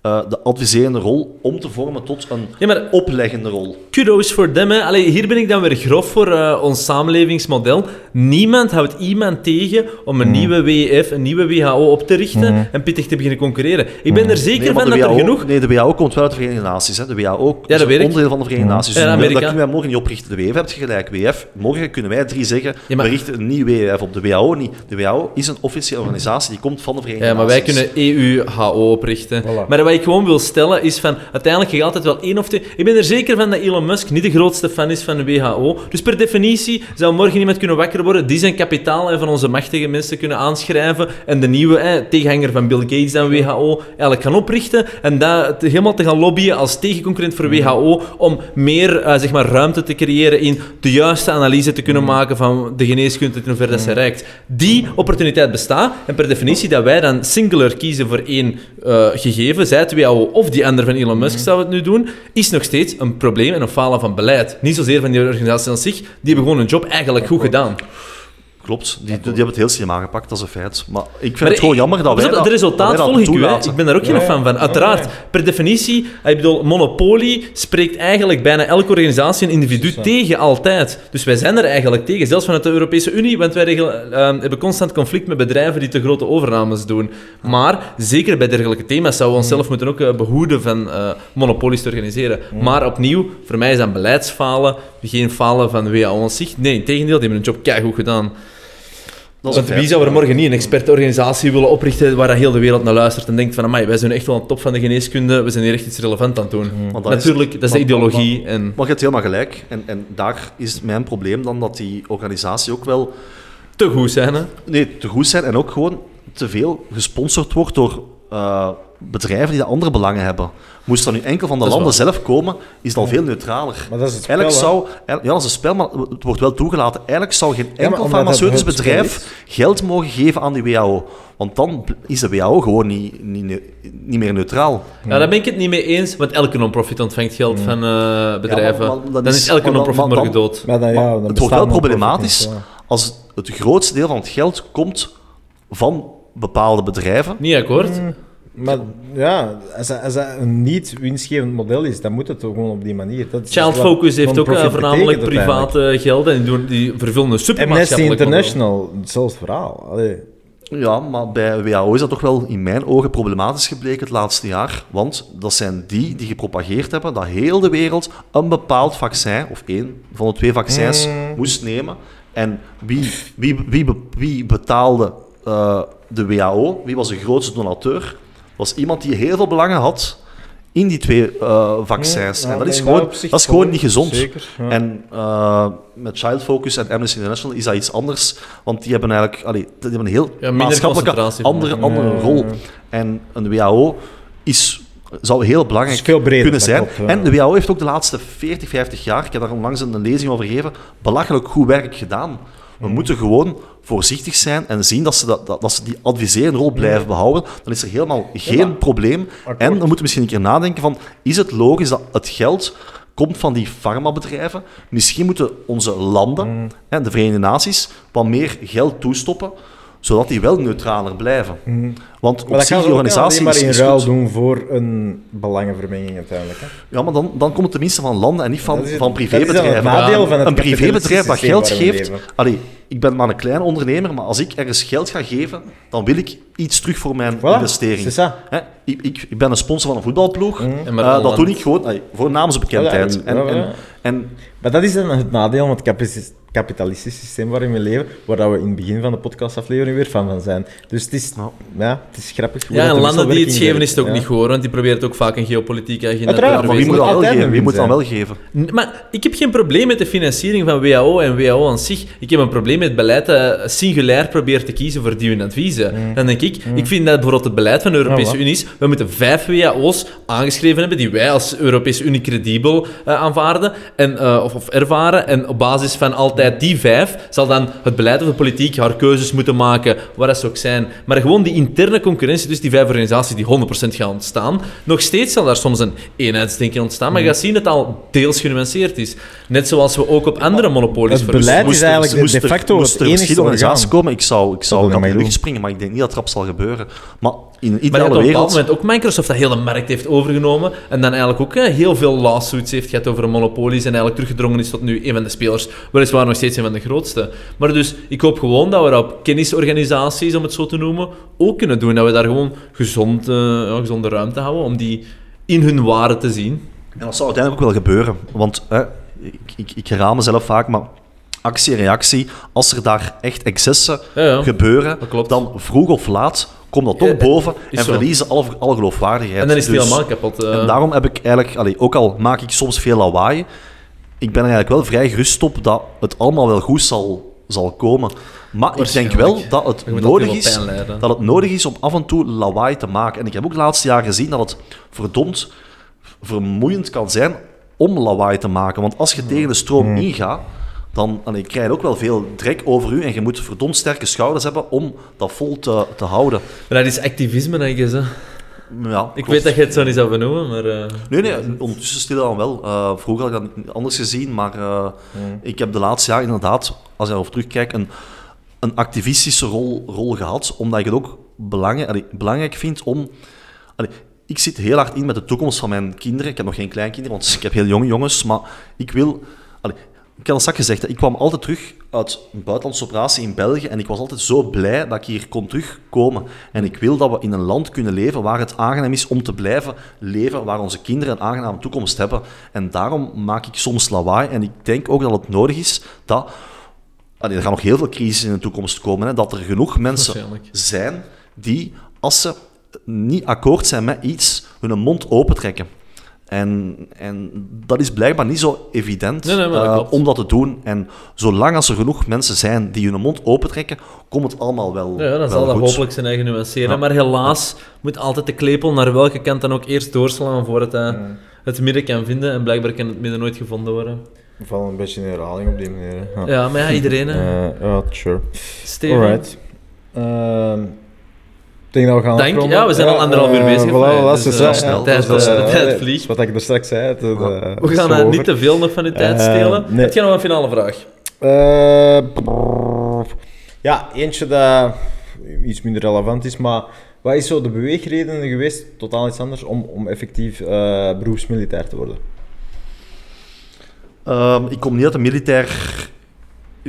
eh, de adviserende rol om te vormen tot een Ja, maar opleggende rol. kudos voor them. Hè. Allee, hier ben ik dan weer grof voor eh, ons samenlevingsmodel. Niemand houdt iemand tegen om een nieuwe WEF, een nieuwe WHO op te richten en pittig te beginnen concurreren. Ik ben er zeker Nee, van dat er WHO genoeg... Nee, de WHO komt wel uit de Verenigde Naties. Hè. De WHO Ja, is een ik. onderdeel van de Verenigde Naties. Ja, Dus dat kunnen wij morgen niet oprichten. De WF hebt je gelijk. WF, morgen kunnen wij drie zeggen, Ja, maar- we richten een nieuw WF op. De WHO niet. De WHO is een officiële organisatie, die komt van de Verenigde Ja, maar wij Naties. kunnen EU-HO oprichten. Voilà. Maar wat ik gewoon wil stellen is van, uiteindelijk je altijd wel één of twee... Ik ben er zeker van dat Elon Musk niet de grootste fan is van de WHO. Dus per definitie zou morgen iemand kunnen wakker worden die zijn kapitaal en van onze machtige mensen kunnen aanschrijven en de nieuwe eh, tegenhanger van Bill Gates dan WHO eigenlijk gaan oprichten en dat helemaal te gaan lobbyen als tegenconcurrent voor WHO om meer eh, zeg maar, ruimte te creëren in de juiste analyse te kunnen maken van de geneeskunde in hoever dat zij reikt. Die opportuniteit bestaat en per definitie dat wij dan singular kiezen voor één eh, gegeven, zij WHO of die ander van Elon Musk zou het nu doen, is nog steeds een probleem en een falen van beleid. Niet zozeer van die organisatie aan zich, die hebben gewoon hun job eigenlijk goed gedaan. Klopt, die, die hebben het heel slim aangepakt, dat is een feit. Maar ik vind Maar het gewoon jammer dat wij het dat, resultaat dat volg ik u. hè. toelaten. Ik ben daar ook geen fan van. Uiteraard, per definitie, ik bedoel, monopolie spreekt eigenlijk bijna elke organisatie en individu tegen altijd. Dus wij zijn er eigenlijk tegen, zelfs vanuit de Europese Unie, want wij regel- eh, hebben constant conflict met bedrijven die te grote overnames doen. Maar zeker bij dergelijke thema's zouden we onszelf moeten ook eh, behoeden van eh, monopolies te organiseren. Maar opnieuw, voor mij is dat beleidsfalen, geen falen van de aan zich. Nee, in tegendeel, die hebben hun job keigoed gedaan. Is Want wie zou er morgen niet een expertorganisatie willen oprichten waar heel de wereld naar luistert en denkt van, amai, wij zijn echt wel aan de top van de geneeskunde, we zijn hier echt iets relevant aan het doen. Want dat is- Natuurlijk, dat is de maar- ideologie. En... Maar je hebt helemaal gelijk. En, en daar is mijn probleem dan dat die organisatie ook wel Te goed zijn, hè? nee, te goed zijn en ook gewoon te veel gesponsord wordt door eh, bedrijven die de andere belangen hebben. Moest dat nu enkel van de Dat landen zelf komen, is het al veel neutraler. Maar dat is het spel, Eigenlijk zou, ja, dat is een spel, maar het wordt wel toegelaten. Eigenlijk zou geen enkel farmaceutisch bedrijf geld mogen geven aan die WHO. Want dan is de WHO gewoon niet, niet, niet meer neutraal. Ja, daar ben ik het niet mee eens, want elke non-profit ontvangt geld van eh, bedrijven. Ja, maar- maar dat dan is- is elke dan- non-profit maar morgen dan- dood. Maar dan, ja, Maar dan het wordt wel problematisch als het grootste deel van het geld komt van bepaalde bedrijven. Niet akkoord? Maar ja, als dat, als dat een niet winstgevend model is, dan moet het toch gewoon op die manier. Dat Child Focus heeft ook eh, voornamelijk private gelden en die, doen, die vervullen een Amnesty model. International, hetzelfde verhaal. Allee. Ja, maar bij WHO is dat toch wel in mijn ogen problematisch gebleken het laatste jaar. Want dat zijn die die gepropageerd hebben dat heel de wereld een bepaald vaccin, of één van de twee vaccins, moest nemen. En wie, wie, wie betaalde eh, de WHO? Wie was de grootste donateur? Was iemand die heel veel belangen had in die twee eh, vaccins. Ja, en dat is gewoon, dat is gewoon niet gezond. Zeker. ja. En eh, met Child Focus en Amnesty International is dat iets anders, want die hebben eigenlijk allee, die hebben een heel Ja, maatschappelijke andere, andere Ja, rol. ja. En een WHO is, zou heel belangrijk Is veel breder, kunnen zijn. klopt, ja. En de WHO heeft ook de laatste 40, 50 jaar, ik heb daar onlangs een lezing over gegeven, belachelijk goed werk gedaan. We moeten gewoon voorzichtig zijn en zien dat ze, dat, dat, dat ze die adviserende rol blijven behouden. Dan is er helemaal geen probleem. En dan moeten we misschien een keer nadenken van, is het logisch dat het geld komt van die farmabedrijven? Misschien moeten onze landen, Mm. hè, de Verenigde Naties, wat meer geld toestoppen zodat die wel neutraler blijven. Want op Maar zich, die organisatie maar in ruil doen voor een belangenvermenging uiteindelijk. Hè? Ja, maar dan, dan komt het tenminste van landen en niet van, het- van dat is dan het privébedrijven. nadeel van het een privébedrijf dat geld geeft... Allee, ik ben maar een kleine ondernemer, maar als ik ergens geld ga geven, dan wil ik iets terug voor mijn Voilà, investering. Hè, ik, ik, ik ben een sponsor van een voetbalploeg. En Eh, maar dat doe ik gewoon allee, voor namensbekendheid. Voilà, En, en, en Maar dat is dan het nadeel van kapitalistische systeem waarin we leven, waar dat we in het begin van de podcastaflevering weer fan van zijn. Dus het is, Ja. ja, het is grappig. hoe Ja, en de landen die het geven is het ook niet goed, hoor, want die proberen het ook vaak een geopolitieke agenda Uiteraard, te maar wie moet wel geven? een Wie moet dan wel geven? Maar ik heb geen probleem met de financiering van WHO en WHO aan zich. Ik heb een probleem met het beleid dat singulair probeert te kiezen voor die hun adviezen. Dan denk ik, ik vind dat bijvoorbeeld het beleid van de Europese? Unie is, we moeten vijf WHO's aangeschreven hebben die wij als Europese Unie credibel eh, aanvaarden en, eh, of, of ervaren. En op basis van altijd die vijf zal dan het beleid of de politiek haar keuzes moeten maken, waar dat ze ook zijn. Maar gewoon die interne concurrentie tussen die vijf organisaties die 100% gaan ontstaan. Nog steeds zal daar soms een eenheidsdenken ontstaan, maar je gaat zien dat het al deels genuanceerd is. Net zoals we ook op andere monopolies Het voor- beleid Moest is er- eigenlijk moest de facto moest het er enige orgaan. komen, ik zou, ik zou Dat ik de doen. springen, maar ik denk niet dat trap zal gebeuren. Maar in Maar had op een bepaald wereld... moment ook Microsoft dat heel de markt heeft overgenomen en dan eigenlijk ook heel veel lawsuits heeft gehad over monopolies en eigenlijk teruggedrongen is tot nu een van de spelers, weliswaar nog steeds een van de grootste. Maar dus, ik hoop gewoon dat we dat op kennisorganisaties, om het zo te noemen, ook kunnen doen. Dat we daar gewoon gezond, eh, gezonde ruimte houden om die in hun waarde te zien. En dat zou uiteindelijk ook wel gebeuren. Want hè, ik, ik, ik herhaal mezelf vaak, maar actie en reactie, als er daar echt excessen Ja, ja. gebeuren, Dat dan vroeg of laat komt dat toch Eh, eh, boven en zo. verliezen alle, alle geloofwaardigheid. En dan is het Dus- helemaal kapot. eh. En daarom heb ik eigenlijk, allee, ook al maak ik soms veel lawaai, ik ben er eigenlijk wel vrij gerust op dat het allemaal wel goed zal, zal komen. Maar ik denk wel dat het, nodig is, dat het nodig is om af en toe lawaai te maken. En ik heb ook de laatste jaren gezien dat het verdomd vermoeiend kan zijn om lawaai te maken. Want als je tegen de stroom ingaat, dan, krijg je ook wel veel drek over u en je moet verdomd sterke schouders hebben om dat vol te, te houden. Maar dat is activisme, denk ik. Hè. Ja, Ik klopt. weet dat je het zo niet zou benoemen, maar... eh, Nee, nee, ondertussen stil dan wel. Eh, vroeger had ik dat anders gezien, maar eh, ik heb de laatste jaren inderdaad, als ik daarover terugkijk, een, een activistische rol, rol gehad, omdat ik het ook belangrijk, allee, belangrijk vind om... allee, ik zit heel hard in met de toekomst van mijn kinderen. Ik heb nog geen kleinkinderen, want ik heb heel jonge jongens, maar ik wil... allee, ik had al straks gezegd, hè, ik kwam altijd terug uit een buitenlandse operatie in België en ik was altijd zo blij dat ik hier kon terugkomen. En ik wil dat we in een land kunnen leven waar het aangenaam is om te blijven leven, waar onze kinderen een aangename toekomst hebben. En daarom maak ik soms lawaai en ik denk ook dat het nodig is dat... allee, er gaan nog heel veel crises in de toekomst komen, hè, dat er genoeg mensen zijn die, als ze niet akkoord zijn met iets, hun mond opentrekken. En, en dat is blijkbaar niet zo evident Nee, nee, maar dat eh, om dat te doen. En zolang als er genoeg mensen zijn die hun mond opentrekken, komt het allemaal wel, Ja, dan wel zal dat hopelijk zijn eigen nuanceren. Ja. Maar helaas moet altijd de klepel naar welke kant dan ook eerst doorslaan voordat hij het midden kan vinden. En blijkbaar kan het midden nooit gevonden worden. We vallen een beetje in herhaling op die manier. hè. Ja. Ja, maar ja, iedereen. hè. Eh, ja, sure. Steven. Alright. Ehm, denk dat we gaan Dank- afronden. ja, we zijn al anderhalf uur eh, bezig, voilà, dus, eh, zijn- snel, ja, tijd, dat is, eh, eh, tijd eh, vliegt. Wat ik er straks zei. het, eh, We gaan niet te veel nog van uw tijd stelen. nee. Heb jij nog een finale vraag? Eh, ja, eentje dat iets minder relevant is, maar wat is zo de beweegreden geweest, totaal iets anders, om, om effectief eh, beroepsmilitair te worden? Ehm, ik kom niet uit een militair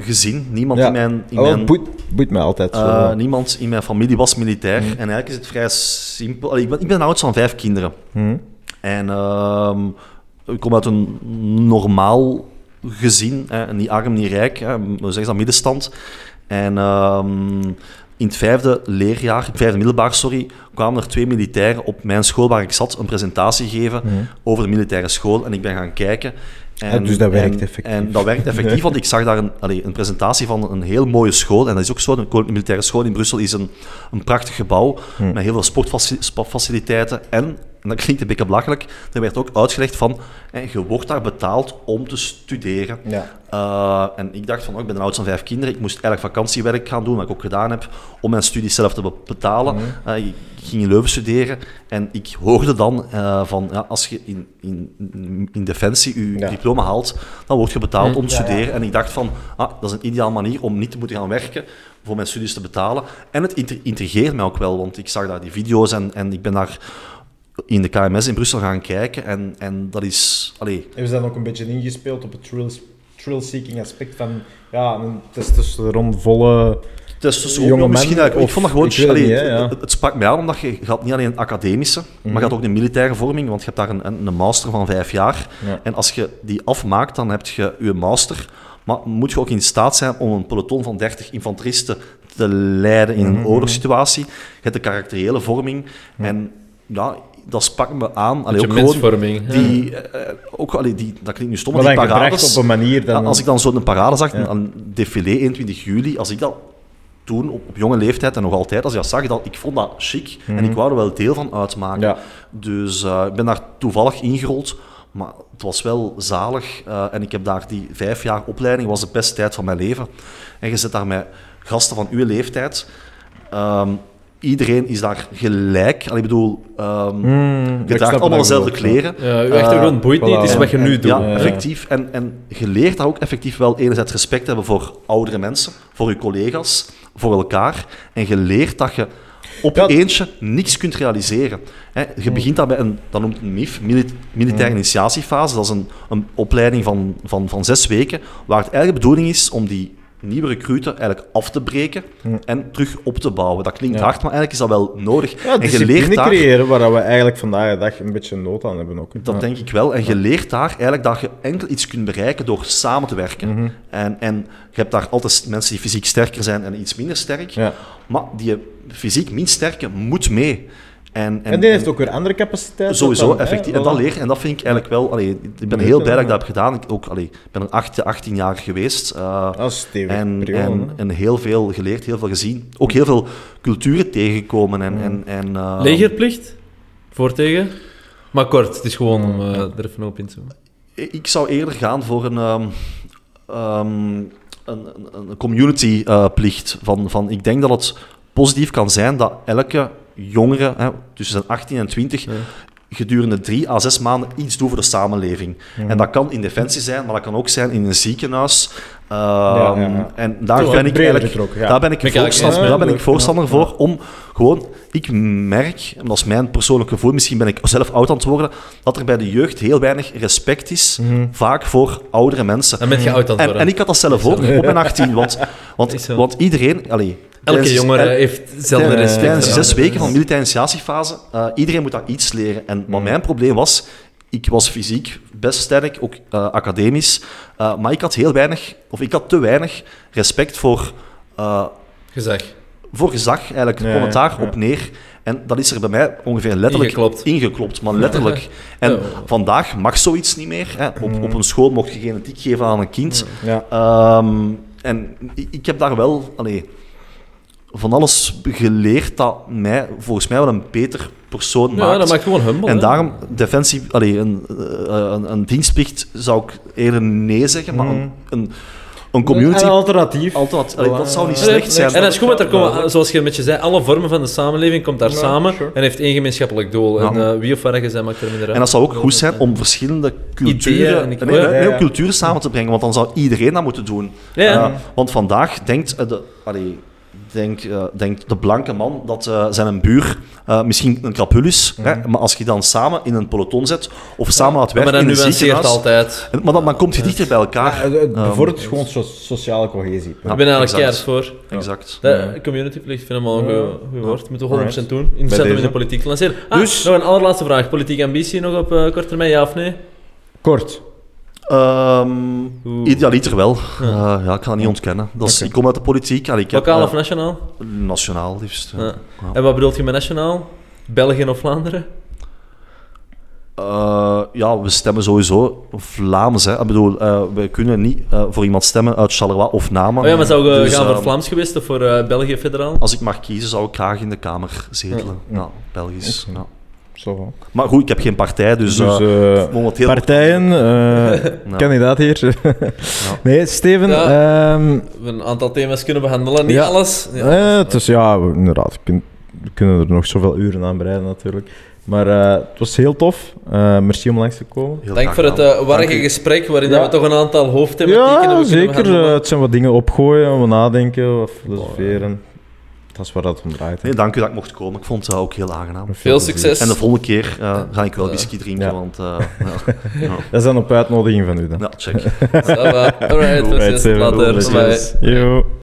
gezin. Niemand Ja. in mijn... In Oh, mijn boeit, boeit mij altijd. zo. eh, niemand in mijn familie was militair. Mhm. En eigenlijk is het vrij simpel. Allee, Ik ben, ik ben oudste van vijf kinderen. Hm. En ehm, ik kom uit een normaal gezin, hè, niet arm, niet rijk, hè, we zeggen dat middenstand. En ehm, in het vijfde leerjaar, in het vijfde middelbaar, sorry, kwamen er twee militairen op mijn school waar ik zat een presentatie geven Mhm. over de militaire school. En ik ben gaan kijken. En, Ja, dus dat werkt en- effectief. En dat werkt effectief, want ik zag daar een, allee, een presentatie van een heel mooie school. En dat is ook zo, de Koninklijke Militaire School in Brussel is een, een prachtig gebouw Hm. met heel veel sportfaci- sportfaciliteiten. En, en dat klinkt een beetje belachelijk, er werd ook uitgelegd van, hè, je wordt daar betaald om te studeren. Ja. Uh, en ik dacht van, oh, ik ben de oudste van vijf kinderen, ik moest eigenlijk vakantiewerk gaan doen, wat ik ook gedaan heb, om mijn studies zelf te be- betalen. Uh, ik ging in Leuven studeren en ik hoorde dan eh, van, ja, als je in, in, in Defensie je Ja. diploma haalt, dan word je betaald om te Ja, ja. studeren. En ik dacht van, ah, dat is een ideaal manier om niet te moeten gaan werken voor mijn studies te betalen. En het inter- intrigeert mij ook wel, want ik zag daar die video's en, en ik ben daar in de KMS in Brussel gaan kijken en, en dat is... Allee, Hebben ze dan ook een beetje ingespeeld op het thrill- thrill-seeking aspect van ja, een testosteron jonge man? misschien. Ik Of- vond dat gewoon... het allee, niet, hè, ja. het, het sprak mij aan, omdat je gaat niet alleen een academische, maar je gaat ook een militaire vorming, want je hebt daar een, een, een master van vijf jaar. Ja. En als je die afmaakt, dan heb je je master, maar moet je ook in staat zijn om een peloton van 30 infanteristen te leiden in een oorlogssituatie. Je hebt de karakteriële vorming en ja, dat sprak me aan. Allee, ook mensvorming. ja. die, eh, ook, allee, die, dat klinkt nu stom, maar die parades... op een manier dan... Ja, als ik dan zo'n parade zag, Ja. een défilé 21 juli, als ik dat toen op, op jonge leeftijd en nog altijd, als ik dat zag, dat, ik vond dat chic en ik wou er wel deel van uitmaken. Ja. Dus eh, ik ben daar toevallig ingerold, maar het was wel zalig. eh, en ik heb daar die vijf jaar opleiding, was de beste tijd van mijn leven. En je zit daar met gasten van uw leeftijd. Ehm, iedereen is daar gelijk. Allee, ik bedoel, Mm, ik je draagt allemaal je dezelfde kleren. Ja, uw achtergrond boeit niet, het is wat je En- nu doet. Ja, Ja. effectief. En, en je leert daar ook effectief wel enerzijds respect hebben voor oudere mensen, voor je collega's, voor elkaar. En je leert dat je op Ja. je eentje niks kunt realiseren. Hè, je begint daar bij een, dat noemt een MIF, mili- militaire initiatiefase. Dat is een, een opleiding van, van, van zes weken, waar het eigenlijk de bedoeling is om die nieuwe recruten eigenlijk af te breken en terug op te bouwen. Dat klinkt Ja. hard, maar eigenlijk is dat wel nodig. Ja, en je leert daar... creëren waar we eigenlijk vandaag de dag een beetje nood aan hebben ook. Dat Ja. denk ik wel. En je leert daar eigenlijk dat je enkel iets kunt bereiken door samen te werken. Mhm. en, en je hebt daar altijd mensen die fysiek sterker zijn en iets minder sterk. Maar die fysiek minst sterke moet mee. En, En die heeft ook weer andere capaciteiten. Sowieso, dan, hè, effectief. En dat leer En dat vind ik eigenlijk wel... Allee, ik ben heel blij dat ik dat heb gedaan. Ik, ook, allee, ik ben er 8, 18 jaar geweest. eh, Dat is stevig. en, en, heel veel geleerd, heel veel gezien. Ook heel veel culturen tegengekomen. En, en, en, eh, Legerplicht? Voor tegen? Maar kort, het is gewoon om eh, er even op in te zoomen. Ik zou eerder gaan voor een, ehm, ehm, een, een, een community-plicht. van, van, ik denk dat het positief kan zijn dat elke jongere hè, tussen zijn 18 en 20 gedurende drie à zes maanden iets doen voor de samenleving. En dat kan in defensie zijn, maar dat kan ook zijn in een ziekenhuis. Ehm, ja, ja. En daar Toch ben ik eigenlijk getrokken, ja. daar ben ik voorstander, daar ben ik voorstander Ja. voor om gewoon, ik merk, en dat is mijn persoonlijke gevoel, misschien ben ik zelf oud aan het worden, dat er bij de jeugd heel weinig respect is, vaak voor oudere mensen. Dan ben je oud aan het En, worden. en ik had dat zelf ook op mijn 18, want, want, want iedereen... Allee, Elke tijdens- jongere en- heeft hetzelfde respect. Tijdens zes weken van militaire initiatiefase, eh, iedereen moet daar iets leren. En wat mijn probleem was, ik was fysiek best sterk, ook eh, academisch, eh, maar ik had heel weinig, of ik had te weinig respect voor, eh, Gezag. voor gezag, eigenlijk, daar ja. op neer. En dat is er bij mij ongeveer letterlijk Ingeklopt. ingeklopt, maar letterlijk. En Ja. vandaag mag zoiets niet meer. Hè. Op, op een school mocht je genetiek geven aan een kind. Ja. Ehm, en ik, ik heb daar wel allee, van alles geleerd dat mij volgens mij wel een beter persoon Ja, maakt. dat maakt gewoon humble. en hè. daarom, defensie, allee, een, eh, een, een dienstplicht zou ik eerder nee zeggen, maar een, een, een community... Een alternatief. Altijd, allee, dat zou niet slecht nee, zijn. En dat is goed, want er komen, zoals je met je zei, alle vormen van de samenleving komt daar Ja, samen sure. en heeft één gemeenschappelijk doel. En Ja. eh, wie of waar je zijn, maakt er minder uit. En dat zou ook goed zijn om verschillende culturen, en ik- nee, ja, ja. culturen samen te brengen, want dan zou iedereen dat moeten doen. Ja, ja. Eh, want vandaag denkt, de, allee, denkt, eh, denkt de blanke man dat eh, zijn buur eh, misschien een krapul is, hè, maar als je dan samen in een peloton zet of samen laat maar werken dan in een nuanceert ziekenhuis, altijd. en- maar dan, dan kom je dichter bij elkaar. Ja, het Ehm, bevordert gewoon so- sociale cohesie. Ja, ik ben eigenlijk keihard voor. Exact. De communityplicht vind ik wel een woord. Moeten we 100% Alright. doen. Interessant om in de politiek te lanceren. Ah, Dus- nog een allerlaatste vraag. Politieke ambitie nog op eh, korte termijn, ja of nee? Kort. Ehm, Oeh. idealiter wel. Eh, ja, ik kan dat niet ontkennen. Dat is. Ik kom uit de politiek. Ik heb, Lokaal eh, of nationaal? nationaal liefst. En wat bedoelt je met nationaal? België of Vlaanderen? Eh, ja, we stemmen sowieso Vlaams. Hè. Ik bedoel, eh, we kunnen niet voor iemand stemmen uit Charleroi of Namen. Oh ja, maar zou je Dus, gaan voor Vlaams geweest of voor België federaal? Als ik mag kiezen, zou ik graag in de Kamer zetelen. Ja, Belgisch. Ja. Zo. Maar goed, ik heb geen partij, dus, Dus, eh, eh, momenteel... partijen, eh, kandidaat hier. Nee, Steven. Ja. ehm, We een aantal thema's kunnen behandelen, niet Ja. alles. Ja. het is ja, inderdaad. We kunnen er nog zoveel uren aan bereiden natuurlijk. Maar eh, het was heel tof. Eh, merci om langs te komen. Heel Dank voor het uh, warrige gesprek, waarin Ja. we toch een aantal hoofdthematieken Ja, hebben zeker. het zijn wat dingen opgooien, wat nadenken, wat filosoferen. Dat is waar dat om draait. Nee, dank u dat ik mocht komen. Ik vond het ook heel aangenaam. Veel succes. En de volgende keer eh, ga ik wel whisky drinken, ja. want... eh, ja. Ja. Dat is dan op uitnodiging van u dan. ja, check. Alright, tot. Later. Tot Bye.